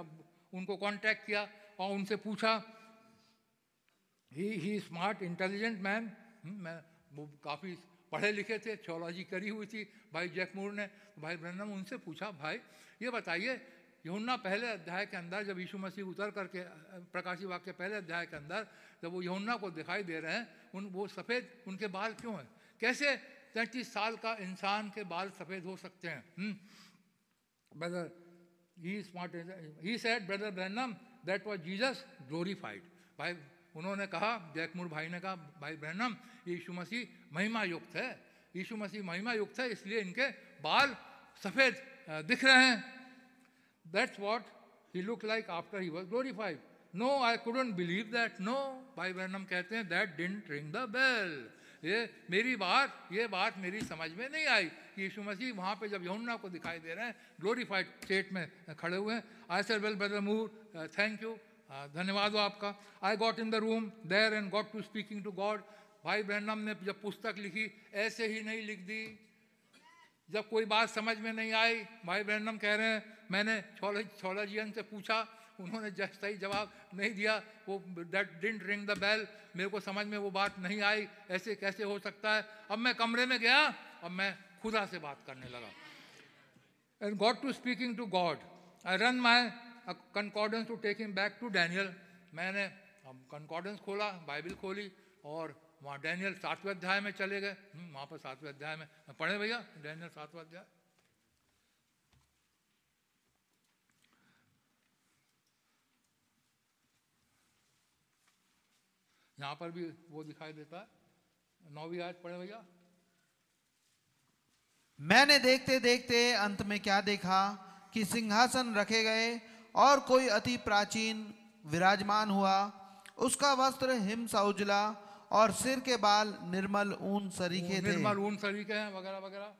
उनको कांटेक्ट किया और उनसे पूछा। He he smart intelligent man मैं, वो काफ़ी पढ़े लिखे थे थियोलॉजी करी हुई थी, भाई जैकमूर ने। भाई ब्रहणम उनसे पूछा, भाई, ये बताइए यहुन्ना पहले अध्याय के अंदर, जब यीशु मसीह उतर करके, प्रकाशी वाक्य पहले अध्याय के अंदर, जब वो यहुन्ना को दिखाई दे रहे हैं, उन, वो सफ़ेद, उनके बाल क्यों हैं? कैसे तैंतीस साल का इंसान के बाल सफ़ेद हो सकते हैं? Brother he smart he said brother Branham that was Jesus glorified भाई, उन्होंने कहा, जैकमुर भाई ने कहा, भाई ब्रहनम यीशु मसीह महिमा युक्त है। यीशु मसीह महिमा युक्त है, इसलिए इनके बाल सफ़ेद दिख रहे हैं। That's what he look like after he was glorified no I couldn't believe that no भाई ब्रहनम कहते हैं that didn't ring the bell ये मेरी बात, ये बात मेरी समझ में नहीं आई कि यीशु मसीह वहाँ पे जब यमुना को दिखाई दे रहे हैं ग्लोरीफाइड स्टेट में खड़े हुए हैं। I sir well brother Moore thank you धन्यवाद हो आपका. I got in the room there and got to speaking to God भाई ब्रहणम ने जब पुस्तक लिखी, ऐसे ही नहीं लिख दी। जब कोई बात समझ में नहीं आई भाई ब्रहणम कह रहे हैं मैंने छोलजियन से पूछा उन्होंने जस्ट सही जवाब नहीं दिया वो that didn't ring the bell मेरे को समझ में वो बात नहीं आई ऐसे कैसे हो सकता है? अब मैं कमरे में गया अब मैं खुदा से बात करने लगा। And God to speaking to God I run my concordance to take him back to Daniel मैंने कंकॉर्डेंस खोला बाइबिल खोली और वहाँ डैनियल सातवें अध्याय में चले गए। हम्म, वहाँ पर सातवें अध्याय में। पढ़े भैया डैनियल सातवें अध्याय। यहाँ पर भी वो दिखाई देता है। नौवीं आयत पढ़े भैया? मैंने देखते देखते अंत में क्या देखा कि सिंहासन रखे गए और कोई अति प्राचीन विराजमान हुआ। उसका वस्त्र हिम सा उजला और सिर के बाल निर्मल ऊन सरीखे थे। निर्मल ऊन सरीखे हैं वगैरह वगैरह।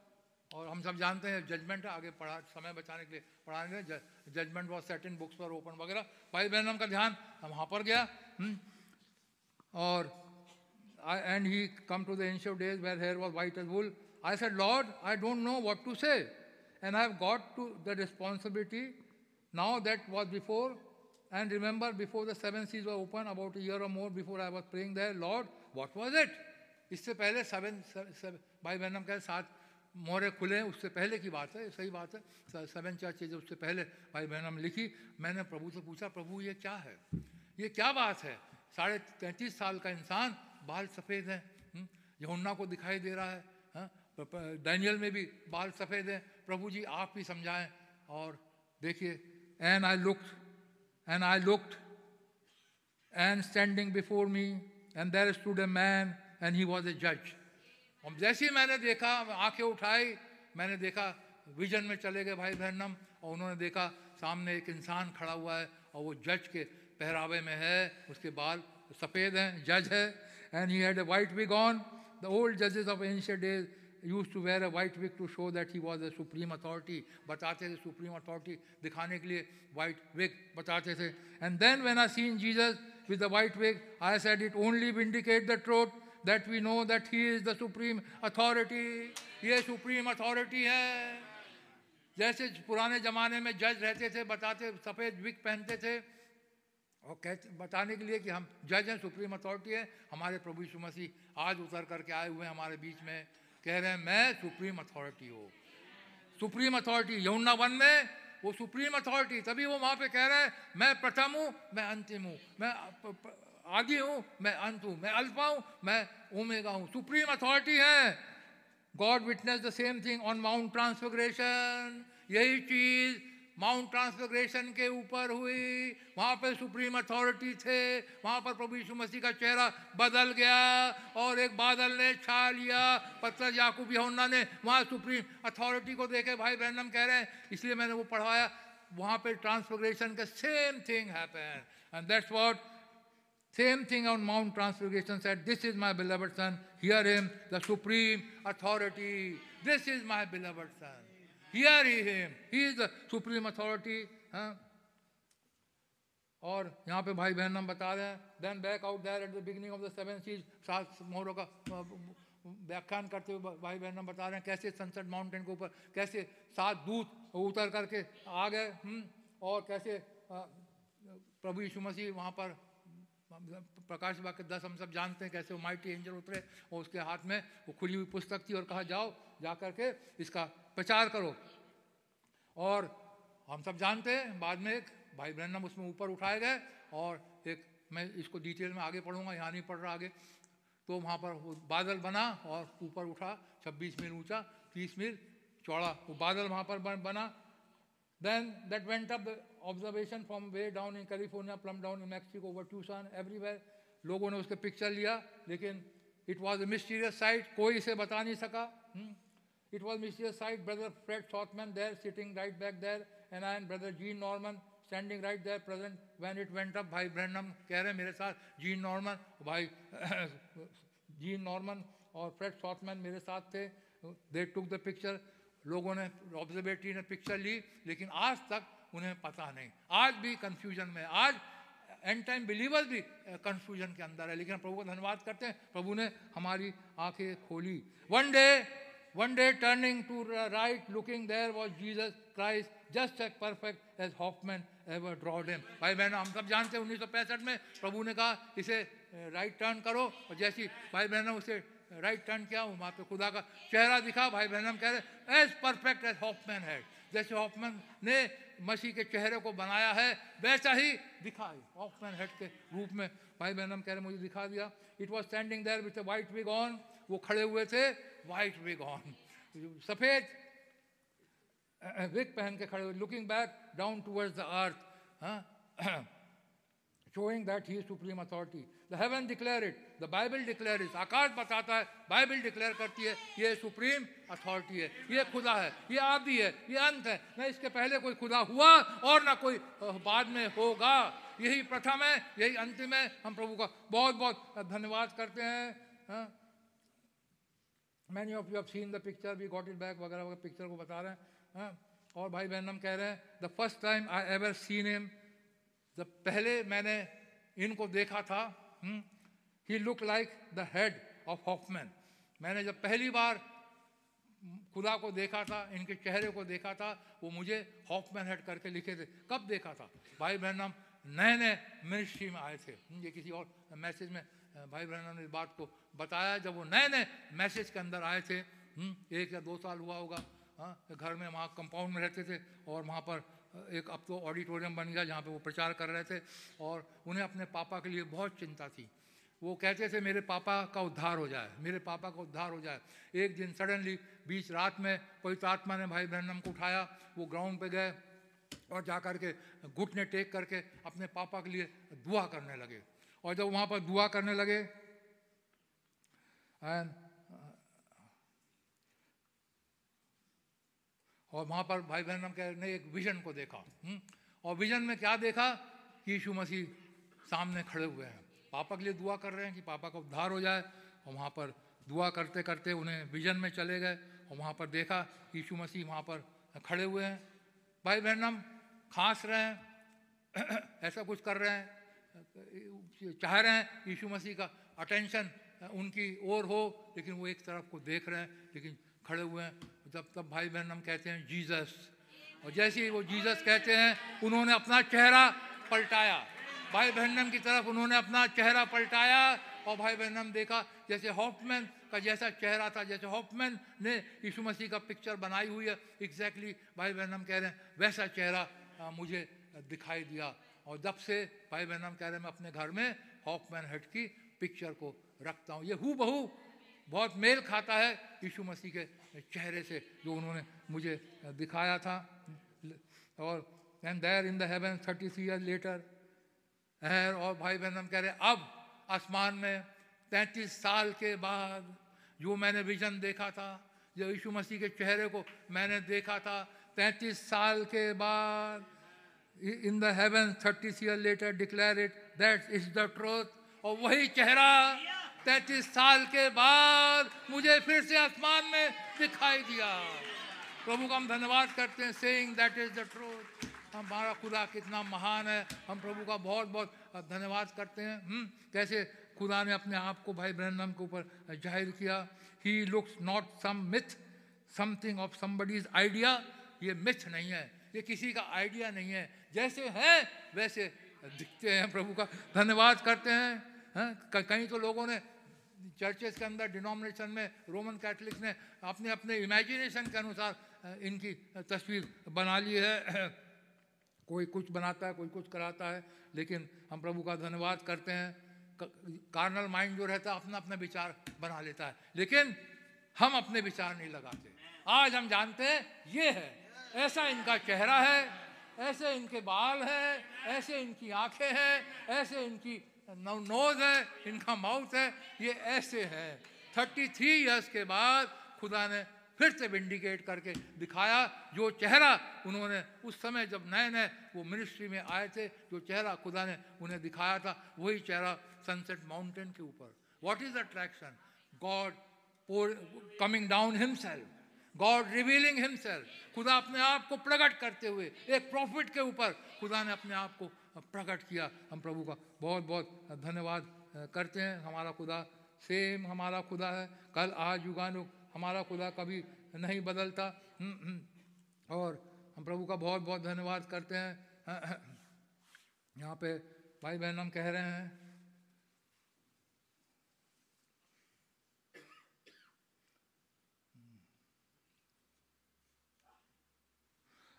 और हम सब जानते हैं जजमेंट आगे पढ़ा समय बचाने के लिए पढ़ाने judgment was set in books पर ओपन वगैरह। भाई बहनम का ध्यान हम वहाँ पर गया। हुँ? हम्म। Or, I, and he come to the ancient days where hair was white as wool. I said, Lord, I don't know what to say. And I have got to the responsibility now that was before. And remember, before the seven seas were open, about a year or more before I was praying there, Lord, what was it? इससे पहले seven भाई बहनम कहे सात मोहरे खुले उससे पहले की बात है सही बात है सेवन चर्चेज उससे पहले भाई बहनम लिखी मैंने प्रभु से पूछा प्रभु ये क्या है ये क्या बात है साढ़े तैंतीस साल का इंसान बाल सफ़ेद हैं हम्म, यमुना को दिखाई दे रहा है डैनियल हाँ, में भी बाल सफ़ेद हैं प्रभु जी आप ही समझाएँ और देखिए and I looked and I looked and standing before me and there stood a man and he was a जज और जैसे ही मैंने देखा आँखें उठाई मैंने देखा विजन में चले गए भाई बहनम और उन्होंने देखा सामने एक इंसान खड़ा हुआ है और वो जज के पहरावे में है, उसके बाल सफ़ेद हैं जज है and he had a white wig on the old जजेस of ancient days use to wear a white wig to show that he was a supreme authority बताते थे सुप्रीम अथॉरिटी दिखाने के लिए वाइट विग बताते थे. And then when I seen Jesus with the white wig I said it only vindicate the truth that we know that he is the supreme authority ये supreme authority है जैसे पुराने ज़माने में जज रहते थे, बताते, सफ़ेद विग पहनते थे और कहते, बताने के लिए कि हम जज हैं सुप्रीम अथॉरिटी है, हमारे प्रभु यीशु मसीह आज उतर करके आए हुए हैं हमारे बीच में, कह रहे हैं, मैं सुप्रीम अथॉरिटी हूँ। सुप्रीम अथॉरिटी यमुना वन में, वो सुप्रीम अथॉरिटी, तभी वो वहाँ पे कह रहे हैं, मैं प्रथम हूँ, मैं अंतिम हूँ, मैं आगे हूँ, मैं अंत हूँ, मैं अल्फ़ा हूँ, मैं ओमेगा हूँ। सुप्रीम अथॉरिटी है। God witness the same thing on mount transfiguration, यही चीज़ माउंट ट्रांसफिग्रेशन के ऊपर हुई वहाँ पर सुप्रीम अथॉरिटी थे वहाँ पर प्रभु यीशु मसीह का चेहरा बदल गया और एक बादल ने छा लिया पत्थर याकूब यहुन्ना ने वहाँ सुप्रीम अथॉरिटी को देखे भाई बहनम कह रहे हैं इसलिए मैंने वो पढ़वाया वहाँ पे ट्रांसफिग्रेशन का same thing happen and that's what Same thing on Mount Transfiguration said, This is my beloved Son. Hear him, the supreme authority. This is my beloved Son. Hear him. He is the supreme authority. हाँ? और यहाँ पे भाई बहन हम बता रहे हैं then back out there at the beginning of the seven seize सात मोहरों का व्याख्यान करते हुए भाई बहन हम बता रहे हैं कैसे सनसेट माउंटेन के ऊपर कैसे सात दूत उतर करके आ गए हम्म, और कैसे प्रभु यीशु मसीह वहाँ पर प्रकाश वाक्य दस हम सब जानते हैं कैसे वो माइटी एंजल उतरे और उसके हाथ में वो खुली हुई पुस्तक थी और कहा जाओ जा करके इसका प्रचार करो। और हम सब जानते हैं बाद में एक भाई ब्रहणम उसमें ऊपर उठाए गए और एक मैं इसको डिटेल में आगे पढ़ूँगा यहाँ नहीं पढ़ रहा आगे। तो वहाँ पर वो बादल बना और ऊपर उठा 26 मील ऊँचा 30 मील चौड़ा वो बादल वहाँ पर बन- then that went the observation from way down in California, plumb down in Mexico, over Tucson, everywhere. लोगों ने उसके पिक्चर लिया लेकिन it was a mysterious sight कोई इसे बता नहीं सका। It was mysterious sight brother Fred Shotman there, sitting right back there, and I and brother Gene Norman standing right there present. When it went up भाई Branham कह रहे मेरे साथ जीन नॉर्मन भाई जीन नॉर्मन और Fred Sothmann मेरे साथ थे दे टुक द पिक्चर लोगों ने ऑब्जर्वेटरी ने पिक्चर ली लेकिन आज तक उन्हें पता नहीं आज भी कंफ्यूजन में आज एंड टाइम बिलीवर भी कंफ्यूजन के अंदर है लेकिन प्रभु को धन्यवाद करते हैं प्रभु ने हमारी आँखें खोली one day one day turning to right looking there was Jesus Christ just as perfect as Hoffman ever drawed him भाई बहन, हम सब जानते हैं उन्नीस सौ पैंसठ में प्रभु ने कहा, इसे राइट टर्न करो। और जैसी भाई बहनों, उसे राइट टर्न किया वहाँ पे खुदा का चेहरा दिखा। भाई बहन, हम कह रहे एज परफेक्ट एज हॉफमैन है जैसे हॉफमैन ने मसीह के चेहरे को बनाया है, वैसा ही दिखा हॉफमैन हेड के रूप में। भाई बहन, हम कह रहे मुझे दिखा दिया। It was standing there with white wig on वो खड़े हुए थे। वाइट विग ऑन सफ़ेद विग पहन के खड़े हुए looking back down towards the earth that he is supreme authority. The heaven declare it, the Bible declare it. आकाश बताता है बाइबल डिक्लेयर करती है ये सुप्रीम अथॉरिटी है ये खुदा है ये आदि है ये अंत है। न इसके पहले कोई खुदा हुआ और ना कोई बाद में होगा। यही प्रथम है यही अंतिम है। हम प्रभु का बहुत बहुत धन्यवाद करते हैं? Many of you have seen the picture we got it back वगैरह वगैरह पिक्चर को बता रहे हैं हाँ? और भाई बहन हम कह रहे हैं the first time I ever seen him जब पहले मैंने इनको देखा था he look like the head of Hoffman मैंने जब पहली बार खुदा को देखा था, इनके चेहरे को देखा था, वो मुझे हॉफमैन हेड करके लिखे थे। कब देखा था? भाई बहन हम नए नए मिनिस्ट्री में आए थे। ये किसी और मैसेज में भाई बहन ने इस बात को बताया जब वो नए नए मैसेज के अंदर आए थे हम्म, एक या दो साल हुआ होगा हाँ घर में वहाँ कंपाउंड में रहते थे और वहाँ पर एक अब तो ऑडिटोरियम बन गया जहाँ पे वो प्रचार कर रहे थे और उन्हें अपने पापा के लिए बहुत चिंता थी। वो कहते थे मेरे पापा का उद्धार हो जाए मेरे पापा का उद्धार हो जाए। एक दिन सडनली बीच रात में पवित्र आत्मा ने भाई बहनम को उठाया वो ग्राउंड पे गए और जा कर के घुटने टेक करके अपने पापा के लिए दुआ करने लगे। और जब वहाँ पर दुआ करने लगे एंड और वहाँ पर भाई बहन ने एक विजन को देखा। हुँ? और विजन में क्या देखा? कि यीशु मसीह सामने खड़े हुए हैं। पापा के लिए दुआ कर रहे हैं कि पापा का उद्धार हो जाए। और वहाँ पर दुआ करते करते उन्हें विजन में चले गए। और वहाँ पर देखा यीशु मसीह वहाँ पर खड़े हुए हैं। भाई बहन, हम खांस रहे हैं। ऐसा कुछ कर रहे हैं। चाह रहे हैं यीशु मसीह का अटेंशन उनकी ओर हो, लेकिन वो एक तरफ़ को देख रहे हैं, लेकिन खड़े हुए हैं। जब तब भाई बहन हम कहते हैं जीसस और जैसे ही वो जीसस कहते हैं, उन्होंने अपना चेहरा पलटाया। भाई बहनम की तरफ़ उन्होंने अपना चेहरा पलटाया और भाई बहनम देखा, जैसे हॉफमैन का जैसा चेहरा था, जैसे हॉफमैन ने यीशु मसीह का पिक्चर बनाई हुई है एग्जैक्टली exactly भाई बहनम कह रहे हैं, वैसा चेहरा मुझे दिखाई दिया। और जब से भाई बहनम कह रहे हैं, मैं अपने घर में हॉफमैन हेड की पिक्चर को रखता हूँ। ये हु बहू बहुत मेल खाता है यीशु मसीह के चेहरे से, जो उन्होंने मुझे दिखाया था। और and there in the heaven thirty three year later है और भाई बहन कह रहे अब आसमान में तैंतीस साल के बाद जो मैंने विजन देखा था, जो यीशु मसीह के चेहरे को मैंने देखा था, तैंतीस साल के बाद in the heaven thirty year later declare it that is the truth और वही चेहरा तैतीस साल के बाद मुझे फिर से आसमान में दिखाई दिया। प्रभु का हम धन्यवाद करते हैं saying that is the truth हमारा खुदा कितना महान है। हम प्रभु का बहुत बहुत धन्यवाद करते हैं। हुँ? कैसे खुदा ने अपने आप को भाई ब्रहणम के ऊपर ज़ाहिर किया। He looks not some myth something of somebody's idea ये मिथ नहीं है। ये किसी का आइडिया नहीं है। जैसे हैं, वैसे दिखते हैं प्रभु का। धन्यवाद करते हैं हैं? कहीं तो लोगों ने चर्चेस के अंदर, डिनोमिनेशन में, रोमन कैथलिक्स ने अपने अपने इमेजिनेशन के अनुसार इनकी तस्वीर बना ली है। कोई कुछ बनाता है, कोई कुछ कराता है, लेकिन हम प्रभु का धन्यवाद करते हैं। कार्नल माइंड जो रहता है, अपना अपना विचार बना लेता है। लेकिन हम अपने विचार नहीं लगाते। आज हम जानते हैं, ये है, ऐसा इनका चेहरा है ऐसे इनके बाल है, ऐसे इनकी आँखें हैं, ऐसे इनकी नोज़ है, इनका माउथ है, ये ऐसे है। थर्टी थ्री ईयर्स के बाद खुदा ने फिर से विंडिकेट करके दिखाया, जो चेहरा उन्होंने उस समय जब नए नए वो मिनिस्ट्री में आए थे, जो चेहरा खुदा ने उन्हें दिखाया था, वही चेहरा सनसेट माउंटेन के ऊपर। What is attraction God coming down himself God revealing himself खुदा अपने आप को प्रकट करते हुए एक प्रॉफिट के ऊपर खुदा ने अपने आप को प्रकट किया। हम प्रभु का बहुत बहुत धन्यवाद करते हैं। हमारा खुदा सेम हमारा खुदा है। कल आज युगानुग हमारा खुदा कभी नहीं बदलता। हम्म, हम्म। और हम प्रभु का बहुत बहुत धन्यवाद करते हैं। यहाँ पे भाई बहन हम कह रहे हैं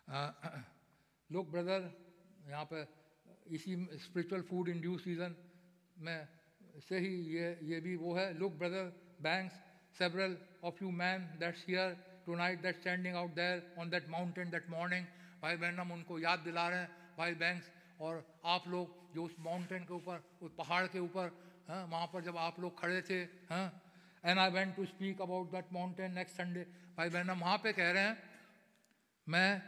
लुक ब्रदर यहाँ पे इसी spiritual food in due season में से ही ये ये भी वो है। Look brother Banks several of you man men that's tonight that standing out there on that mountain that morning भाई बहन, हम उनको याद दिला रहे हैं, भाई बैंक्स और आप लोग जो उस माउंटेन के ऊपर, उस पहाड़ के ऊपर हाँ वहाँ पर जब आप लोग खड़े थे हाँ and I went to speak about that mountain next Sunday भाई बहन, हम वहाँ पे कह रहे हैं, मैं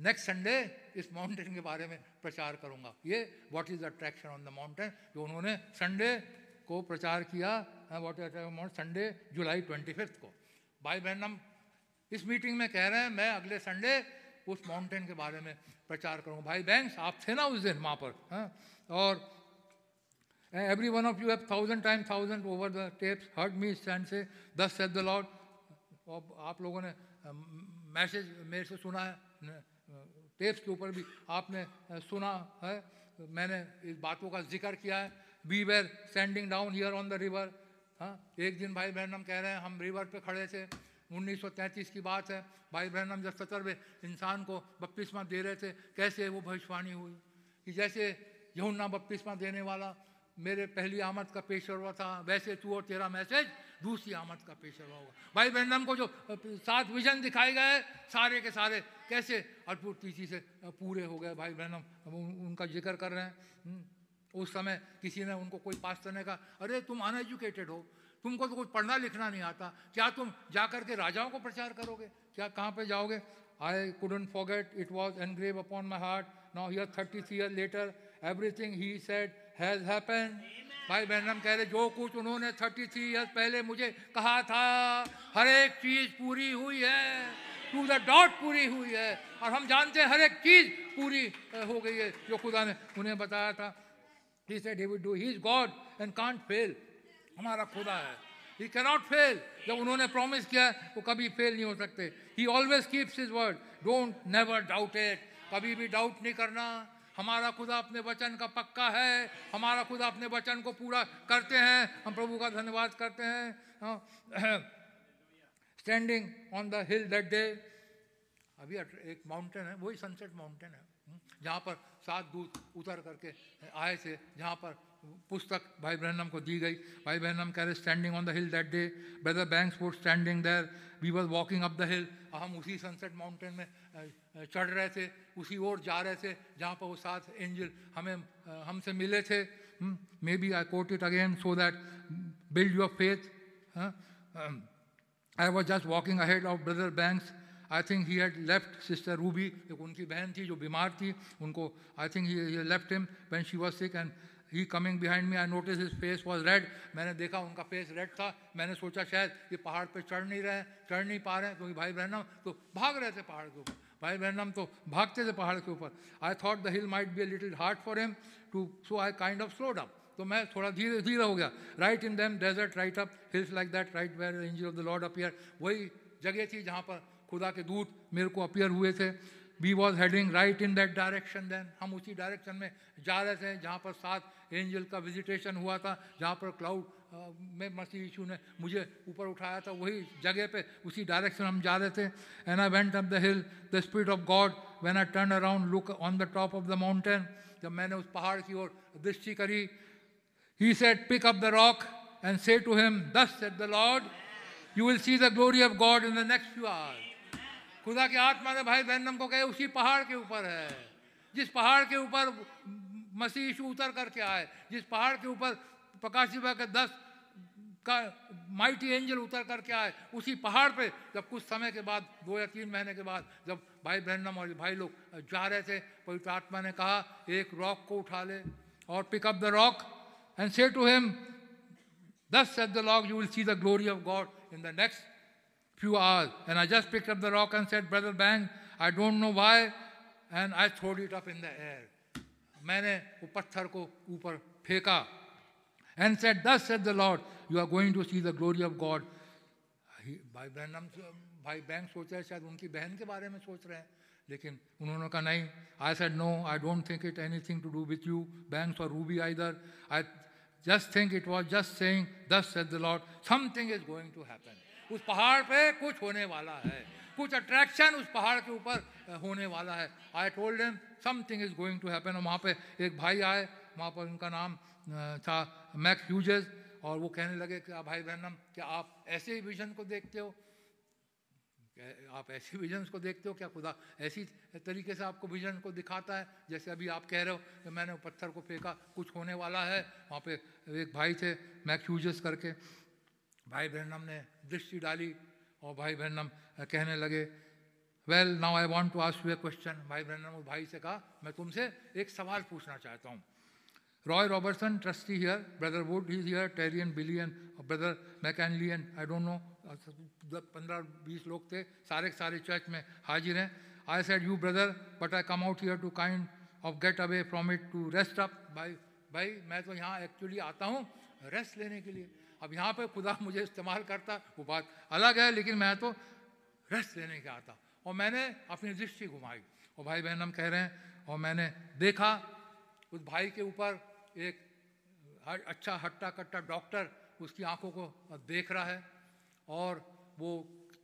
नेक्स्ट संडे इस माउंटेन के बारे में प्रचार करूँगा। ये what is attraction on the mountain जो उन्होंने संडे को प्रचार किया what is attraction Sunday July twenty fifth को। भाई बहन, हम इस मीटिंग में कह रहे हैं, मैं अगले संडे उस माउंटेन के बारे में प्रचार करूँगा। भाई बैंक्स आप थे ना उस दिन वहाँ पर हाँ? और every one of you have thousand time thousand over the tapes heard me stand say thus said the Lord आप लोगों ने मैसेज मेरे से सुना है टेप्स के ऊपर भी आपने सुना है। मैंने इस बातों का ज़िक्र किया है। We were standing down here on the river हाँ एक दिन भाई बहन कह रहे हैं, हम रिवर पे खड़े थे। 1933 की बात है। भाई बहन हम जब सतरवे इंसान को बपतिस्मा दे रहे थे, कैसे वो भविष्यवाणी हुई? कि जैसे यहुन्ना बपतिस्मा देने वाला, मेरे पहली आमद का पेशर हुआ था, वैसे तू और तेरा मैसेज दूसरी आमद का हुआ होगा। भाई बहन को जो सात विजन दिखाए गए, सारे के सारे कैसे? अद्भुत रीति से पूरे हो गए। भाई हम उनका ज़िक्र कर रहे हैं। उस समय किसी ने उनको कोई पास करने का, अरे, तुम अनएजुकेटेड हो। तुमको तो कुछ पढ़ना लिखना नहीं आता। क्या तुम जाकर के राजाओं को प्रचार करोगे? क्या, कहाँ पे जाओगे? I couldn't forget it was engrave upon my heart now here thirty three year later everything he said has happen भाई बहन कह रहे, जो कुछ उन्होंने थर्टी थ्री ईयर पहले मुझे कहा था, हर एक चीज़ पूरी हुई है टू द डॉट पूरी हुई है, और हम जानते हैं हर एक चीज़ पूरी हो गई है, जो खुदा ने उन्हें बताया था. He said, he would do. He is God and can't fail. हमारा खुदा है। ही कैनॉट फेल जब उन्होंने प्रॉमिस किया, वो कभी फेल नहीं हो सकते। He always keeps his word don't never doubt it कभी भी डाउट नहीं करना। हमारा खुदा अपने वचन का पक्का है, हमारा खुदा अपने वचन को पूरा करते हैं, हम प्रभु का धन्यवाद करते हैं standing on the hill that day अभी एक माउंटेन है, वही सनसेट माउंटेन है, जहाँ पर सात दूत उतर करके आए थे, जहाँ पर पुस्तक भाई ब्रहनम को दी गई। भाई ब्रहनम कह रहे standing on the hill that day brother Banks Wood standing there we was walking up the hill हम उसी सनसेट माउंटेन में चढ़ रहे थे, उसी ओर जा रहे थे, जहाँ पर वो सात एंजल हमें हमसे मिले थे। Maybe I quote it again so that build your faith I was just walking ahead of brother Banks I think he had left sister Ruby एक उनकी बहन थी जो बीमार थी। उनको I think he left him when she was sick and he coming behind me I notice his face was red मैंने देखा उनका फेस रेड था। मैंने सोचा शायद ये पहाड़ पे चढ़ नहीं रहे चढ़ नहीं पा रहे क्योंकि भाई बहनम तो भाग रहे थे पहाड़ के ऊपर। भाई बहनम तो भागते थे पहाड़ के ऊपर। I thought the hill might be a little hard for him to so I kind of slow down तो मैं थोड़ा धीरे धीरे हो गया। Right in them desert right up hills like that right where angel of the Lord appear वही जगह थी जहाँ पर खुदा के दूत मेरे को अपियर हुए थे। We was heading right in that direction then हम उसी डायरेक्शन में जा रहे थे जहाँ पर सात एंजल का विजिटेशन हुआ था, जहाँ पर क्लाउड में मसीह यीशु ने मुझे ऊपर उठाया था, वही जगह पे उसी डायरेक्शन हम जा रहे थे। And I went up the hill the spirit of God when I turn around look on the top of the mountain जब मैंने उस पहाड़ की ओर दृष्टि करी he said pick up the rock and say to him thus saith the Lord you will see the glory of God in the next few hours खुदा की आत्मा ने भाई बहनम को कहे, उसी पहाड़ के ऊपर है। जिस पहाड़ के ऊपर मसीह यीशु उतर करके आए जिस पहाड़ के ऊपर प्रकाश के दस का माइटी एंजल उतर करके आए उसी पहाड़ पे जब कुछ समय के बाद दो या तीन महीने के बाद जब भाई बहनम और भाई लोग जा रहे थे पवित्र आत्मा ने कहा एक रॉक को उठा ले और pick up the rock and say to him thus saith the Lord you will see the glory of God in the next few hours. And I just picked up the rock and said, Brother Bang, I don't know why. And I threw it up in the air. मैंने वो पत्थर को ऊपर फेंका and said, thus said the Lord you are going to see the glory of God भाई बहन भाई bank सोच रहे शायद उनकी बहन के बारे में सोच रहे हैं लेकिन उन्होंने कहा नहीं I said no I don't think it anything to do with you Banks और Ruby either I just think it was just saying thus said the Lord something is going to happen उस पहाड़ पे कुछ होने वाला है। कुछ attraction उस पहाड़ के ऊपर होने वाला है। I told them something is going to happen और वहाँ पे एक भाई आए, वहाँ पर उनका नाम था मैक ह्यूजेस और वो कहने लगे कि भाई बहनम, क्या आप ऐसे ही विजन को देखते हो? आप ऐसे विजन को देखते हो? क्या खुदा ऐसी तरीके से आपको विजन को दिखाता है? जैसे अभी आप कह रहे हो कि मैंने पत्थर को फेंका, कुछ होने वाला है। वहाँ पे एक भाई थे मैक करके। भाई बहनम ने दृष्टि डाली और भाई बहनम कहने लगे well now I want to ask you a question भाई बहनम और भाई से कहा, मैं तुमसे एक सवाल पूछना चाहता हूँ। Roy Robertson trustee here brother Wood is here Terrian Billion brother McAnally I don't know पंद्रह, बीस लोग थे, सारे सारे चर्च में हाजिर हैं। I said you brother but I come out here to kind of get away from it to rest up भाई भाई, मैं तो यहाँ एक्चुअली आता हूँ रेस्ट लेने के लिए। अब यहाँ पे खुदा मुझे इस्तेमाल करता, वो बात अलग है, लेकिन मैं तो रेस्ट लेने के आता और मैंने अपनी दृष्टि घुमाई। और भाई बहन, हम कह रहे हैं, और मैंने देखा, उस भाई के ऊपर एक अच्छा हट्टा कट्टा डॉक्टर उसकी आँखों को देख रहा है, और वो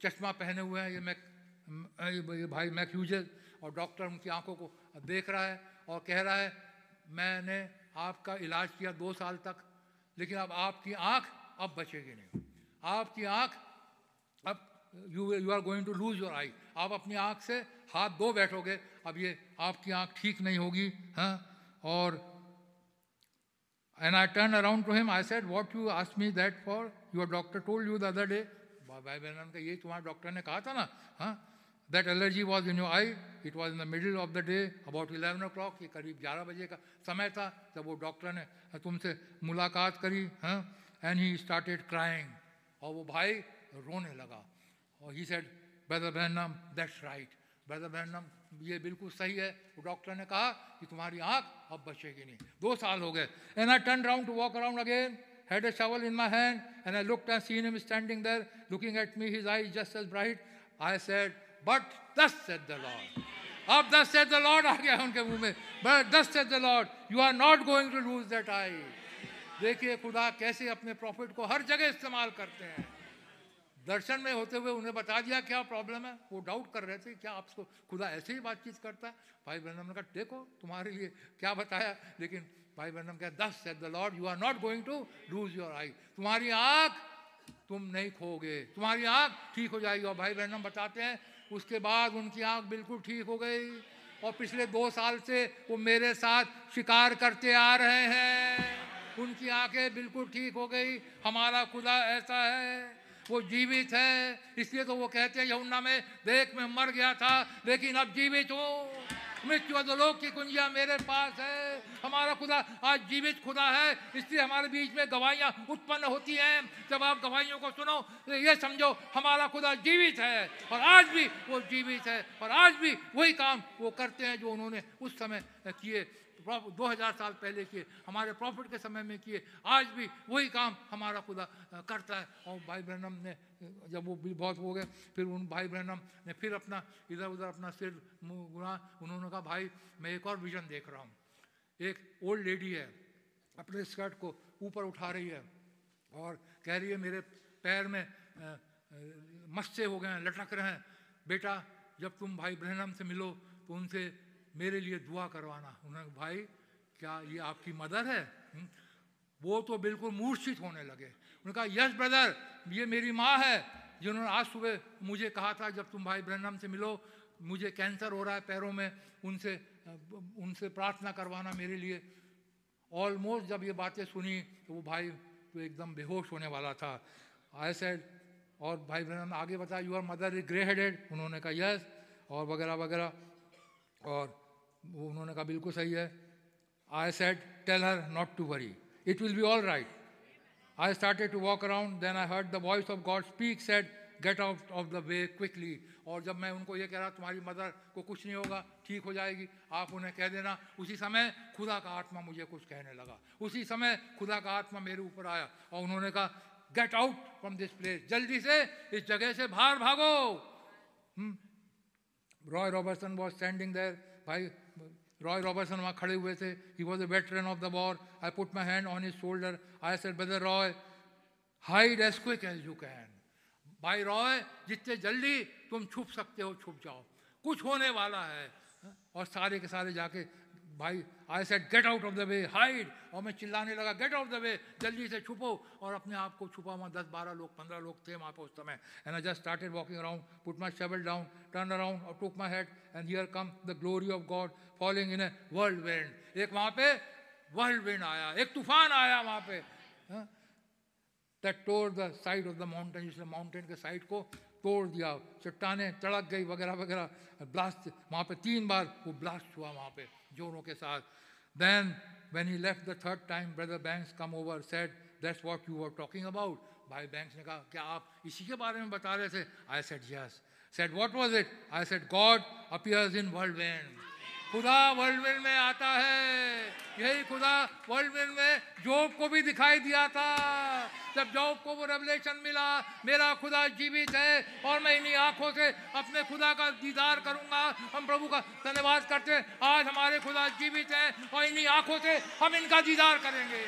चश्मा पहने हुए हैं, ये मैं, ये भाई मैक यूजेज और डॉक्टर उनकी आँखों को देख रहा है और कह रहा है, मैंने आपका इलाज किया दो साल तक, लेकिन अब आपकी आँख अब बचेगी नहीं। आपकी आँख, अब you you are going to lose your eye आप अपनी आँख से हाथ दो बैठोगे, अब ये आपकी आँख ठीक नहीं होगी हाँ? और and I turn around to him I said what you ask me that for your doctor told you the other day भाई बहन का ये तुम्हारे डॉक्टर ने कहा था ना हाँ? That allergy was in your eye it was in the middle of the day about eleven o'clock ये करीब ग्यारह बजे का समय था, जब वो डॉक्टर ने तुमसे मुलाकात करी हाँ? एंड ही स्टार्टेड क्राइंग और वो भाई रोने लगा और he said brother Branham that's right brother Branham ये बिल्कुल सही है वो डॉक्टर ने कहा कि तुम्हारी आंख अब बचेगी नहीं दो साल हो गए and I turn round to walk around again had a shovel in my hand and I looked and seen him standing there looking at me, his eyes just as bright. I said, But thus said the Lord. अब thus said the Lord आ गया उनके मुंह में But thus said the Lord, you are not going to lose that eye. देखिए खुदा कैसे अपने profit को हर जगह इस्तेमाल करते हैं। दर्शन में होते हुए उन्हें बता दिया क्या प्रॉब्लम है, वो डाउट कर रहे थे, क्या आपको खुदा ऐसे ही बातचीत करता है? भाई बहनम ने कहा, देखो, तुम्हारे लिए क्या बताया? लेकिन भाई बहनम कहा, thus said the Lord you are not going to lose your eye तुम्हारी आँख तुम नहीं खोगे तुम्हारी आँख ठीक हो जाएगी। और भाई बहनम बताते हैं, उसके बाद उनकी आँख बिल्कुल ठीक हो गई और पिछले दो साल से वो मेरे साथ शिकार करते आ रहे हैं। उनकी आँखें बिल्कुल ठीक हो गई। हमारा खुदा ऐसा है, वो जीवित है। इसलिए तो वो कहते हैं यमुना में देख, मैं मर गया था, लेकिन अब जीवित हूँ। मृत्यु अधोलोक की कुंजिया मेरे पास है। हमारा खुदा, आज जीवित खुदा है। इसलिए हमारे बीच में गवाहियाँ उत्पन्न होती हैं। जब आप गवाहियों को सुनो तो ये समझो, हमारा खुदा जीवित है और आज भी वो जीवित है और आज भी वही काम वो करते हैं जो उन्होंने उस समय किए। दो हज़ार साल पहले किए, हमारे प्रॉफिट के समय में किए, आज भी वही काम हमारा खुदा करता है। और भाई ब्रहणम ने जब वो भी बहुत हो गए, फिर उन भाई ब्रहणम ने फिर अपना, इधर उधर अपना सिर मुँह घुमा। उन्होंने कहा, भाई, मैं एक और विजन देख रहा हूँ। एक ओल्ड लेडी है, अपने स्कर्ट को ऊपर उठा रही है और कह रही है, मेरे पैर में मस्से हो गए हैं, लटक रहे हैं। बेटा, जब तुम भाई ब्रहणम से मिलो तो उनसे मेरे लिए दुआ करवाना। उन्होंने भाई, क्या ये आपकी मदर है? हम्म? वो तो बिल्कुल मूर्छित होने लगे। उन्होंने कहा, यस, ब्रदर, ये मेरी माँ है। जिन्होंने आज सुबह मुझे कहा था, जब तुम भाई ब्रहणम से मिलो, मुझे कैंसर हो रहा है पैरों में, उनसे उनसे प्रार्थना करवाना मेरे लिए। ऑलमोस्ट जब ये बातें सुनी तो वो भाई तो एकदम बेहोश होने वाला था। आई सेड और भाई ब्रहणम, आगे बताया your mother is grey headed उन्होंने कहा यस और वगैरह वगैरह। और वो उन्होंने कहा बिल्कुल सही है। I said tell her not to worry it will be all right I started to walk around then I heard the voice of God speak said, get out of the way quickly और जब मैं उनको ये कह रहा तुम्हारी mother को कुछ नहीं होगा ठीक हो जाएगी आप उन्हें कह देना। उसी समय खुदा का आत्मा मुझे कुछ कहने लगा। उसी समय खुदा का आत्मा मेरे ऊपर आया और उन्होंने कहा get out from this place जल्दी से इस जगह से बाहर भागो. Roy Roberson was standing there भाई रॉय रॉबर्सन वहाँ खड़े हुए थे। He was a veteran of the war I put my hand on his shoulder I said brother Roy hide as quick as you can भाई Roy जितने जल्दी तुम छुप सकते हो, छुप जाओ। कुछ होने वाला है। और सारे के सारे जाके भाई I said get out of the way hide और मैं चिल्लाने लगा गेट आउट द वे जल्दी से छुपो. और अपने आप को छुपा वहाँ दस, बारह लोग, पंद्रह लोग थे वहाँ पे उस समय। And I just started walking around put my shovel down turn around और took my head and here come the glory of God falling in a whirlwind एक वहाँ पे वर्ल्ड वेंड आया, एक तूफ़ान आया वहाँ पे। that tore the side of the mountain इसलिए माउंटेन के साइड को तोड़ दिया, चट्टाने तड़क गई वगैरह वगैरह। ब्लास्ट वहाँ पे तीन बार वो ब्लास्ट हुआ वहाँ पे जोरों के साथ। Then when he left the third time brother Banks come over said that's what you are talking about भाई बैंक्स ने कहा, क्या आप इसी के बारे में बता रहे थे? I said yes said what was it I said God appears in whirlwind खुदा वर्ल्ड में आता है। यही खुदा वर्ल्ड में जॉब को भी दिखाई दिया था। जब जॉब को वो रेवलेशन मिला, मेरा खुदा जीवित है और मैं इन्हीं आँखों से अपने खुदा का दीदार करूँगा। हम प्रभु का धन्यवाद करते हैं। आज हमारे खुदा जीवित है और इन्हीं आँखों से हम इनका दीदार करेंगे।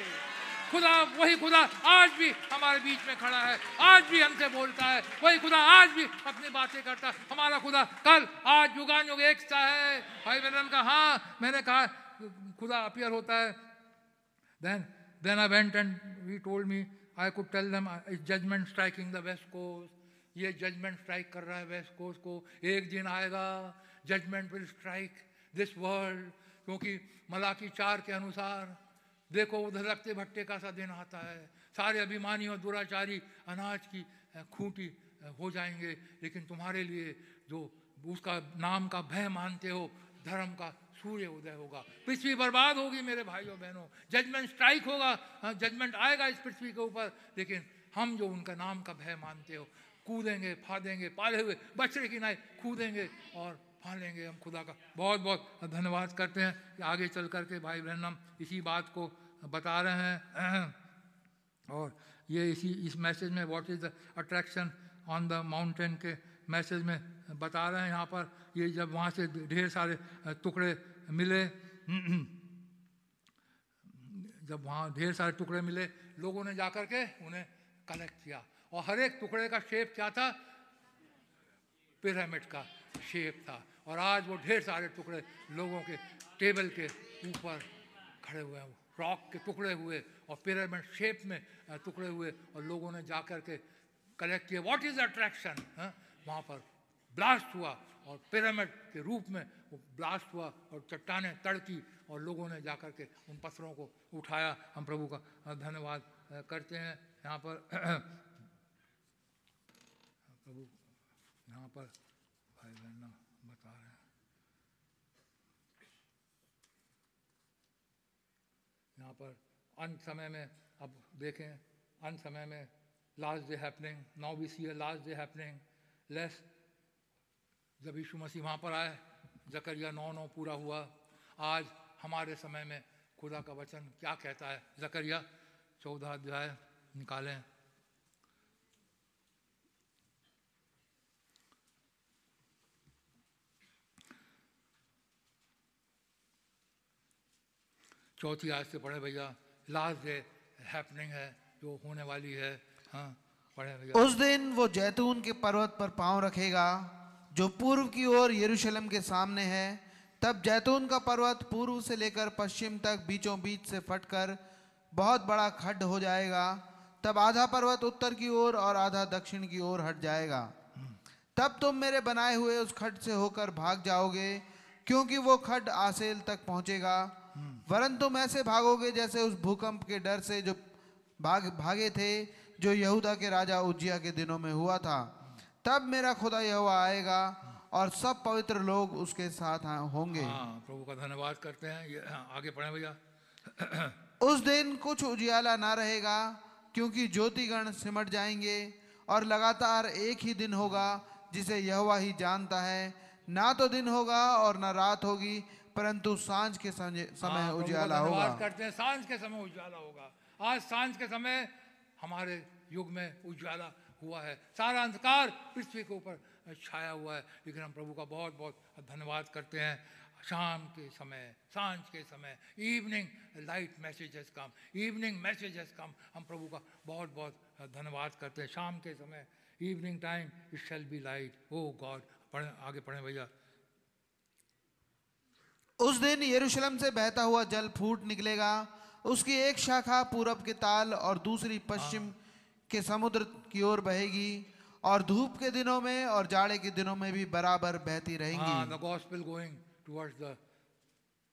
खुदा, वही खुदा आज भी हमारे बीच में खड़ा है। आज भी हमसे बोलता है, वही खुदा आज भी अपनी बातें करता है। हमारा खुदा कल, आज युगान युग एक सा है। भाई बहन का हाँ मैंने कहा, खुदा अपियर होता है। Then then I went and we told me I could tell them judgment striking the west coast ये जजमेंट स्ट्राइक कर रहा है वेस्ट कोस्ट को। एक दिन आएगा judgment will strike this world क्योंकि मलाकी चार के अनुसार देखो उधर लगते भट्टे का सा दिन आता है। सारे अभिमानी और दुराचारी अनाज की खूंटी हो जाएँगे। लेकिन तुम्हारे लिए जो उसका नाम का भय मानते हो, धर्म का सूर्य उदय होगा। पृथ्वी बर्बाद होगी मेरे भाइयों बहनों। जजमेंट स्ट्राइक होगा जजमेंट आएगा इस पृथ्वी के ऊपर। लेकिन हम जो उनका नाम का भय मानते हो, कूदेंगे, फादेंगे, पाले हुए बछड़े की नाई कूदेंगे और फालेंगे हम खुदा का। बहुत बहुत धन्यवाद करते हैं। कि आगे चल करके भाई बहन हम इसी बात को बता रहे हैं। और ये इसी, इस मैसेज में what is the attraction on the mountain के मैसेज में बता रहे हैं। यहाँ पर ये जब वहाँ से ढेर सारे टुकड़े मिले, जब वहाँ ढेर सारे टुकड़े मिले, लोगों ने जाकर के उन्हें कलेक्ट किया। और हर एक टुकड़े का शेप क्या था? पिरामिड का। शेप था। और आज वो ढेर सारे टुकड़े लोगों के टेबल के ऊपर खड़े हुए हैं। रॉक के टुकड़े हुए और पिरामिड शेप में टुकड़े हुए और लोगों ने जा कर के कलेक्ट किया व्हाट इज़ अट्रैक्शन वहाँ पर ब्लास्ट हुआ और पिरामिड के रूप में वो ब्लास्ट हुआ और चट्टाने तड़की और लोगों ने जा कर के उन पत्थरों को उठाया। हम प्रभु का धन्यवाद करते हैं। यहाँ पर, प्रभु, यहाँ पर भाई बहन बता रहे हैं यहाँ पर। अंत समय में अब देखें, अंत समय में last day happening now we see last day happening less जब यीशु मसीह वहाँ पर आए, जकरिया नौ नौ पूरा हुआ। आज हमारे समय में खुदा का वचन क्या कहता है? जकरिया चौदह अध्याय निकालें। चौथी आज से पढ़े भैया लास्ट डे हैपनिंग है, जो होने वाली है हाँ पढ़े भैया। उस दिन वो जैतून के पर्वत पर पाँव रखेगा, जो पूर्व की ओर यरूशलेम के सामने है। तब जैतून का पर्वत पूर्व से लेकर पश्चिम तक बीचों बीच से फटकर बहुत बड़ा खड्ड हो जाएगा। तब आधा पर्वत उत्तर की ओर और आधा दक्षिण की ओर हट जाएगा। तब तुम मेरे बनाए हुए उस खड्ड से होकर भाग जाओगे, क्योंकि वो खड्ड आसेल तक पहुंचेगा। वरन तुम ऐसे भागोगे जैसे उस भूकंप के डर से जो भाग भागे थे जो यहूदा के राजा उज्जिया के दिनों में हुआ था। तब मेरा खुदा यहोवा आएगा और सब पवित्र लोग उसके साथ होंगे। हाँ प्रभु का धन्यवाद करते हैं। ये हाँ, आगे पढ़े भैया। उस दिन कुछ उजियाला ना रहेगा क्योंकि ज्योतिगण सिमट जाएँगे और लगातार एक ही दिन होगा जिसे यहोवा ही जानता है। ना तो दिन होगा और ना रात होगी परंतु साँझ के समय समय हाँ, उजियाला होगा। करते हैं साँझ के समय उजाला होगा। आज साँझ के समय हमारे युग में उजाला हुआ है। सारा अंधकार पृथ्वी के ऊपर छाया हुआ है। लेकिन हम प्रभु का बहुत बहुत धन्यवाद करते हैं। शाम के समय साँझ के समय evening light message has come evening message has come हम प्रभु का बहुत बहुत धन्यवाद करते हैं। शाम के समय evening time it shall be light O God पढ़े आगे पढ़ें भैया। उस दिन यरूशलेम से बहता हुआ जल फूट निकलेगा। उसकी एक शाखा पूरब के ताल और दूसरी पश्चिम के समुद्र की ओर बहेगी और धूप के दिनों में और जाड़े के दिनों में भी बराबर बहती रहेंगी। The gospel going towards the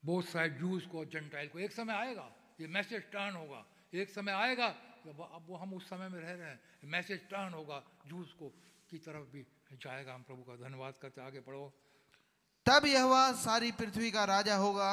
both side Jews को जेंटाइल को। एक समय आएगा, ये मैसेज टर्न होगा। एक समय आएगा, जब अब वो हम उस समय में रह रहे हैं मैसेज टर्न होगा जूस को की तरफ़ भी जाएगा। हम प्रभु का धन्यवाद करते आगे पढ़ो तब यहवा सारी पृथ्वी का राजा होगा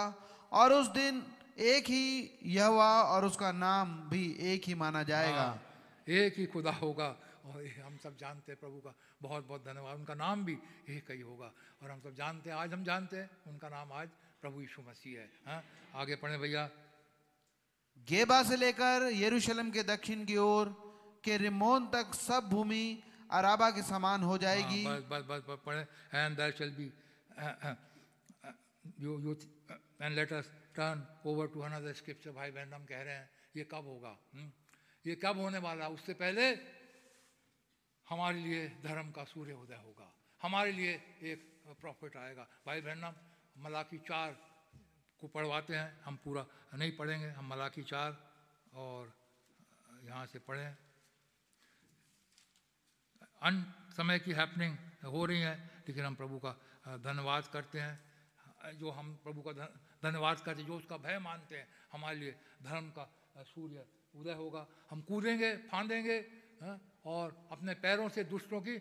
और उस दिन एक ही यहवा और उसका नाम भी एक ही माना जाएगा। हाँ, एक ही खुदा होगा और हम सब जानते हैं प्रभु का बहुत बहुत धन्यवाद। उनका नाम भी एक ही होगा और हम सब जानते हैं आज हम जानते हैं उनका नाम आज प्रभु यीशु मसीह है हाँ? आगे पढ़े भैया। गेबा से लेकर यरूशलेम के दक्षिण की ओर के रिमोन तक सब भूमि अराबा के समान हो जाएगी। हाँ, बस बस बस पढ़े। And there shall be you you and let us turn over to another scripture भाई बहन, हम कह रहे हैं, ये कब होगा? हुँ? ये कब होने वाला? उससे पहले हमारे लिए धर्म का सूर्य उदय होगा। हमारे लिए एक प्रॉफिट आएगा। भाई बहन मलाकी चार को पढ़वाते हैं। हम पूरा नहीं पढ़ेंगे, हम मलाकी चार और यहाँ से पढ़ें। अन, समय की हैपनिंग हो रही है, लेकिन हम प्रभु का धन्यवाद करते हैं जो हम प्रभु का धन्यवाद करते हैं, जो उसका भय मानते हैं, हमारे लिए धर्म का सूर्य उदय होगा। हम कूदेंगे, फांदेंगे और अपने पैरों से दुष्टों की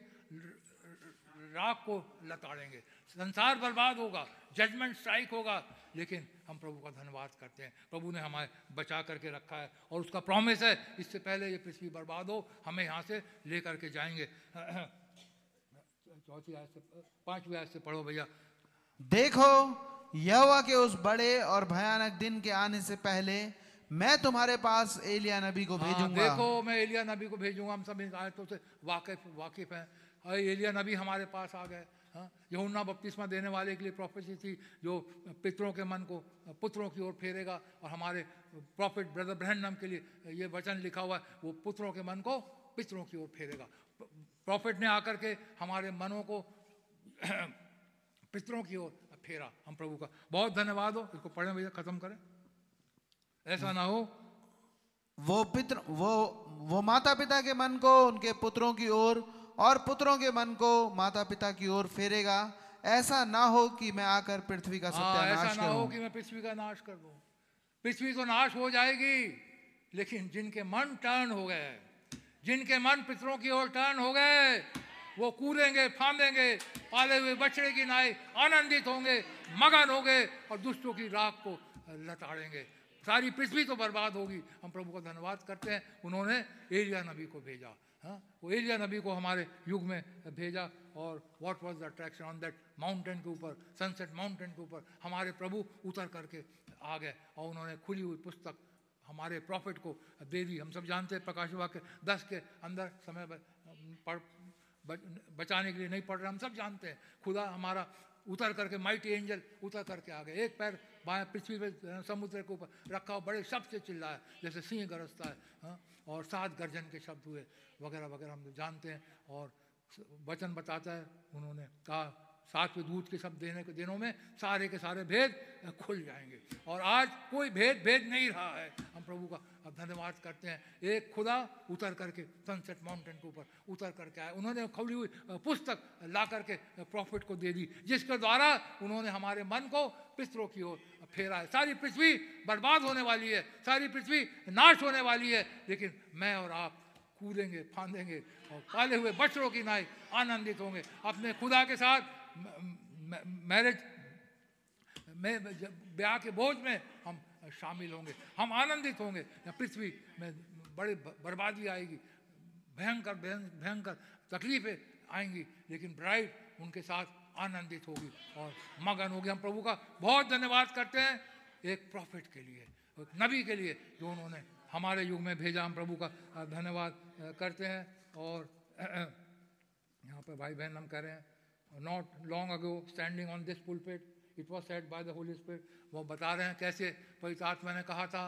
राख को लताड़ेंगे। संसार बर्बाद होगा जजमेंट स्ट्राइक होगा, लेकिन हम प्रभु का धन्यवाद करते हैं। प्रभु ने हमारे बचा करके रखा है, और उसका प्रॉमिस है, इससे पहले ये पृथ्वी बर्बाद हो, हमें यहाँ से ले करके जाएँगे। चौथी आयत से पांचवी आयत से पढ़ो भैया। देखो यहोवा के उस बड़े और भयानक दिन के आने से पहले मैं तुम्हारे पास एलिया नबी को हाँ, भेजूँगा। देखो मैं एलिया नबी को भेजूँगा। हम सब इन आयतों से वाकिफ वाकिफ हैं। और एलिया नबी हमारे पास आ गए। हाँ यहुन्ना बपतिस्मा देने वाले के लिए प्रोफेसी थी जो पितरों के मन को पुत्रों की ओर फेरेगा और हमारे प्रॉफिट ब्रदर ब्रहणम के लिए ये वचन लिखा हुआ है वो पुत्रों के मन को पितरों की ओर फेरेगा। प्रॉफिट ने आकर के हमारे मनों को पितरों की ओर फेरा हम प्रभु का। बहुत धन्यवाद हो इसको पढ़ें भैया खत्म करें। ऐसा ना हो। वो पितर वो वो माता पिता के मन को उनके पुत्रों की ओर और पुत्रों के मन को माता पिता की ओर फेरेगा। ऐसा ना हो कि मैं आकर पृथ्वी का हाँ ऐसा ना हो कि मैं पृथ्वी का नाश कर दूँ। पृथ्वी तो नाश हो जाएगी लेकिन जिनके मन टर्न हो गए जिनके मन पितरों की ओर टर्न हो गए, वो कूदेंगे, फांदेंगे, पाले हुए बछड़े की नाई आनंदित होंगे, मगन होंगे और दुष्टों की राख को लताड़ेंगे। सारी पृथ्वी तो बर्बाद होगी। हम प्रभु का धन्यवाद करते हैं। उन्होंने एलिया नबी को भेजा हाँ? वो एलिया नबी को हमारे युग में भेजा और what was the attraction on that mountain के ऊपर सनसेट माउंटेन के ऊपर हमारे प्रभु उतर करके आ गए और उन्होंने खुली हुई पुस्तक हमारे प्रॉफिट को दे दी हम सब जानते हैं, प्रकाश वाक्य दस के अंदर समय बचाने के लिए नहीं पढ़ रहे, हम सब जानते हैं खुदा हमारा उतर करके माइटी एंजल उतर करके आ गए एक पैर बाएँ पृथ्वी पे समुद्र के ऊपर रखा हो बड़े शब्द से चिल्लाया, जैसे सिंह गरजता है हाँ? और सात गर्जन के शब्द हुए, वगैरह वगैरह हम जानते हैं, और वचन बताता है, उन्होंने कहा सातवें दूत के सब देने के दिनों में सारे के सारे भेद खुल जाएँगे। और आज कोई भेद भेद नहीं रहा है। हम प्रभु का अब धन्यवाद करते हैं। एक खुदा उतर करके सनसेट माउंटेन के ऊपर उतर करके आए उन्होंने खुली हुई पुस्तक ला करके प्रॉफिट को दे दी, जिसके द्वारा उन्होंने हमारे मन को पितरों की ओर फेरा है सारी पृथ्वी बर्बाद होने वाली है, सारी पृथ्वी नाश होने वाली है, लेकिन मैं और आप कूदेंगे, फांदेंगे और पाले हुए बच्चों की नाई आनंदित होंगे। अपने खुदा के साथ मैरिज, में ब्याह के बोझ में हम शामिल होंगे, हम आनंदित होंगे, या पृथ्वी में बड़ी बर्बादी आएगी, भयंकर भयंकर तकलीफें आएँगी, लेकिन ब्राइड उनके साथ आनंदित होगी और मगन होगी। हम प्रभु का बहुत धन्यवाद करते हैं एक प्रॉफिट के लिए, एक नबी के लिए, जो उन्होंने हमारे युग में भेजा। हम प्रभु का धन्यवाद करते हैं और यहाँ पर भाई बहन हम कह रहे हैं not long ago standing on this pulpit it was said by the Holy Spirit वो बता रहे हैं कैसे पवित्र आत्मा ने कहा था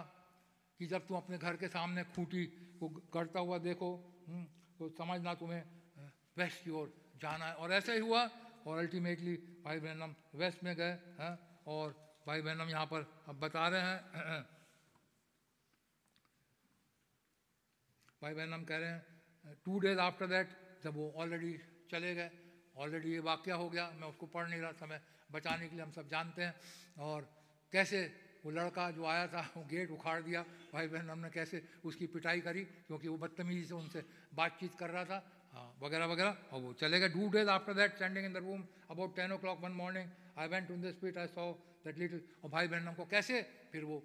कि जब तुम अपने घर के सामने खूंटी को करता हुआ देखो हम्म, तो समझना तुम्हें वेस्ट की ओर जाना है। और ऐसा ही हुआ। और अल्टीमेटली भाई बहनम वेस्ट में गए हैं और भाई बहन हम यहाँ पर अब बता रहे हैं। भाई बहन हम कह रहे हैं टू डेज़ आफ्टर दैट जब वो ऑलरेडी चले गए ऑलरेडी ये वाक्य हो गया, मैं उसको पढ़ नहीं रहा, समय बचाने के लिए हम सब जानते हैं। और कैसे वो लड़का जो आया था, वो गेट उखाड़ दिया भाई बहन हमने कैसे उसकी पिटाई करी, क्योंकि वो बदतमीजी से उनसे बातचीत कर रहा था हाँ वगैरह वगैरह, और वो चले गए। Two days after that standing in the room about ten o'clock one morning I went to this spot I saw that little और भाई बहन हमको कैसे, फिर वो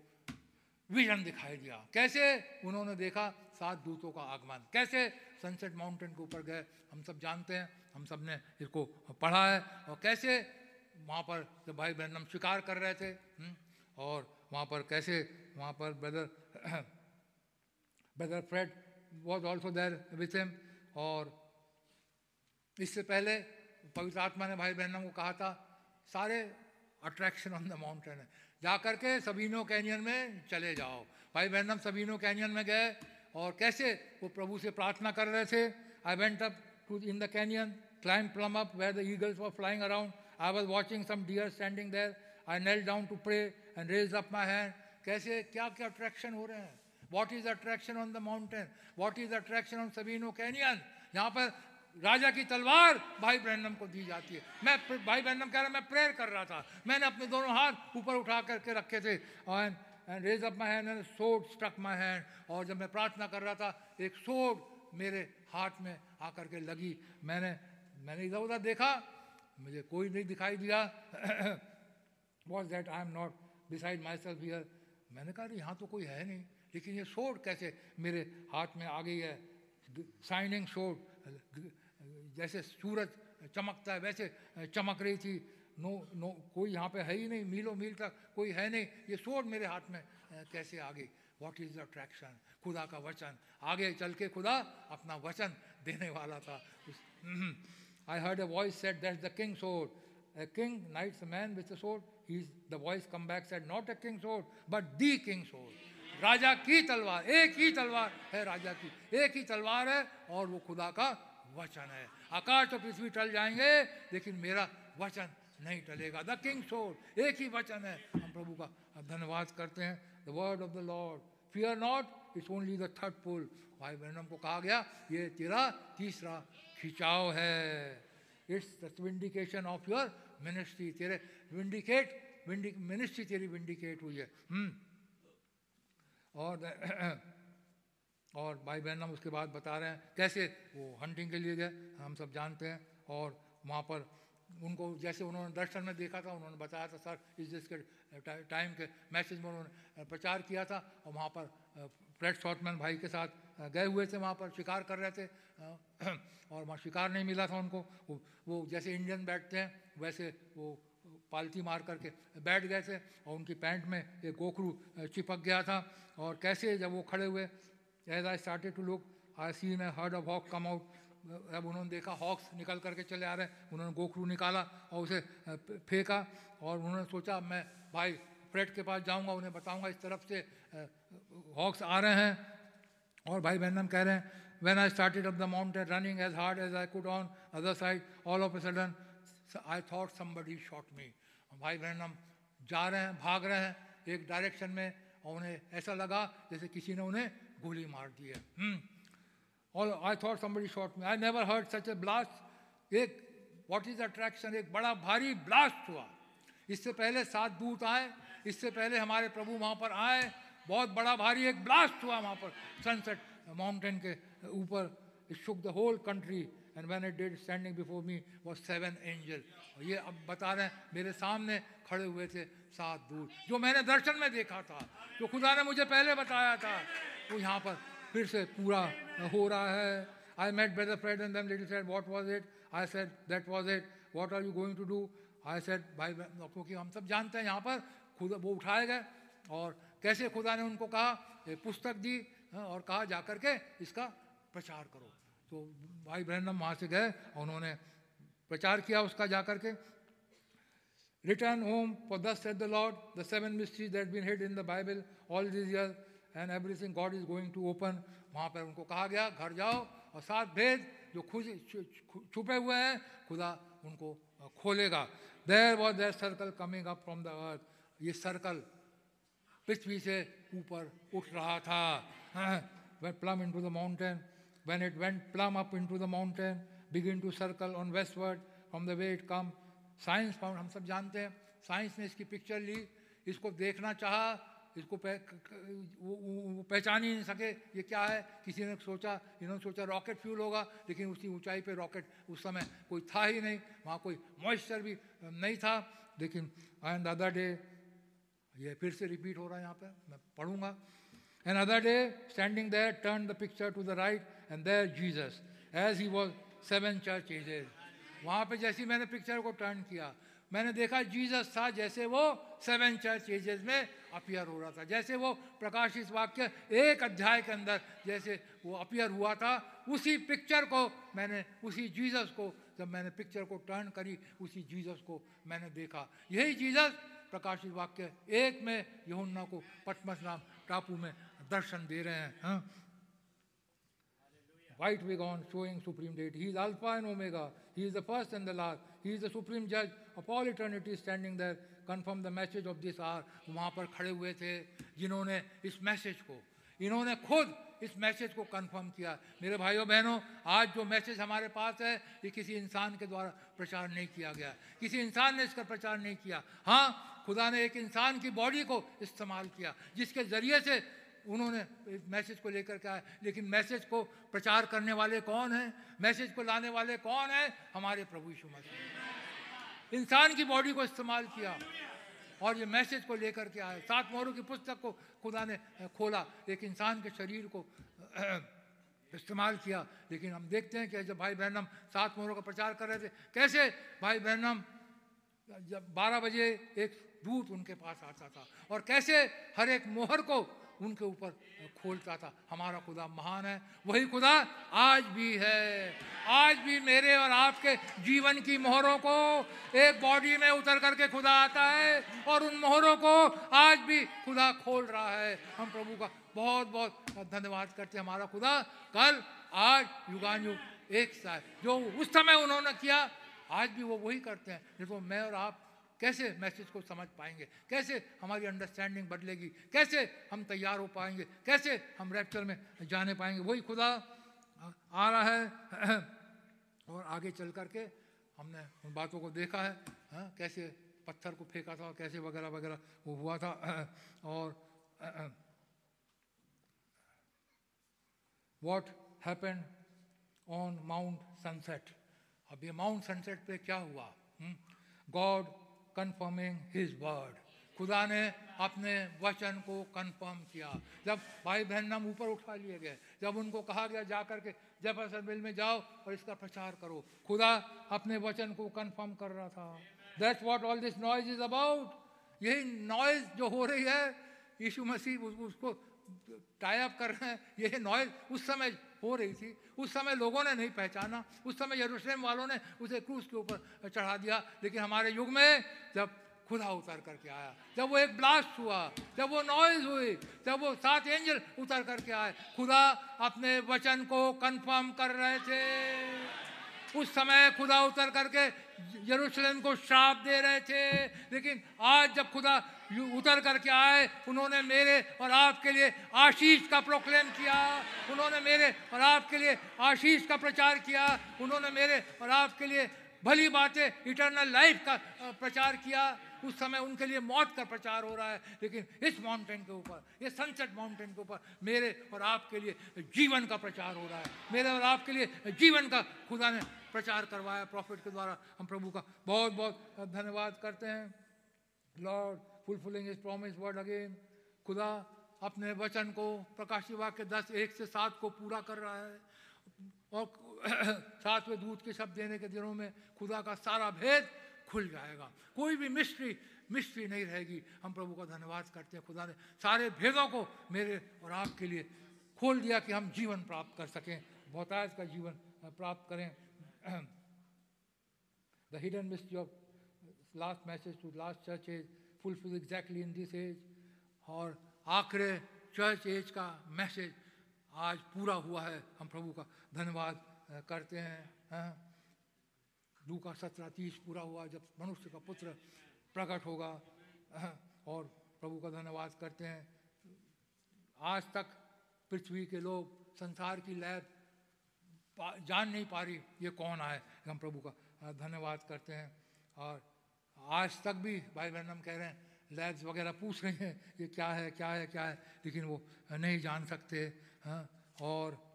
विजन दिखाई दिया। कैसे, उन्होंने देखा सात दूतों का आगमन। कैसे? सनसेट माउंटेन के ऊपर गए। हम सब जानते हैं हम सबने इसको पढ़ा है। और कैसे? वहाँ पर जब भाई बहन हम शिकार कर रहे थे हम्म, और वहाँ पर कैसे? वहाँ पर brother brother Fred was also there with him और इससे पहले पवित्र आत्मा ने भाई बहनों को कहा था सारे अट्रैक्शन ऑन द माउंटेन है। जा करके सबीनो कैनियन में चले जाओ। भाई बहन हम सबीनो कैनियन में गए और कैसे वो प्रभु से प्रार्थना कर रहे थे? I went up to in the canyon climb plumb up where the eagles were flying around I was watching some deer standing there I kneel down to pray and raise up my hand कैसे? क्या क्या attraction हो रहे हैं? What is attraction on the mountain what is attraction on Sabino Canyon यहाँ पर राजा की तलवार भाई ब्रैंडम को दी जाती है। मैं भाई ब्रैंडम कह रहा, मैं प्रेयर कर रहा था। मैंने अपने दोनों हाथ ऊपर उठा करके रखे थे। And raise up my hand and sword struck my hand और जब मैं प्रार्थना कर रहा था, एक सोड मेरे हाथ में आकर के लगी। मैंने मैंने इधर उधर देखा, मुझे कोई नहीं दिखाई दिया। Was that I am not beside myself here मैंने कहा यहाँ तो कोई है नहीं। लेकिन ये सोड कैसे मेरे हाथ में आ गई है? साइनिंग सोड जैसे सूरज चमकता है, वैसे चमक रही थी। नो नो कोई यहाँ पे है ही नहीं मीलों मील तक कोई है नहीं ये सोड मेरे हाथ में कैसे आ गई वॉट इज़ द अट्रैक्शन खुदा का वचन। आगे चल के खुदा अपना वचन देने वाला था। I heard a voice said that's the king sword a king knights man with a sword. He's, the voice come back said, not a king's sword, but the king's sword. राजा की तलवार एक ही तलवार है राजा की एक ही तलवार है और वो खुदा का वचन है आकाश और पृथ्वी टल जाएँगे लेकिन मेरा वचन नहीं टलेगा। द किंग सोड एक ही वचन है। हम प्रभु का धन्यवाद करते हैं। The word of the Lord fear not it's only the third pull भाई बहनों को कहा गया, ये तेरा तीसरा खिंचाव है। It's the vindication of your ministry तेरे विंडिकेट विंडी मिनिस्ट्री तेरी विंडिकेट हुई है। हम्म। और और भाई बहन, हम उसके बाद बता रहे हैं, कैसे वो हंटिंग के लिए गए, हम सब जानते हैं। और वहाँ पर उनको जैसे उन्होंने दर्शन में देखा था उन्होंने बताया था सर इस जिसके टाइम के मैसेज में उन्होंने प्रचार किया था और वहाँ पर फ्रेड शॉटमैन भाई के साथ गए हुए थे वहाँ पर शिकार कर रहे थे। और वहाँ शिकार नहीं मिला था उनको। वो, वो जैसे इंडियन बैठते हैं वैसे वो पालती मार करके बैठ गए थे और उनकी पैंट में एक गोखरू चिपक गया था। और कैसे जब वो खड़े हुए as I started to look I seen I heard of hawk come out जब उन्होंने देखा हॉक्स निकल करके चले आ रहे हैं। उन्होंने गोखरू निकाला और उसे फेंका और उन्होंने सोचा, मैं भाई फ्रेड के पास जाऊँगा, उन्हें बताऊँगा इस तरफ़ से हॉक्स आ रहे हैं। और भाई बहन कह रहे हैं, when I started up the mountain running as hard as I could on other side, all of a sudden, I thought somebody shot me. भाई बहन जा रहे हैं, भाग रहे हैं एक डायरेक्शन में और उन्हें ऐसा लगा जैसे किसी ने उन्हें गोली मार दी है। हम्म। और I thought somebody shot me. I never heard such a blast. एक, what इज़ अट्रैक्शन एक बड़ा भारी ब्लास्ट हुआ। इससे पहले सात दूत आए, इससे पहले हमारे प्रभु वहाँ पर आए, बहुत बड़ा भारी एक ब्लास्ट हुआ वहाँ पर। सनसेट माउंटेन के ऊपर shook the whole country, and when it did, standing before me was seven angels. ये अब बता रहे हैं, मेरे सामने खड़े हुए थे सात दूत, जो मैंने दर्शन में देखा था, जो खुदा ने मुझे पहले बताया था, वो यहाँ पर फिर से पूरा हो रहा है। I met brother friend and them little said what it I said that was it what are you going to do I said भाई क्योंकि हम सब जानते हैं यहाँ पर। खुद वो उठाए गए और कैसे खुदा ने उनको कहा? पुस्तक दी हाँ, और कहा, जा कर के इसका प्रचार करो। तो भाई ब्रहणम वहाँ से गए और उन्होंने प्रचार किया उसका जा करके। Return home for this said the Lord the seven mysteries that been hid in the Bible all this year and everything God is going to open वहाँ पर उनको कहा गया, घर जाओ और साथ भेद जो खुद छुपे हुए हैं, खुदा उनको खोलेगा। There was there circle coming up from the earth ये सर्कल पृथ्वी से ऊपर उठ रहा था। When plumb into the mountain when it went plumb up into the mountain begin to circle on westward from the way it come science found हम सब जानते हैं साइंस ने इसकी पिक्चर ली, इसको देखना चाहा इसको पह, वो, वो, पहचान ही नहीं सके ये क्या है। किसी ने सोचा इन्होंने सोचा रॉकेट फ्यूल होगा लेकिन उसी ऊंचाई पे रॉकेट उस समय कोई था ही नहीं वहाँ कोई मॉइस्चर भी नहीं था। लेकिन एंड अदर डे ये फिर से रिपीट हो रहा है यहाँ पे मैं पढ़ूँगा। Another day, standing there, turned the picture to the right and there Jesus as he was seven church ages. वहाँ पे जैसे मैंने पिक्चर को टर्न किया मैंने देखा जीसस था जैसे वो सेवन चर्च एजेस में अपियर हो रहा था जैसे वो प्रकाशित वाक्य एक अध्याय के अंदर जैसे वो अपियर हुआ था उसी पिक्चर को मैंने उसी जीसस को जब मैंने पिक्चर को टर्न करी उसी जीसस को मैंने देखा यही जीसस प्रकाशित वाक्य एक में यहुन्ना को पटमस नाम टापू में दर्शन दे रहे हैं हाँ? white wig on, showing supreme deity. He is Alpha and Omega. He is the first and the last. He is the supreme judge of all eternity standing there. Confirm the message of this hour. वहाँ पर खड़े हुए थे, जिन्होंने इस message को, इन्होंने खुद इस मैसेज को कंफर्म किया मेरे भाइयों, बहनों, आज जो मैसेज हमारे पास है, ये किसी इंसान के द्वारा प्रचार नहीं किया गया किसी इंसान ने इसका प्रचार नहीं किया हाँ खुदा ने एक इंसान की बॉडी को इस्तेमाल किया, जिसके ज़रिए से उन्होंने मैसेज को लेकर के आए लेकिन मैसेज को प्रचार करने वाले कौन हैं? मैसेज को लाने वाले कौन हैं? हमारे प्रभु यीशु मसीह। इंसान की बॉडी को इस्तेमाल किया और ये मैसेज को लेकर के आए। सात मोहरों की पुस्तक को खुदा ने खोला। एक इंसान के शरीर को इस्तेमाल किया। लेकिन हम देखते हैं कि जब भाई बहनम सात मोहरों का प्रचार कर रहे थे, कैसे भाई बहनम जब बारह बजे एक दूत उनके पास आता था और कैसे हर एक मोहर को उनके ऊपर खोलता था। हमारा खुदा महान है। वही खुदा आज भी है। आज भी मेरे और आपके जीवन की मोहरों को एक बॉडी में उतर करके खुदा आता है और उन मोहरों को आज भी खुदा खोल रहा है। हम प्रभु का बहुत बहुत धन्यवाद करते हैं। हमारा खुदा कल, आज, युगान युग एक सा है जो उस समय उन्होंने किया, आज भी वो वही करते हैं। देखो, मैं और आप कैसे मैसेज को समझ पाएँगे? कैसे हमारी अंडरस्टैंडिंग बदलेगी? कैसे हम तैयार हो पाएँगे? कैसे हम रैप्चर में जाने पाएँगे? वही खुदा आ रहा है। और आगे चल करके हमने उन बातों को देखा है। हाँ, कैसे पत्थर को फेंका था कैसे वगैरह वगैरह वो हुआ था। और what happen on Mount Sunset अब ये माउंट सनसेट पे क्या हुआ? गॉड कंफर्मिंग हिज वर्ड खुदा ने अपने वचन को कन्फर्म किया। जब भाई बहन नाम ऊपर उठा लिए गए, जब उनको कहा गया जा करके जेफरसन बिल में जाओ और इसका प्रचार करो। खुदा अपने वचन को कन्फर्म कर रहा था। That's what all this noise is about यही नॉइज़ जो हो रही है, यीशु मसीह उसको टाई अप कर रहे हैं। यही नॉइज़ उस समय हो रही थी। उस समय लोगों ने नहीं पहचाना। उस समय यरूशलेम वालों ने उसे क्रूस के ऊपर चढ़ा दिया। लेकिन हमारे युग में जब खुदा उतर करके आया, जब वो एक ब्लास्ट हुआ, जब वो नॉइज़ हुई, जब वो सात एंजल उतर करके आए, खुदा अपने वचन को कंफर्म कर रहे थे। उस समय खुदा उतर करके यरूशलेम को श्राप दे रहे थे। लेकिन आज जब खुदा उतर करके आए, उन्होंने मेरे और आपके लिए आशीष का प्रोक्लेम किया। उन्होंने मेरे और आपके लिए आशीष का प्रचार किया। उन्होंने मेरे और आपके लिए भली बातें इटरनल लाइफ का प्रचार किया। उस समय उनके लिए मौत का प्रचार हो रहा है। लेकिन इस माउंटेन के ऊपर, ये सनसेट माउंटेन के ऊपर मेरे और आपके लिए जीवन का प्रचार हो रहा है। मेरे और आपके लिए जीवन का खुदा ने प्रचार करवाया, प्रॉफिट के द्वारा हम प्रभु का बहुत बहुत धन्यवाद करते हैं। Lord, fulfilling is promise word again खुदा अपने वचन को प्रकाशी वाक्य दस, एक से सात को पूरा कर रहा है। और सातवें दूध के शब्द देने के दिनों में खुदा का सारा भेद खुल जाएगा। कोई भी मिस्ट्री मिस्ट्री नहीं रहेगी। हम प्रभु का धन्यवाद करते हैं। खुदा ने सारे भेदों को मेरे और आपके लिए खोल दिया कि हम जीवन प्राप्त कर सकें। बहुतायत का जीवन प्राप्त करें। The hidden mystery of last message to last church age fulfil exactly in this age और आखिरी चर्च एज का मैसेज आज पूरा हुआ है। हम प्रभु का धन्यवाद करते हैं लू का सत्रह तीस पूरा हुआ जब मनुष्य का पुत्र प्रकट होगा और प्रभु का धन्यवाद करते हैं। आज तक पृथ्वी के लोग, संसार की लैब जान नहीं पा रही ये कौन आए? हम प्रभु का धन्यवाद करते हैं। और आज तक भी भाई बहन हम कह रहे हैं लैब्स वगैरह पूछ रहे हैं ये क्या है क्या है क्या है? लेकिन वो नहीं जान सकते हाँ? और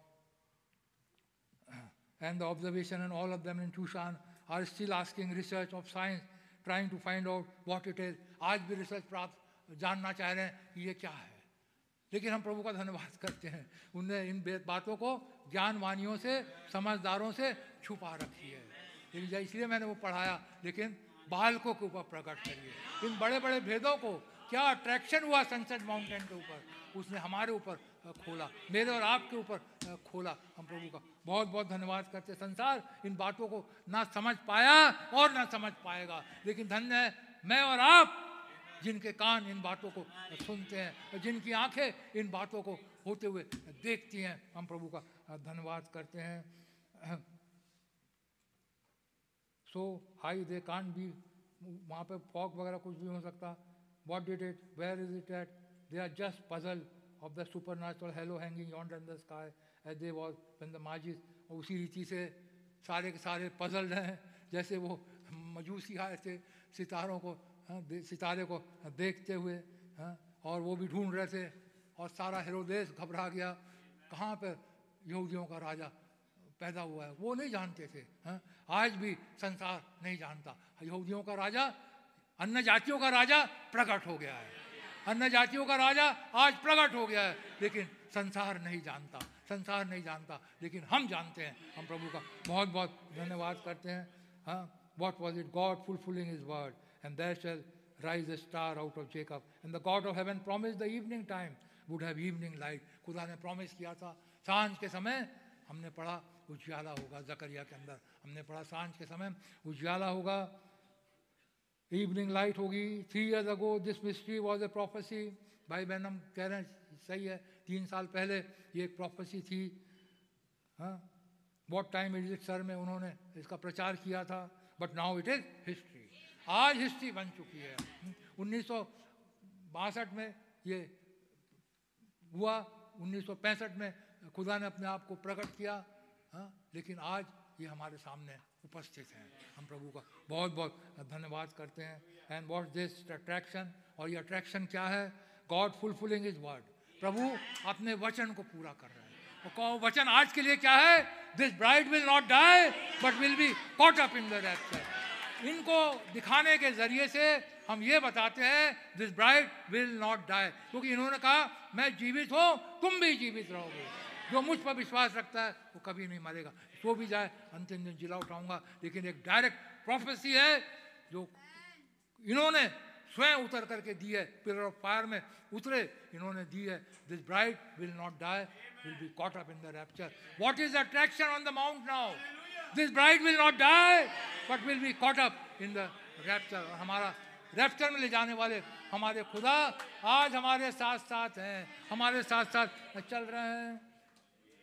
and the observation and all of them in Tucson are still asking research of science, trying to find out what it is. आज भी रिसर्च प्राप्त जानना चाह रहे हैं कि ये क्या है? लेकिन हम प्रभु का धन्यवाद करते हैं। उनने इन बातों को ज्ञानवानियों से, समझदारों से छुपा रखी है। इसलिए मैंने वो पढ़ाया, लेकिन बालकों के ऊपर प्रकट करिए। इन बड़े बड़े भेदों को क्या अट्रैक्शन हुआ सनसेट माउंटेन के ऊपर? उसने हमारे ऊपर खोला। मेरे और आपके ऊपर खोला हम प्रभु का। बहुत बहुत धन्यवाद करते संसार, इन बातों को ना समझ पाया और ना समझ पाएगा। लेकिन धन्य है मैं और आप जिनके कान इन बातों को सुनते हैं, जिनकी आँखें इन बातों को होते हुए देखती हैं। हम प्रभु का धन्यवाद करते हैं। सो हाई दे कान भी वहाँ पे फॉक वगैरह कुछ भी हो सकता। What did it where is it at they are just puzzle of the supernatural halo hanging yonder in the sky, as they was when the Majis उसी रीति से सारे के सारे पजल हैं, जैसे वो मजूसी आए थे सितारों को सितारे को देखते हुए और वो भी ढूंढ रहे थे। और सारा हेरोदेश घबरा गया। कहाँ पर यहूदियों का राजा पैदा हुआ है? वो नहीं जानते थे हाँ? आज भी संसार नहीं जानता। यहूदियों का राजा अन्य जातियों का राजा प्रकट हो गया है। अन्य जातियों का राजा आज प्रकट हो गया है। लेकिन संसार नहीं जानता, संसार नहीं जानता। लेकिन हम जानते हैं, हम प्रभु का बहुत बहुत धन्यवाद करते हैं हाँ? What was it God fulfilling is word and that shall rise a star out of Jacob. And the God of heaven promised the evening time would have evening light खुदा ने प्रॉमिस किया था, साँझ के समय हमने पढ़ा, उज्याला होगा जकरिया के अंदर। हमने पढ़ा, साँझ के समय उज्याला होगा। इवनिंग लाइट होगी। Three years ago this mystery was a prophecy भाई बहन हम कह रहे हैं सही है। तीन साल पहले ये एक प्रोफेसी थी। हाँ? What time is it sir में उन्होंने इसका प्रचार किया था। But now it is history आज हिस्ट्री बन चुकी है। उन्नीस में ये हुआ उन्नीस सौ पैंसठ में, खुदा ने अपने आप को प्रकट किया हाँ लेकिन आज ये हमारे सामने उपस्थित हैं। हम प्रभु का बहुत बहुत धन्यवाद करते हैं। एंड वॉट दिस अट्रैक्शन और ये अट्रैक्शन क्या है? गॉड फुलफिलिंग इज़ वर्ड प्रभु अपने वचन को पूरा कर रहे हैं। और वचन आज के लिए क्या है? This bride will not die but will be caught up in the rapture इनको दिखाने के ज़रिए से हम ये बताते हैं this bride will not die क्योंकि इन्होंने कहा, मैं जीवित हूँ, तुम भी जीवित रहोगे। जो मुझ पर विश्वास रखता है, वो कभी नहीं मरेगा। सो भी जाए, अंतिम दिन जिला उठाऊँगा। लेकिन एक डायरेक्ट प्रोफेसी है, जो इन्होंने स्वयं उतर करके दी है पिलर ऑफ़ फायर में उतरे, इन्होंने दी है this bride will not die will be caught up in the rapture what is attraction on the mount now this bride will not die but will be caught up in the rapture हमारा rapture में ले जाने वाले हमारे खुदा आज हमारे साथ साथ हैं हमारे साथ साथ चल रहे हैं।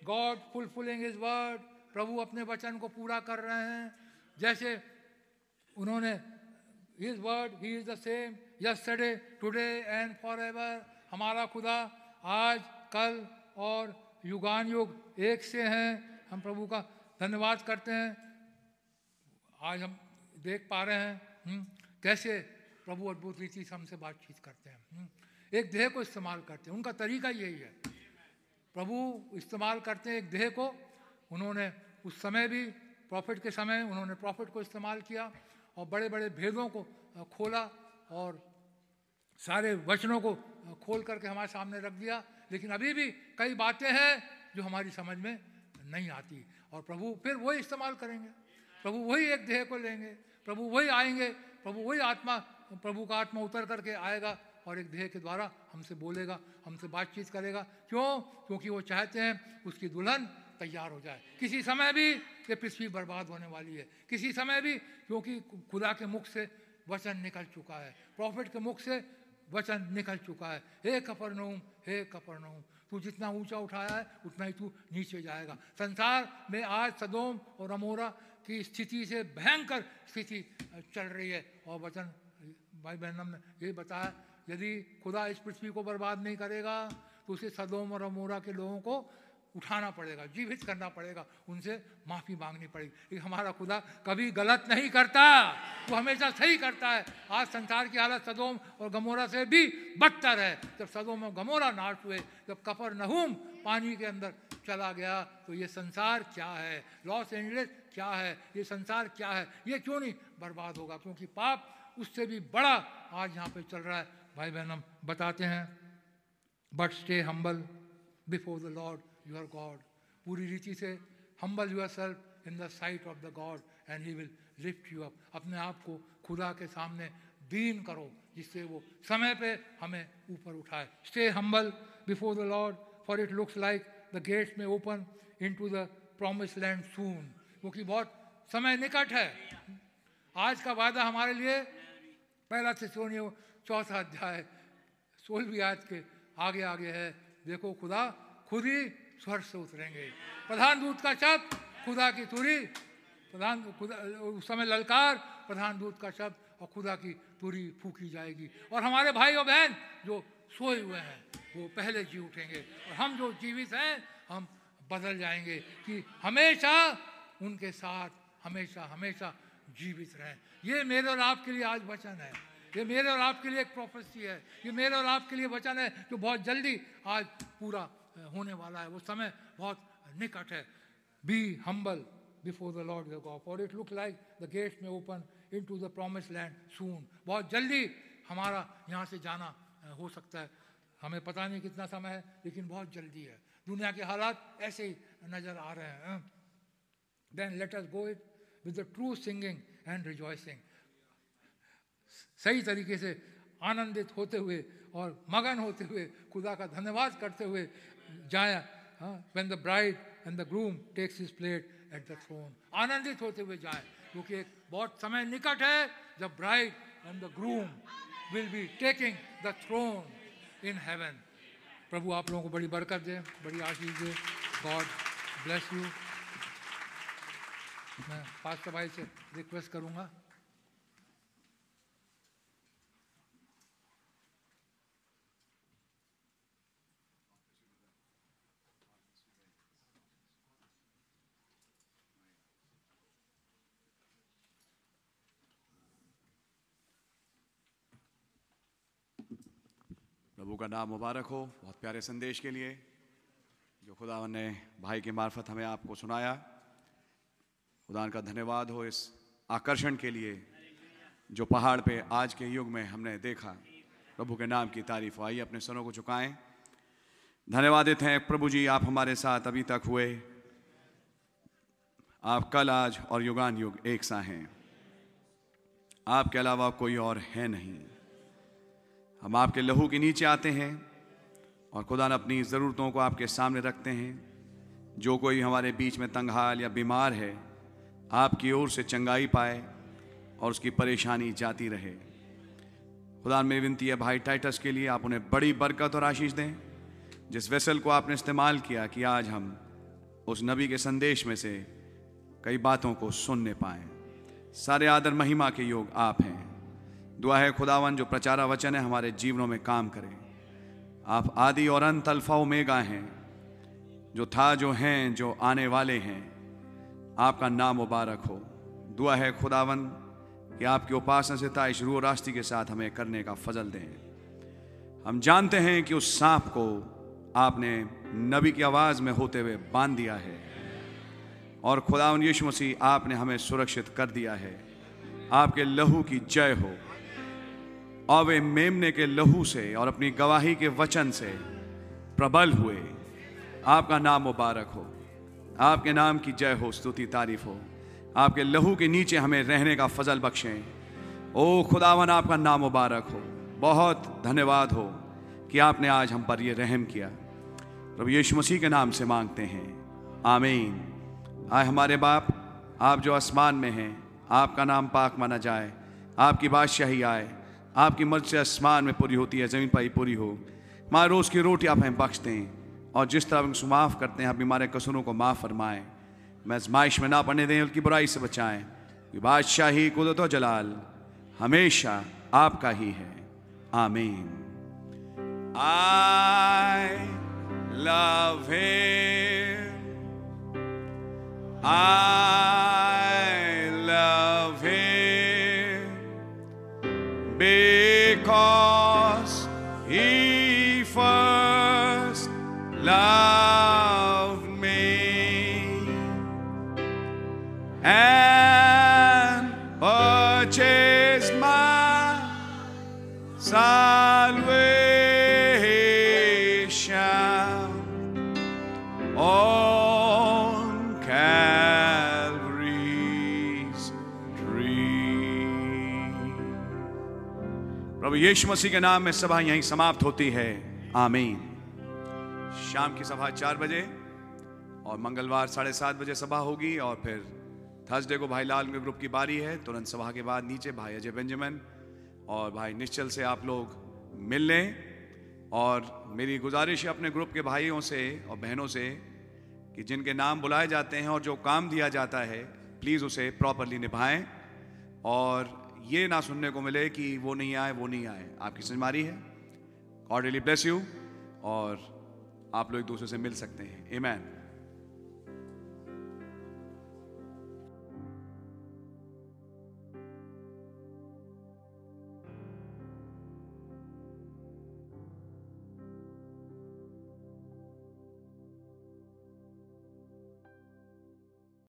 गॉड फुलफिलिंग इज़ वर्ड प्रभु अपने वचन को पूरा कर रहे हैं। जैसे उन्होंने his word he is the same yesterday today and forever हमारा खुदा आज कल और युगान युग एक से हैं। हम प्रभु का धन्यवाद करते हैं। आज हम देख पा रहे हैं हम्म, कैसे प्रभु अद्भुत रीति से हमसे बातचीत करते हैं। हम्म, एक देह को इस्तेमाल करते हैं। उनका तरीका यही है। प्रभु इस्तेमाल करते हैं एक देह को। उन्होंने उस समय भी प्रॉफिट के समय उन्होंने प्रॉफिट को इस्तेमाल किया और बड़े बड़े भेदों को खोला और सारे वचनों को खोल करके हमारे सामने रख दिया। लेकिन अभी भी कई बातें हैं जो हमारी समझ में नहीं आती। और प्रभु फिर वही इस्तेमाल करेंगे। प्रभु वही एक देह को लेंगे। प्रभु वही आएँगे। प्रभु वही आत्मा प्रभु का आत्मा उतर करके आएगा और एक देह के द्वारा हमसे बोलेगा, हमसे बातचीत करेगा। क्यों? क्योंकि वो चाहते हैं उसकी दुल्हन तैयार हो जाए। किसी समय भी ये पृथ्वी बर्बाद होने वाली है। किसी समय भी, क्योंकि खुदा के मुख से वचन निकल चुका है। प्रॉफिट के मुख से वचन निकल चुका है। हे कपरनहूम हे कपरनहूम तू जितना ऊँचा उठाया है, उतना ही तू नीचे जाएगा। संसार में आज सदोम और अमोरा की स्थिति से भयंकर स्थिति चल रही है और वचन भाई बहनम ने यही बताया, यदि खुदा इस पृथ्वी को बर्बाद नहीं करेगा तो उसे सदोम और अमोरा के लोगों को उठाना पड़ेगा, जीवित करना पड़ेगा, उनसे माफ़ी मांगनी पड़ेगी। हमारा खुदा कभी गलत नहीं करता, वो हमेशा सही करता है। आज संसार की हालत सदोम और गमोरा से भी बदतर है। जब सदोम और गमोरा नाश हुए, जब कपर नहूम पानी के अंदर चला गया तो ये संसार क्या है? लॉस एंजलिस क्या है? ये संसार क्या है? ये क्यों नहीं बर्बाद होगा? क्योंकि पाप उससे भी बड़ा आज यहाँ पे चल रहा है। भाई बहन, हम बताते हैं but stay humble before the Lord your God पूरी रीति से humble yourself in the sight of the God and he will lift you up अपने आप को खुदा के सामने दीन करो, जिससे वो समय पे हमें ऊपर उठाए। Stay humble before the Lord for it looks like the gates में open into the promise land soon क्योंकि बहुत समय निकट है। आज का वादा हमारे लिए पहला से सोनियो चौथा अध्याय, सोलहवीं आज के आगे आगे है। देखो, खुदा खुद ही स्वर्ग से उतरेंगे। प्रधान दूत का शब्द, खुदा की तुरी प्रधान खुदा, उस समय ललकार, प्रधान दूत का शब्द, और खुदा की तुरी फूकी जाएगी। और हमारे भाई और बहन जो सोए हुए हैं, वो पहले जी उठेंगे। और हम जो जीवित हैं, हम बदल जाएँगे कि हमेशा उनके साथ, हमेशा हमेशा जीवित रहें। ये मेरे और आपके लिए आज वचन है। ये मेरे और आपके लिए एक प्रोफेसी है। ये मेरे और आपके लिए वचन है जो बहुत जल्दी आज पूरा होने वाला है। वो समय बहुत निकट है। Be humble before the Lord God for it look like the gates में open into the promise land soon बहुत जल्दी हमारा यहाँ से जाना हो सकता है। हमें पता नहीं कितना समय है, लेकिन बहुत जल्दी है। दुनिया के हालात ऐसे ही नज़र आ रहे हैं then let us go it with the true singing and rejoicing सही तरीके से आनंदित होते हुए और मगन होते हुए खुदा का धन्यवाद करते हुए जाए when the bride and the groom takes his place at the throne आनंदित होते हुए जाए, क्योंकि एक बहुत समय निकट है जब bride and the groom will be taking the throne in heaven प्रभु, आप लोगों को बड़ी बरकत दे, बड़ी आशीष दे। गॉड ब्लेस यू मैं पास्टर भाई से रिक्वेस्ट करूँगा। प्रभु का नाम मुबारक हो, बहुत प्यारे संदेश के लिए, जो खुदा ने भाई के मार्फत हमें आपको सुनाया। खुदा का धन्यवाद हो इस आकर्षण के लिए जो पहाड़ पे आज के युग में हमने देखा। प्रभु के नाम की तारीफ़ आइए अपने सनों को चुकाएँ धन्यवादित हैं। प्रभु जी, आप हमारे साथ अभी तक हुए। आप कल, आज और युगान युग एक सा हैं। आपके अलावा कोई और है नहीं। हम आपके लहू के नीचे आते हैं और खुदा अपनी ज़रूरतों को आपके सामने रखते हैं। जो कोई हमारे बीच में तंगहाल या बीमार है आपकी ओर से चंगाई पाए और उसकी परेशानी जाती रहे। खुदा, मेरी विनती है भाई, टाइटस के लिए आप उन्हें बड़ी बरकत और आशीष दें, जिस वेसल को आपने इस्तेमाल किया कि आज हम उस नबी के संदेश में से कई बातों को सुनने पाएँ। सारे आदर महिमा के योग आप हैं। दुआ है खुदावन, जो प्रचारा वचन है हमारे जीवनों में काम करें। आप आदि और अंत अल्फ़ा ओमेगा हैं, जो था, जो हैं, जो आने वाले हैं। आपका नाम मुबारक हो। दुआ है खुदावन कि आपकी उपासना से ताइश रू रास्ती के साथ हमें करने का फजल दें। हम जानते हैं कि उस सांप को आपने नबी की आवाज़ में होते हुए बाँध दिया है और खुदावन यीशु मसीह आपने हमें सुरक्षित कर दिया है। आपके लहू की जय हो। और वे मेमने के लहू से और अपनी गवाही के वचन से प्रबल हुए। आपका नाम मुबारक हो। आपके नाम की जय हो, स्तुति, तारीफ़ हो। आपके लहू के नीचे हमें रहने का फजल बख्शें। ओ खुदावन, आपका नाम मुबारक हो। बहुत धन्यवाद हो कि आपने आज हम पर ये रहम किया। प्रभु यीशु मसीह के नाम से मांगते हैं। आमीन। आए हमारे बाप, आप जो आसमान में हैं, आपका नाम पाक माना जाए। आपकी बादशाही आए। आपकी मर्ज आसमान में पूरी होती है, ज़मीन पर ही पूरी हो। हमारे रोज़ की रोटी आप हमें बख्श दें। और जिस तरह उनको माफ़ करते हैं, आप हमारे कसूरों को माफ़ फरमाएँ। मैं आजमाइश में ना पढ़ने दें, उनकी बुराई से बचाएँ। बादशाही कुदरत जलाल हमेशा आपका ही है। आमीन। Love him. I love him because loved me and purchased my salvation on Calvary's tree. प्रभु यीशु मसीह के नाम में सभा यहीं समाप्त होती है आमीन शाम की सभा चार बजे और मंगलवार साढ़े सात बजे सभा होगी और फिर थर्सडे को भाई लाल ग्रुप की बारी है, तुरंत सभा के बाद नीचे भाई अजय बेंजामिन और भाई निश्चल से आप लोग मिल लें। और मेरी गुजारिश है अपने ग्रुप के भाइयों से और बहनों से कि जिनके नाम बुलाए जाते हैं और जो काम दिया जाता है प्लीज़ उसे प्रॉपरली निभाएँ। और ये ना सुनने को मिले कि वो नहीं आए, वो नहीं आए। आपकी समझमारी है। गॉड रियली ब्लेस यू और आप लोग एक दूसरे से मिल सकते हैं। एमैन